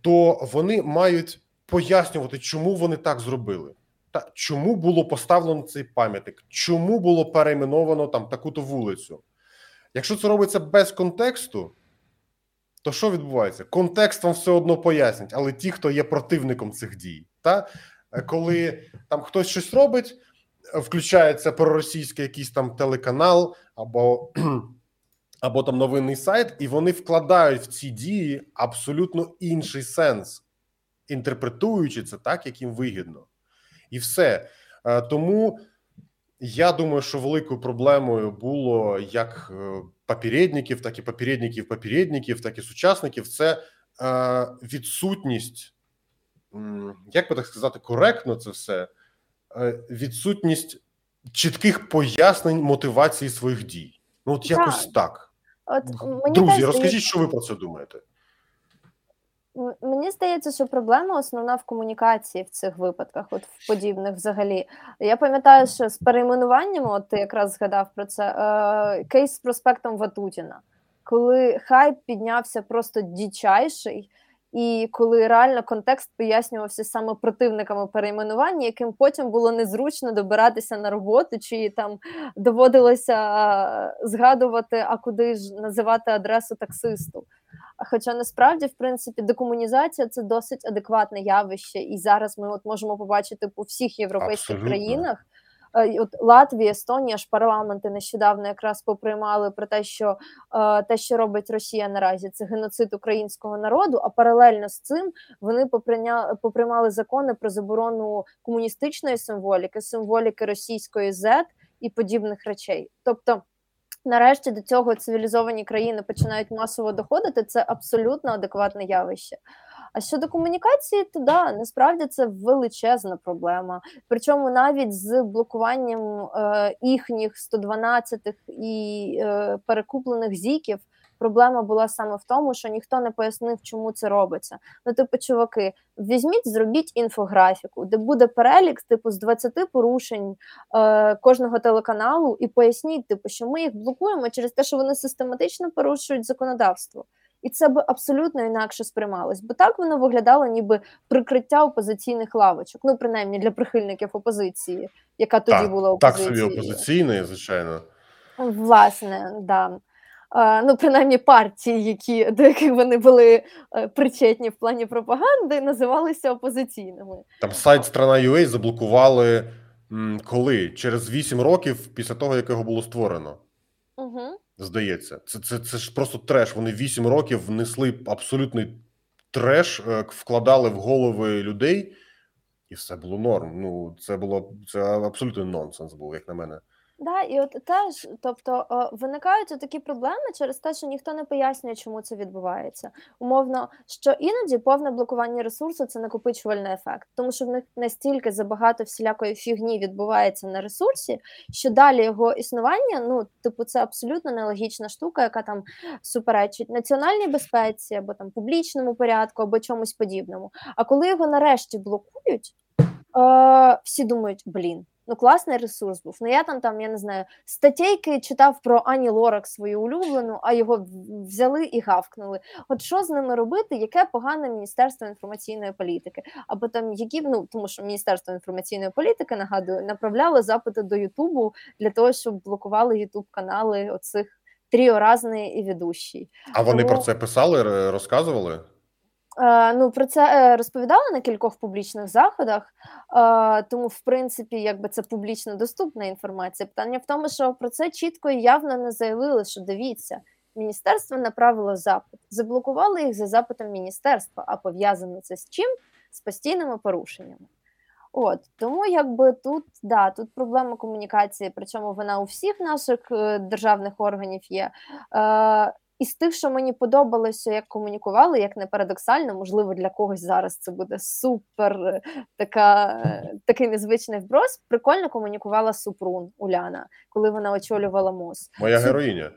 то вони мають пояснювати, чому вони так зробили. Та чому було поставлено цей пам'ятник? Чому було перейменовано там таку-то вулицю? Якщо це робиться без контексту, то що відбувається? Контекст вам все одно пояснять, але ті, хто є противником цих дій, та коли там хтось щось робить, включається проросійський якийсь там телеканал або або там новинний сайт, і вони вкладають в ці дії абсолютно інший сенс, інтерпретуючи це так, як їм вигідно, і все тому. Я думаю, що великою проблемою було як попередників, так і попередників попередників, так і сучасників. Це е, відсутність, як би так сказати, коректно це все, е, відсутність чітких пояснень мотивації своїх дій. Ну, от якось так. От мені Друзі, розкажіть, що ви про це думаєте? Мені здається, що проблема основна в комунікації в цих випадках, от в подібних взагалі. Я пам'ятаю, що з перейменуванням, от ти якраз згадав про це, е, кейс з проспектом Ватутіна, коли хайп піднявся просто дичайший, і коли реально контекст пояснювався саме противниками перейменування, яким потім було незручно добиратися на роботу, чи там доводилося е, згадувати, а куди ж називати адресу таксисту. Хоча насправді, в принципі, декомунізація це досить адекватне явище, і зараз ми от можемо побачити по всіх європейських Абсолютно. країнах. Е, От Латвія, Естонія ж парламенти нещодавно якраз поприймали про те, що е, те, що робить Росія наразі, це геноцид українського народу. А паралельно з цим вони поприйня, поприймали закони про заборону комуністичної символіки, символіки російської Z і подібних речей. Тобто. Нарешті до цього цивілізовані країни починають масово доходити. Це абсолютно адекватне явище. А щодо комунікації, то да, насправді це величезна проблема. Причому навіть з блокуванням е, їхніх 112 і е, перекуплених зіків. Проблема була саме в тому, що ніхто не пояснив, чому це робиться. Ну, типу, чуваки, візьміть, зробіть інфографіку, де буде перелік, типу, з 20 порушень е, кожного телеканалу, і поясніть, типу, що ми їх блокуємо через те, що вони систематично порушують законодавство. І це би абсолютно інакше сприймалось, бо так воно виглядало, ніби прикриття опозиційних лавочок. Ну, принаймні для прихильників опозиції, яка тоді Так, була так собі опозиційний, звичайно. Власне, да. Ну, принаймні партії, які, до яких вони були е, причетні в плані пропаганди, називалися опозиційними. Там сайт Страна.ua заблокували коли? Через 8 років після того, як його було створено. Угу. Здається, це, це, це ж просто треш. Вони 8 років внесли абсолютний треш, е, вкладали в голови людей, і все було норм. Ну, це було це абсолютно нонсенс був, як на мене. Да, і от теж, тобто виникають такі проблеми через те, що ніхто не пояснює, чому це відбувається. Умовно, що іноді повне блокування ресурсу це накопичувальний ефект, тому що в них настільки забагато всілякої фігні відбувається на ресурсі, що далі його існування, ну типу, це абсолютно нелогічна штука, яка там суперечить національній безпеці або там публічному порядку, або чомусь подібному. А коли його нарешті блокують, е, всі думають, блін. Ну, класний ресурс був. Ну, я там, там, я не знаю, статейки читав про Ані Лорак свою улюблену, а його взяли і гавкнули. От що з ними робити? Яке погане Міністерство інформаційної політики? Або там які ну тому, що Міністерство інформаційної політики нагадую, направляло запити до Ютубу для того, щоб блокували Ютуб канали оцих тріо разний і ведущий. А вони Тому- про це писали, розказували? Е, ну, про це е, розповідали на кількох публічних заходах, е, тому, в принципі, якби це публічно доступна інформація. Питання в тому, що про це чітко і явно не заявили, що дивіться, міністерство направило запит, заблокували їх за запитом міністерства, а пов'язано це з чим? З постійними порушеннями. От тому, якби тут да, тут проблема комунікації, причому вона у всіх наших державних органів є. І з тих, що мені подобалося, як комунікували, як не парадоксально, можливо, для когось зараз це буде супер е, така, е, такий незвичний вброс. Прикольно комунікувала Супрун Уляна, коли вона очолювала МОЗ. Моя героїня.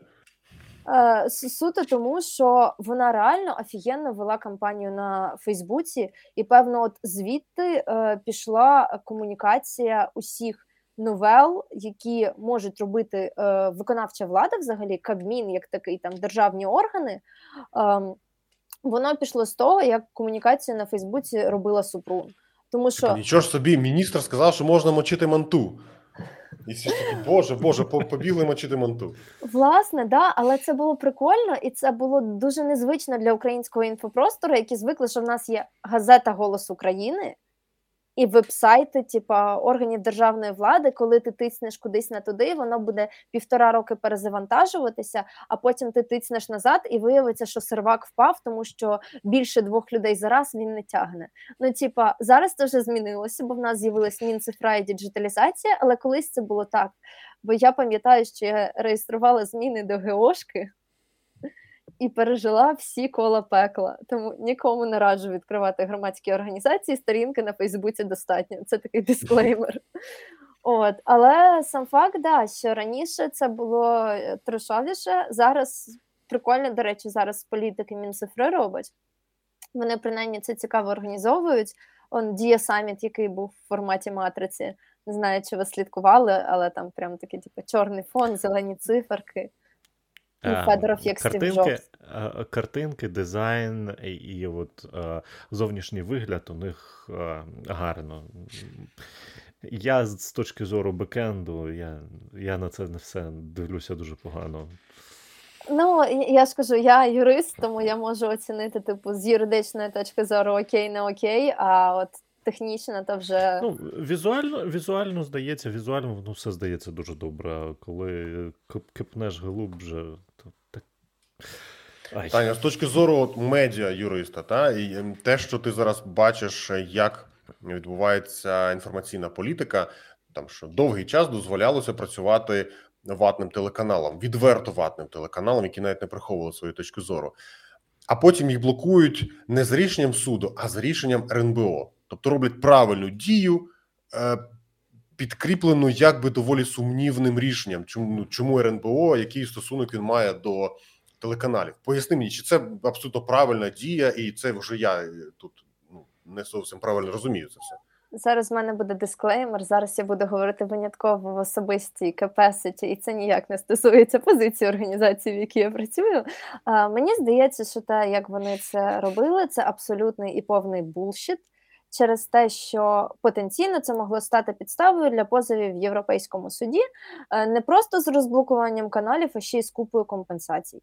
Е, суто тому, що вона реально офігенно вела кампанію на Фейсбуці, і певно, от звідти е, пішла комунікація усіх новел, які можуть робити е, виконавча влада, взагалі Кабмін, як такий там державні органи. Ем, воно пішло з того, як комунікацію на Фейсбуці робила Супрун. Тому що Нічого ж собі, міністр сказав, що можна мочити манту. І всі такі, боже, боже, по- побігли мочити манту. Власне, да, але це було прикольно, і це було дуже незвично для українського інфопростору, які звикли, що в нас є газета Голос України і вебсайти, типа органів державної влади. Коли ти тиснеш кудись на туди, воно буде півтора роки перезавантажуватися, а потім ти тиснеш назад, і виявиться, що сервак впав, тому що більше двох людей зараз він не тягне. Ну, типа, зараз це вже змінилося, бо в нас з'явилась Мінцифра і діджиталізація, але колись це було так. Бо я пам'ятаю, що я реєструвала зміни до ГОшки і пережила всі кола пекла. Тому нікому не раджу відкривати громадські організації. Сторінки на Фейсбуці достатньо. Це такий дисклеймер. От, але сам факт, да, що раніше це було е, трешовіше. Зараз прикольно, до речі, зараз політики Мінцифри роблять. Вони принаймні це цікаво організовують. Он Дія Саміт, який був в форматі матриці. Не знаю, чи ви слідкували, але там прям такий, типу, чорний фон, зелені циферки. Е, Федоров як картинки, е, картинки, дизайн і, і от е, зовнішній вигляд у них гарно. Я з точки зору бекенду, я, я на це не все дивлюся дуже погано. Ну, я- ж кажу, я юрист, тому я можу оцінити, типу, з юридичної точки зору окей, не окей, а от технічно то вже. Ну, візуально, візуально здається, візуально воно все здається дуже добре. Коли кипнеш глубже. Таня, з точки зору медіа юриста, та і ем, те, що ти зараз бачиш, як відбувається інформаційна політика, там що довгий час дозволялося працювати ватним телеканалам, відверто ватним телеканалам, які навіть не приховували свою точку зору. А потім їх блокують не з рішенням суду, а з рішенням РНБО. Тобто роблять правильну дію, е, підкріплену якби доволі сумнівним рішенням. Чому ну, чому РНБО, який стосунок він має до телеканалів? Поясни мені, чи це абсолютно правильна дія, і це вже я е, тут ну не зовсім правильно розумію це все. Зараз в мене буде дисклеймер. Зараз я буду говорити винятково в особистій capacity, і це ніяк не стосується позиції організації, в якій я працюю. А, мені здається, що те, як вони це робили, це абсолютний і повний булшіт через те, що потенційно це могло стати підставою для позовів в Європейському суді е, не просто з розблокуванням каналів, а ще й з купою компенсацій.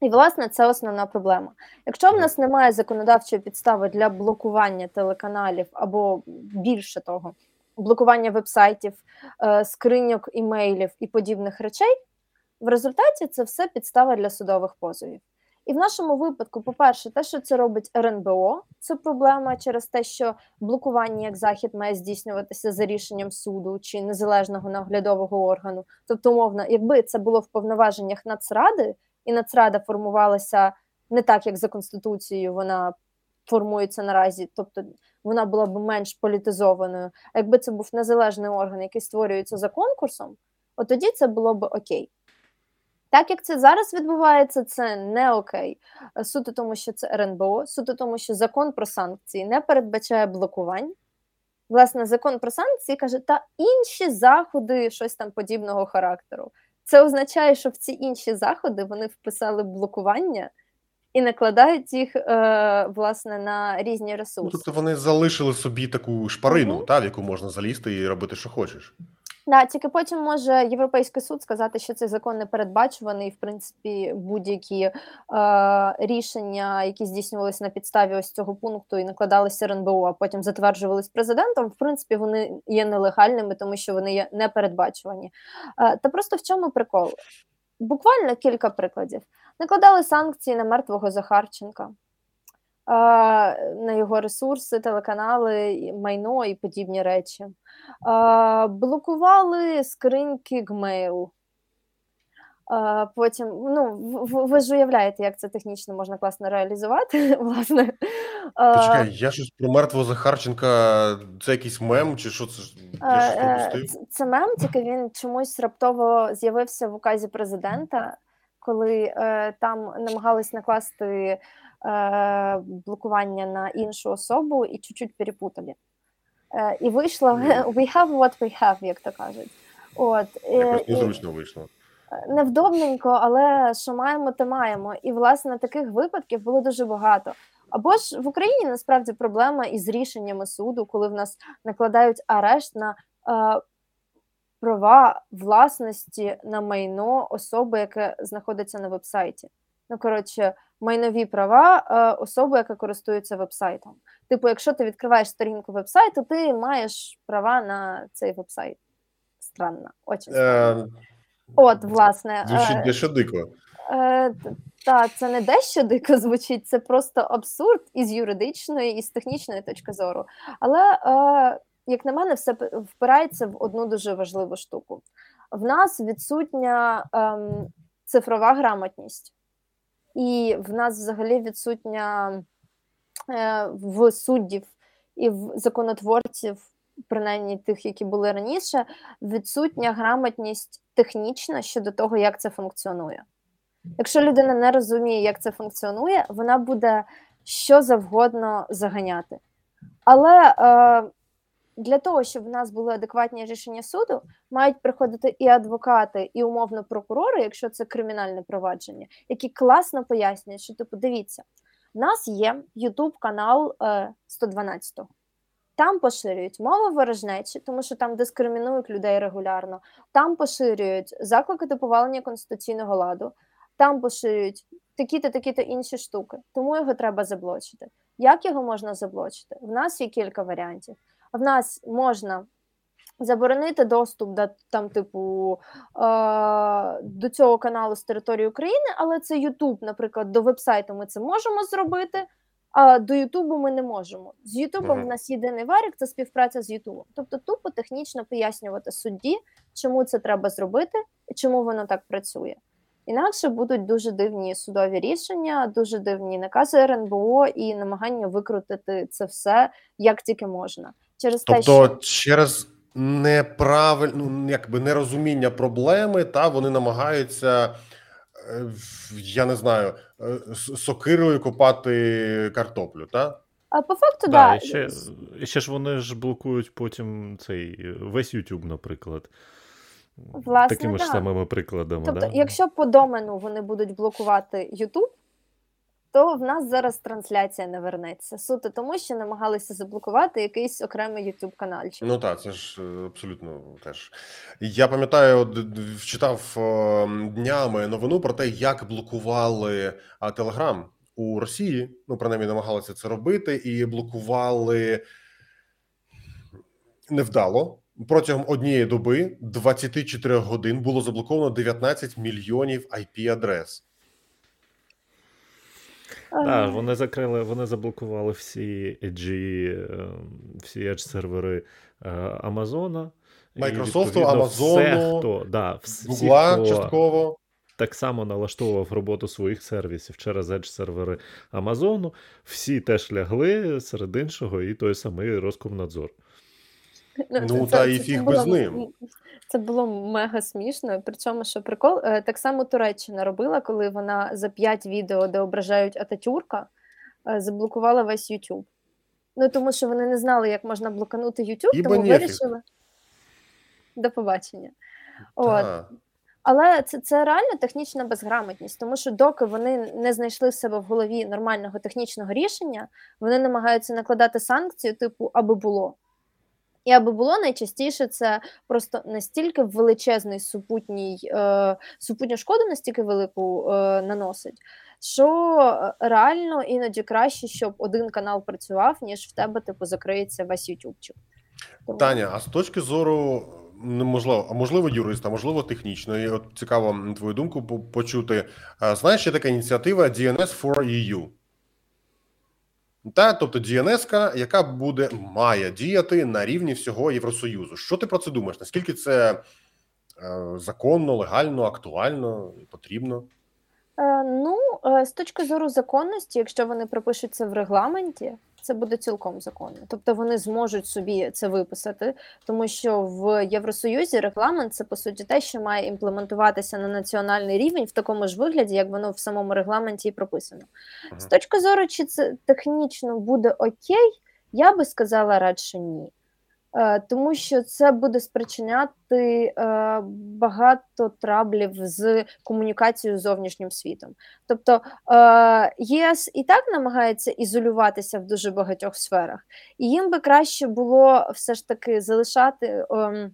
І, власне, це основна проблема. Якщо в нас немає законодавчої підстави для блокування телеканалів або більше того, блокування вебсайтів, е, скриньок імейлів і подібних речей, в результаті це все підстава для судових позовів. І в нашому випадку, по-перше, те, що це робить РНБО, це проблема через те, що блокування як захід має здійснюватися за рішенням суду чи незалежного наглядового органу. Тобто, умовно, якби це було в повноваженнях Нацради, і Нацрада формувалася не так, як за Конституцією вона формується наразі, тобто вона була б менш політизованою. А якби це був незалежний орган, який створюється за конкурсом, от тоді це було б окей. Так як це зараз відбувається, це не окей. Суто тому, що це РНБО, суто тому, що закон про санкції не передбачає блокувань. Власне, закон про санкції каже, та інші заходи щось там подібного характеру. Це означає, що в ці інші заходи вони вписали блокування і накладають їх е, власне на різні Ну, ресурси. тобто вони залишили собі таку шпарину, Мгм. та в яку можна залізти і робити, що хочеш. Да, тільки потім може Європейський суд сказати, що цей закон не передбачуваний, в принципі будь-які е, рішення, які здійснювалися на підставі ось цього пункту і накладалися РНБО, а потім затверджувались президентом. В принципі, вони є нелегальними, тому що вони є непередбачувані. Е, та просто в чому прикол? буквально кілька прикладів. Накладали санкції на мертвого Захарченка, на його ресурси, телеканали, майно і подібні речі. Блокували скриньки Gmail. Потім, ну, ви ж уявляєте, як це технічно можна класно реалізувати, власне. Почекай, я щось про мертвого Захарченка, це якийсь мем, чи що це? Я щось Е, пропустив. Це мем, тільки він чомусь раптово з'явився в указі президента, коли е, там намагались накласти блокування на іншу особу і чуть-чуть перепутали. Е, і вийшло we have what we have, як то кажуть. От, е, Якось і- незручно вийшло. невдобненько, але що маємо, то маємо. І власне таких випадків було дуже багато. Або ж в Україні насправді проблема із рішеннями суду, коли в нас накладають арешт на е, права власності на майно особи, яке знаходиться на вебсайті. Ну, коротше, майнові права е, особи, яка користується вебсайтом. Типу, якщо ти відкриваєш сторінку вебсайту, ти маєш права на цей вебсайт. Странно, очень странно. Е, От, власне, звучить е, дещо дико. Е, та це не дещо дико звучить, це просто абсурд із юридичної і з технічної точки зору. Але, е, як на мене, все впирається в одну дуже важливу штуку. В нас відсутня ем, цифрова грамотність, і в нас взагалі відсутня е, в суддів і в законотворців, принаймні тих, які були раніше, відсутня грамотність технічна щодо того, як це функціонує. Якщо людина не розуміє, як це функціонує, вона буде що завгодно заганяти. Але е, для того, щоб в нас були адекватні рішення суду, мають приходити і адвокати, і умовно прокурори, якщо це кримінальне провадження, які класно пояснюють, що типу, дивіться, в нас є YouTube канал е, 112. Там поширюють мову ворожнечі, тому що там дискримінують людей регулярно. Там поширюють заклики до повалення конституційного ладу, там поширюють такі-то, такі-то інші штуки. Тому його треба заблочити. Як його можна заблочити? В нас є кілька варіантів. В нас можна заборонити доступ до там, типу, е- до цього каналу з території України, але це YouTube, наприклад, до вебсайту ми це можемо зробити. А до Ютубу ми не можемо. З Ютубом Мгм. в нас єдиний варік це співпраця з Ютубом. Тобто тупо технічно пояснювати судді, чому це треба зробити і чому воно так працює. Інакше будуть дуже дивні судові рішення, дуже дивні накази РНБО і намагання викрутити це все як тільки можна. Через те, Тобто що через неправиль... ну, якби нерозуміння проблеми, та вони намагаються, е, я не знаю, е, сокирою копати картоплю, та? а по факту, Да, да, і ще, ще ж вони ж блокують потім цей весь YouTube, наприклад. Власне, Такими ж самими прикладами. Тобто, да? якщо по домену вони будуть блокувати YouTube, то в нас зараз трансляція не вернеться. Суто тому, що намагалися заблокувати якийсь окремий YouTube каналчик. Ну так, це ж е, абсолютно теж. Я пам'ятаю, читав е, днями новину про те, як блокували Телеграм у Росії. Ну, принаймні, намагалися це робити, і блокували невдало. Протягом однієї доби 24 годин було заблоковано 19 мільйонів IP-адрес. Да, Е, вони закрили, вони заблокували всі Edge, е, всі Edge сервери е, Амазона. Майкрософту, Амазону, хто, да, всі, Гугла хто частково. так само налаштовував роботу своїх сервісів через Edge сервери Амазону, всі теж лягли серед іншого, і той самий Роскомнадзор. Ну, та і фіг би з ним. Це було мега смішно. Причому, що прикол, е, так само Туреччина робила, коли вона за 5 відео, де ображають Ататюрка, е, заблокувала весь YouTube. Ну, тому що вони не знали, як можна блоканути YouTube, Ібо тому нефіг. вирішили. До побачення. От. Та. Але це, це реально технічна безграмотність, тому що доки вони не знайшли в себе в голові нормального технічного рішення, вони намагаються накладати санкції, типу, аби було. І аби було найчастіше це просто настільки величезний супутній, е, супутню шкоду настільки велику е, наносить, що е, реально іноді краще, щоб один канал працював, ніж в тебе, типу, закриється весь ютубчик. Таня, а з точки зору неможливо, а можливо, юрист, а можливо, технічно. І от цікаво твою думку почути. Знаєш, є така ініціатива DNS for EU. Та, тобто DNS, яка буде має діяти на рівні всього Євросоюзу. Що ти про це думаєш? Наскільки це е, законно, легально, актуально і потрібно? Е, Ну, е, з точки зору законності, якщо вони пропишуться в регламенті, це буде цілком законно. Тобто вони зможуть собі це виписати, тому що в Євросоюзі регламент це по суті те, що має імплементуватися на національний рівень в такому ж вигляді, як воно в самому регламенті і прописано. З точки зору, чи це технічно буде окей, я би сказала радше ні. Е, Тому що це буде спричиняти е, багато траблів з комунікацією з зовнішнім світом. Тобто е, ЄС і так намагається ізолюватися в дуже багатьох сферах, і їм би краще було все ж таки залишати ем,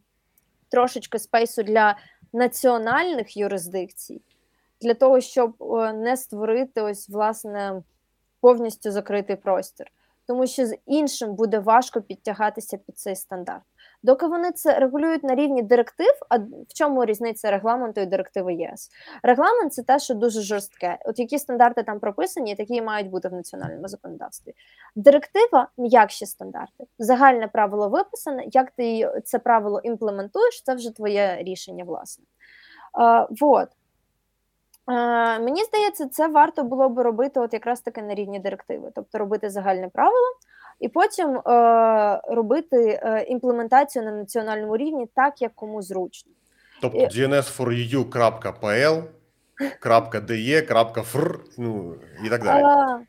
трошечки спейсу для національних юрисдикцій, для того, щоб не створити ось власне повністю закритий простір. Тому що з іншим буде важко підтягатися під цей стандарт. Доки вони це регулюють на рівні директив, а в чому різниця регламенту і директиви ЄС? Регламент це те, що дуже жорстке. От які стандарти там прописані, такі і мають бути в національному законодавстві. Директива м'якші стандарти. Загальне правило виписане. Як ти це правило імплементуєш, це вже твоє рішення, власне. Е, вот. Е, Мені здається, це варто було б робити от якраз таки на рівні директиви, тобто робити загальне правило, і потім е, робити е, імплементацію на національному рівні так, як кому зручно. Тобто І- DNS4EU.pl, .de, .fr, ну і так далі. Е,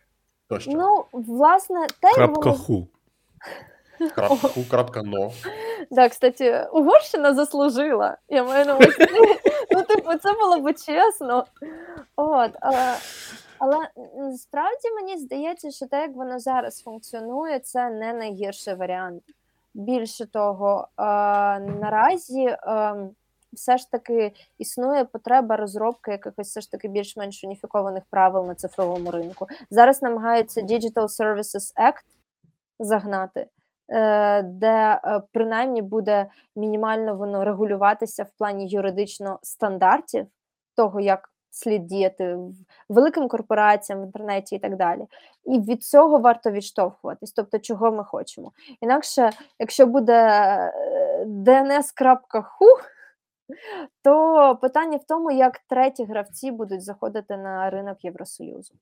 Тощо. ну, власне, те, Крапка ху. Крапка ху, крапка но. Да, кстати, Угорщина заслужила. Я маю на увазі. Ну, типу, це було б чесно. От, але, але насправді мені здається, що те, як воно зараз функціонує, це не найгірший варіант. Більше того, е, наразі е, все ж таки існує потреба розробки якихось все ж таки більш-менш уніфікованих правил на цифровому ринку. Зараз намагаються Digital Services Act загнати, де е, принаймні буде мінімально воно регулюватися в плані юридично стандартів того, як слід діяти великим корпораціям в інтернеті і так далі. І від цього варто відштовхуватись, тобто чого ми хочемо. Інакше, якщо буде е, dns.hu, то питання в тому, як треті гравці будуть заходити на ринок Євросоюзу.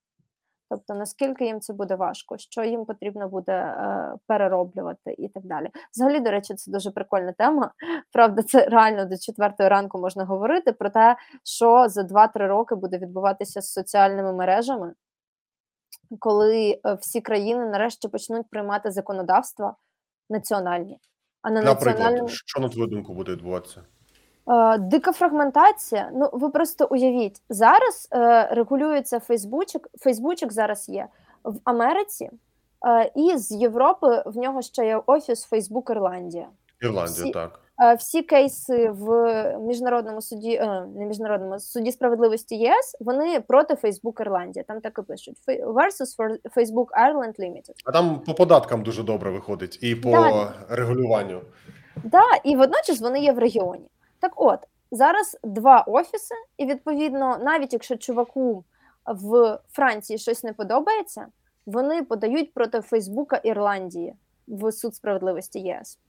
Тобто, наскільки їм це буде важко, що їм потрібно буде е, перероблювати і так далі. Взагалі, до речі, це дуже прикольна тема. Правда, це реально до четвертої ранку можна говорити про те, що за 2-3 роки буде відбуватися з соціальними мережами, коли е, всі країни нарешті почнуть приймати законодавства національні. А на національному Наприклад, що на твою думку буде відбуватися? Е, Дика фрагментація. Ну, ви просто уявіть, зараз е, регулюється Фейсбучик. Фейсбучик зараз є в Америці, е, і з Європи в нього ще є офіс Фейсбук Ірландія. Ірландія, Всі- так. Е, всі кейси в міжнародному суді, не міжнародному суді справедливості ЄС вони проти Фейсбук Ірландія. Там так і пишуть versus for Facebook Ireland Limited. А там по податкам дуже добре виходить і по Да. регулюванню. Да, і водночас вони є в регіоні. Так от, зараз два офіси, і відповідно, навіть якщо чуваку в Франції щось не подобається, вони подають проти Фейсбука Ірландії в суд справедливості ЄС.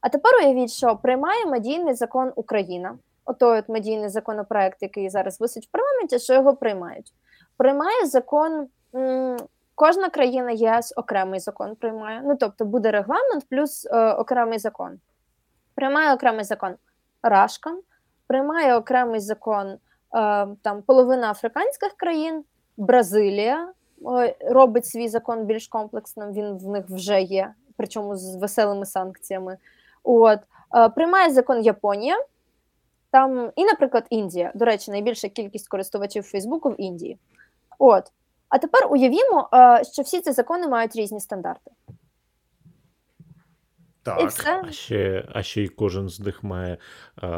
А тепер уявіть, що приймає медійний закон Україна, отой от медійний законопроект, який зараз висить в парламенті, що його приймають. Приймає закон. м, Кожна країна ЄС окремий закон приймає. Ну тобто буде регламент плюс е, окремий закон. Приймає окремий закон Рашка, приймає окремий закон е, там половина африканських країн, Бразилія е, робить свій закон більш комплексним. Він в них вже є, причому з веселими санкціями. От е, приймає закон Японія. Там і, наприклад, Індія. До речі, найбільша кількість користувачів Фейсбуку в Індії. От. А тепер уявімо, що всі ці закони мають різні стандарти. І все. А ще, а ще й кожен з них має а,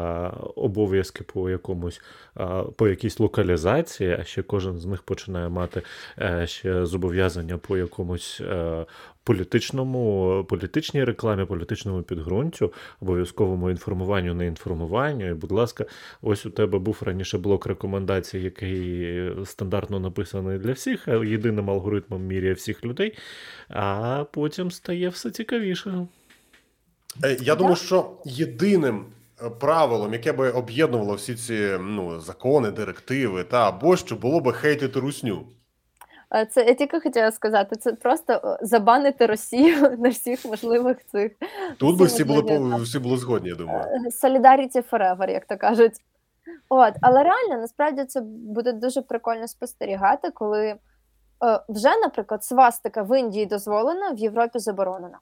обов'язки по якомусь а, по якійсь локалізації, а ще кожен з них починає мати е, ще зобов'язання по якомусь е, політичному, політичній рекламі, політичному підґрунтю, обов'язковому інформуванню, не інформуванню. І, будь ласка, ось у тебе був раніше блок рекомендацій, який стандартно написаний для всіх, а єдиним алгоритмом міряє всіх людей, а потім стає все цікавіше. Е, Я думаю, що єдиним е, правилом, яке би об'єднувало всі ці ну, закони, директиви та або що було би хейтити русню. Е, Це я тільки хотіла сказати, це просто забанити Росію на всіх можливих цих Тут би Всі були всі були згодні, я думаю. Solidarity forever, як то кажуть. От, але реально, насправді це буде дуже прикольно спостерігати, коли е, вже, наприклад, свастика в Індії дозволена, в Європі заборонена.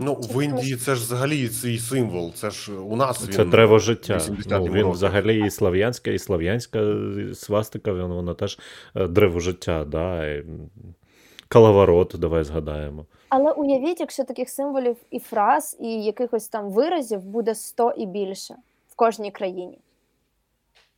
Ну, чи- в Індії це ж взагалі свій символ. Це ж у нас він Це древо життя. 80 Ну, він років. взагалі і слав'янська, і слав'янська свастика, вона, вона теж е, древо життя, да? і, м, калаворот, давай згадаємо. Але уявіть, якщо таких символів і фраз, і якихось там виразів буде 100 і більше в кожній країні.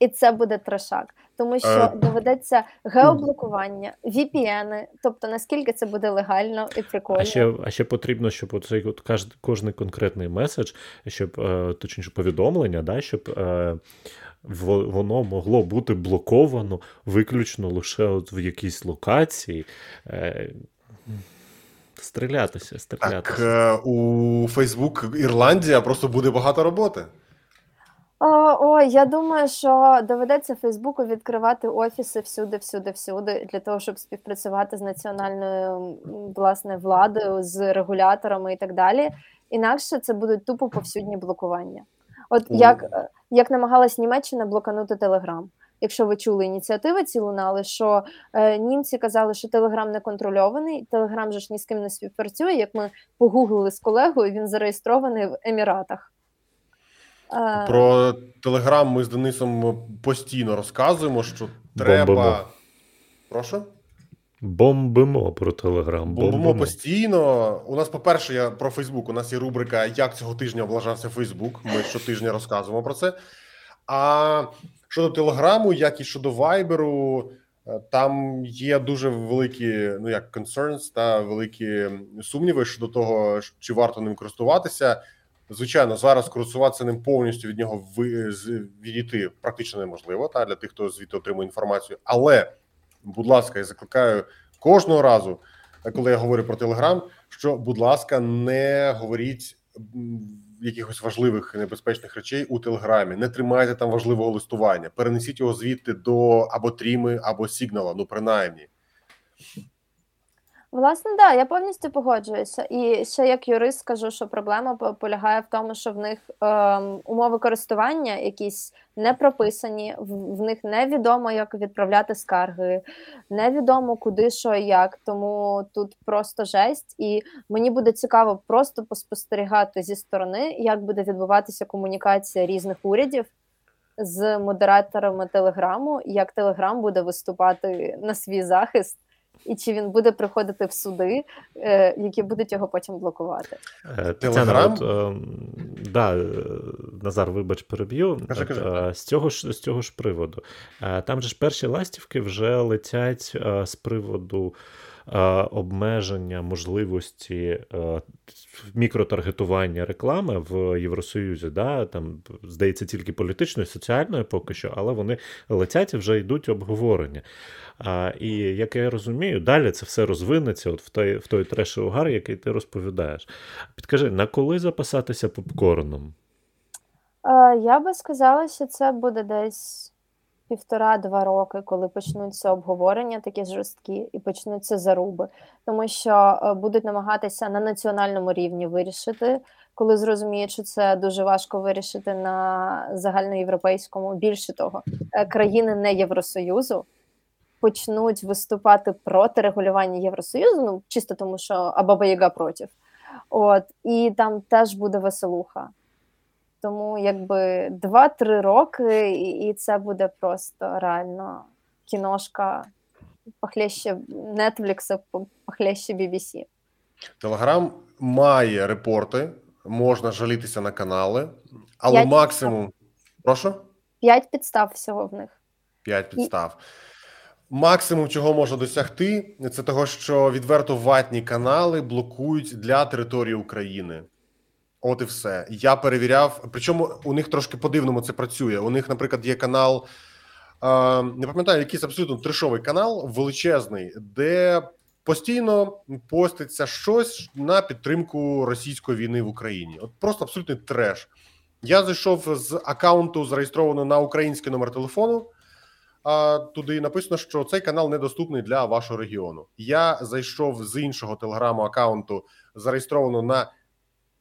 І це буде трешак, тому що Е. доведеться геоблокування, VPN, тобто наскільки це буде легально і прикольно. А ще, а ще потрібно, щоб оцей от каж, кожний конкретний меседж, щоб е, точніше повідомлення, да, щоб е, воно могло бути блоковано виключно лише от в якійсь локації. Е, стрілятися, Так, стрілятися. е, у Фейсбук Ірландія просто буде багато роботи. О, ой, я думаю, що доведеться Фейсбуку відкривати офіси всюди, всюди, всюди для того, щоб співпрацювати з національною власне владою, з регуляторами і так далі. Інакше це будуть тупо повсюдні блокування. От О. як, е, як намагалась Німеччина блоканути Телеграм. Якщо ви чули ініціативи ці лунали, що е, німці казали, що Телеграм не контрольований, Телеграм же ж ні з ким не співпрацює. Як ми погуглили з колегою, він зареєстрований в Еміратах. Про Телеграм ми з Денисом постійно розказуємо, що треба. Бомбимо. Прошу? Бомбимо про Телеграм. Бомбимо Бомбимо. постійно. У нас, по-перше, я про Фейсбук. У нас є рубрика Як цього тижня облажався Фейсбук. Ми щотижня розказуємо про це. А щодо Телеграму, як і щодо Вайберу, е, там є дуже великі, ну як concerns та великі сумніви щодо того, чи варто ним користуватися. Звичайно, зараз користуватися ним повністю від нього відійти практично неможливо та для тих, хто звідти отримує інформацію. Але, будь ласка, я закликаю кожного разу, е, коли я говорю про Телеграм, що, будь ласка, не говоріть якихось важливих небезпечних речей у Телеграмі. Не тримайте там важливого листування. Перенесіть його звідти до або Тріми, або Сігнала. Ну принаймні. Власне, да, я повністю погоджуюся. І ще як юрист скажу, що проблема полягає в тому, що в них ем, умови користування якісь не прописані, в, в них невідомо, як відправляти скарги, невідомо куди, що і як. Тому тут просто жесть. І мені буде цікаво просто поспостерігати зі сторони, як буде відбуватися комунікація різних урядів. З модераторами Телеграму, як Телеграм буде виступати на свій захист, і чи він буде приходити в суди, е, які будуть його потім блокувати. Е, Телеграм? От, е, да, е, Назар, вибач, переб'ю. Кажи, От, кажи. е, З цього ж з цього ж приводу. Е, Там же ж перші ластівки вже летять е, з приводу обмеження можливості е, мікротаргетування реклами в Євросоюзі. Да? Там, здається, тільки політичної, соціальної поки що, але вони летять і вже йдуть обговорення. І як я розумію, далі це все розвинеться от в той, в той треш угар, який ти розповідаєш. Підкажи, на коли запасатися попкорном? Е, я би сказала, що це буде десь півтора-два роки, коли почнуться обговорення такі жорсткі і почнуться заруби, тому що е, будуть намагатися на національному рівні вирішити, коли зрозуміють, що це дуже важко вирішити на загальноєвропейському. Більше того, е, країни не Євросоюзу почнуть виступати проти регулювання Євросоюзу, ну чисто тому, що Абаба Яга проти. От і там теж буде веселуха. Тому якби 2-3 роки, і, і це буде просто реально кіношка похлеще Netflix, похлеще BBC. Телеграм має репорти можна жалітися на канали, але П'ять максимум. Прошу? П'ять підстав всього в них. 5 підстав. Максимум, чого можна досягти, це того, що відверто ватні канали блокують для території України. От і все. Я перевіряв. Причому у них трошки по-дивному це працює. У них, наприклад, є канал, е, не пам'ятаю, якийсь абсолютно трешовий канал, величезний, де постійно поститься щось на підтримку російської війни в Україні. От просто абсолютний треш. Я зайшов з аккаунту, зареєстрованого на український номер телефону. А туди написано, що цей канал недоступний для вашого регіону. Я зайшов з іншого телеграму аккаунту, зареєстровано на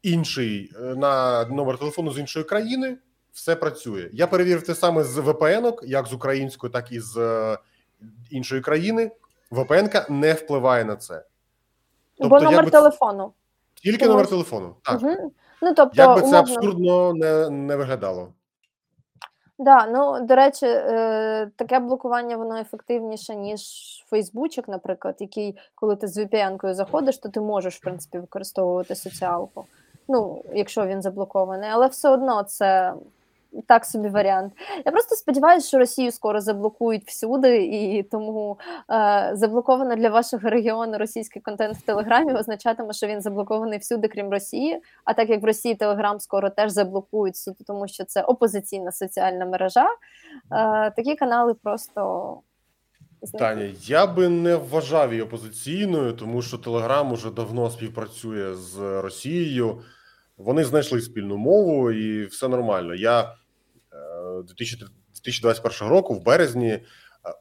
інший е, на номер телефону з іншої країни. Все працює. Я перевірив те саме з VPN, як з української, так і з е, іншої країни. VPN не впливає на це. Бо Тобто, номер якби телефону. Тільки номер телефону. Так. Угу. Ну, тобто, Як би це умовно, абсурдно не, не виглядало. Да, ну до речі, е, таке блокування воно ефективніше, ніж Фейсбучик, наприклад, який, коли ти з VPN-кою заходиш, то ти можеш, в принципі, використовувати соціалку. Ну, якщо він заблокований, але все одно це так собі варіант. Я просто сподіваюся, що Росію скоро заблокують всюди, і тому е, заблоковано для вашого регіону російський контент в Телеграмі означатиме, що він заблокований всюди, крім Росії. А так як в Росії Телеграм скоро теж заблокують суто, тому що це опозиційна соціальна мережа, е, такі канали просто. Таня, я би не вважав її опозиційною, тому що Телеграм уже давно співпрацює з Росією. Вони знайшли спільну мову і все нормально. Я е, 2000 2021 року, в березні, е,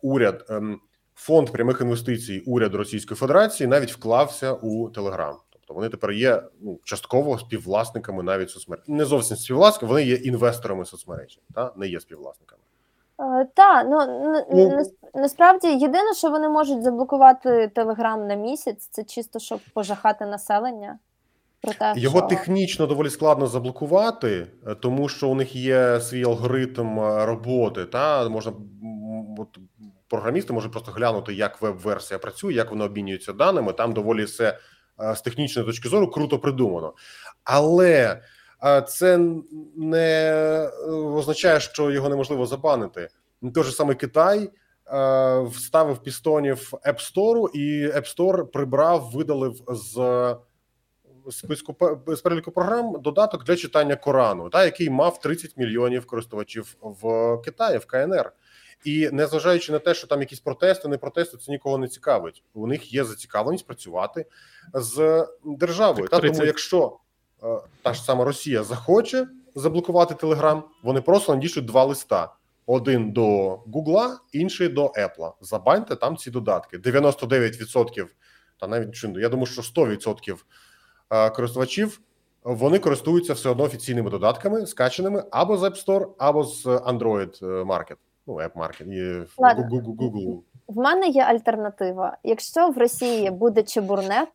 уряд ем, фонд прямих інвестицій уряду Російської Федерації навіть вклався у Телеграм. Тобто вони тепер є ну частково співвласниками навіть соцмереж. Не зовсім співвласниками, вони є інвесторами соцмережі, та не є співвласниками. Е, Та, ну Ну. насправді єдине, що вони можуть заблокувати Телеграм на місяць, це чисто щоб пожахати населення. Про те, Його що... технічно доволі складно заблокувати, е, тому що у них є свій алгоритм е, роботи. Та можна от, програмісти можуть просто глянути, як веб-версія працює, як вона обмінюється даними. Там доволі все з технічної точки зору круто придумано. Але це не е, означає, що його неможливо забанити. Той же самий Китай е, вставив пістонів App Store, і App Store прибрав, видалив з списку з переліку програм додаток для читання Корану, та який мав 30 мільйонів користувачів в Китаї, в КНР. І незважаючи на те, що там якісь протести, не протести, це нікого не цікавить. У них є зацікавленість працювати з державою. Так, Та тому, якщо та ж сама Росія захоче заблокувати Телеграм, вони просто надішлють два листа: один до Гугла, інший до Apple. Забаньте там ці додатки. 99%, та навіть я думаю, що 100% е, користувачів вони користуються все одно офіційними додатками, скачаними або з App Store, або з Android Market, ну App Market і. Google. В мене є альтернатива. Якщо в Росії буде чебурнет,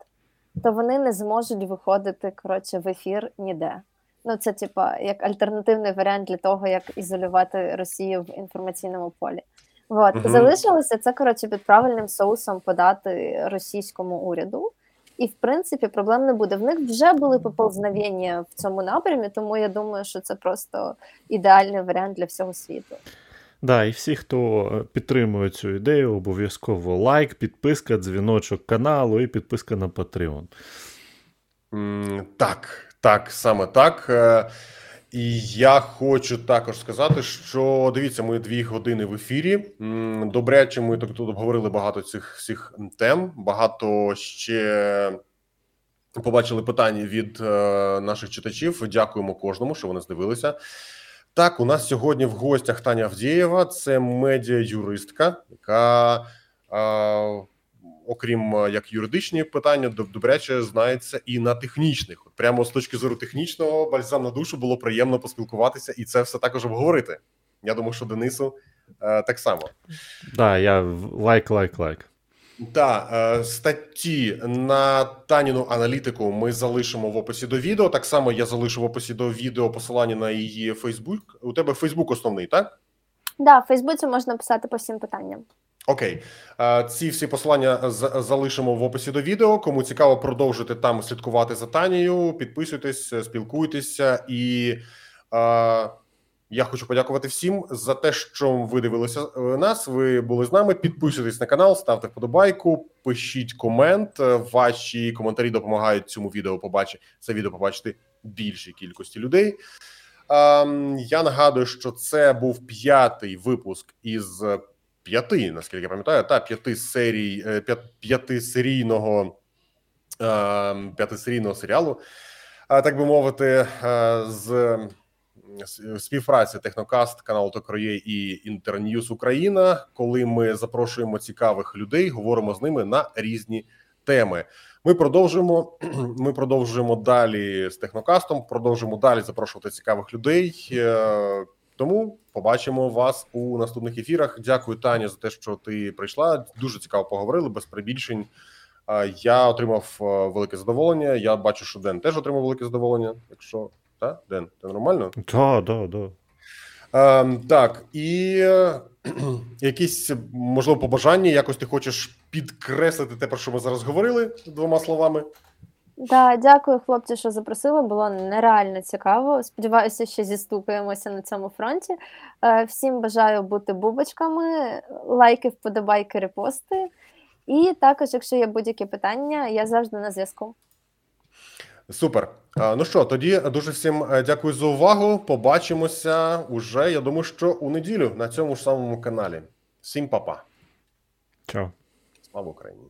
то вони не зможуть виходити коротше в ефір ніде. Ну, це типа як альтернативний варіант для того, як ізолювати Росію в інформаційному полі. От Мгм. залишилося це коротше під правильним соусом подати російському уряду. І в принципі проблем не буде. В них вже були поповзновення в цьому напрямі, тому я думаю, що це просто ідеальний варіант для всього світу. Да, і всі, хто підтримує цю ідею, обов'язково лайк, підписка, дзвіночок каналу і підписка на Patreon. Так, так, саме так. Е, І я хочу також сказати, що дивіться, ми дві години в ефірі. Добряче, ми тут тут обговорили багато цих всіх тем. Багато ще побачили питання від е, наших читачів. Дякуємо кожному, що вони здивилися. Так, у нас сьогодні в гостях Таня Авдієва, це медіа-юристка, яка, е, окрім як юридичні питання, добряче знається і на технічних. От прямо з точки зору технічного, бальзам на душу було приємно поспілкуватися і це все також обговорити. Я думаю, що Денису е, так само. Да, я лайк, лайк, лайк. Так, е, статті на Таніну аналітику ми залишимо в описі до відео. Так само я залишу в описі до відео посилання на її Фейсбук. У тебе Фейсбук основний, так? Да, в Фейсбуці можна писати по всім питанням. Окей, Е, ці всі посилання залишимо в описі до відео. Кому цікаво, продовжуйте там слідкувати за Танією, підписуйтесь, е, спілкуйтеся. І я хочу подякувати всім за те, що ви дивилися е, нас. Ви були з нами. Підписуйтесь на канал, ставте вподобайку, пишіть комент. Е, Ваші коментарі допомагають цьому відео побачити це відео побачити більшій кількості людей. Я нагадую, що це був п'ятий випуск із е, п'яти, наскільки я пам'ятаю, та п'яти серій п'ятисерійного ем, п'ятисерійного серіалу, так би мовити, з співпраці Технокаст, каналу Токроє і Інтерньюз Україна, коли ми запрошуємо цікавих людей, говоримо з ними на різні теми. Ми продовжуємо. Ми продовжуємо далі з технокастом. Продовжуємо далі запрошувати цікавих людей. Е, Тому побачимо вас у наступних ефірах. Дякую, Таня, за те, що ти прийшла. Дуже цікаво поговорили без прибільшень. Е, Я отримав е, велике задоволення. Я бачу, що Ден теж отримав велике задоволення. Якщо так, Ден, ти нормально? Да, да, да. Ем, так, і е, якісь можливо побажання, якось ти хочеш підкреслити те, про що ми зараз говорили двома словами. Да, дякую, хлопці, що запросили. Було нереально цікаво. Сподіваюся, що зіступаємося на цьому фронті. Е, Всім бажаю бути бубочками, лайки, вподобайки, репости. І також, якщо є будь-які питання, я завжди на зв'язку. Супер. Ну що, тоді дуже всім е, дякую за увагу. Побачимося уже. Я думаю, що у неділю на цьому ж самому каналі. Всім па-па. Чао. Слава Україні!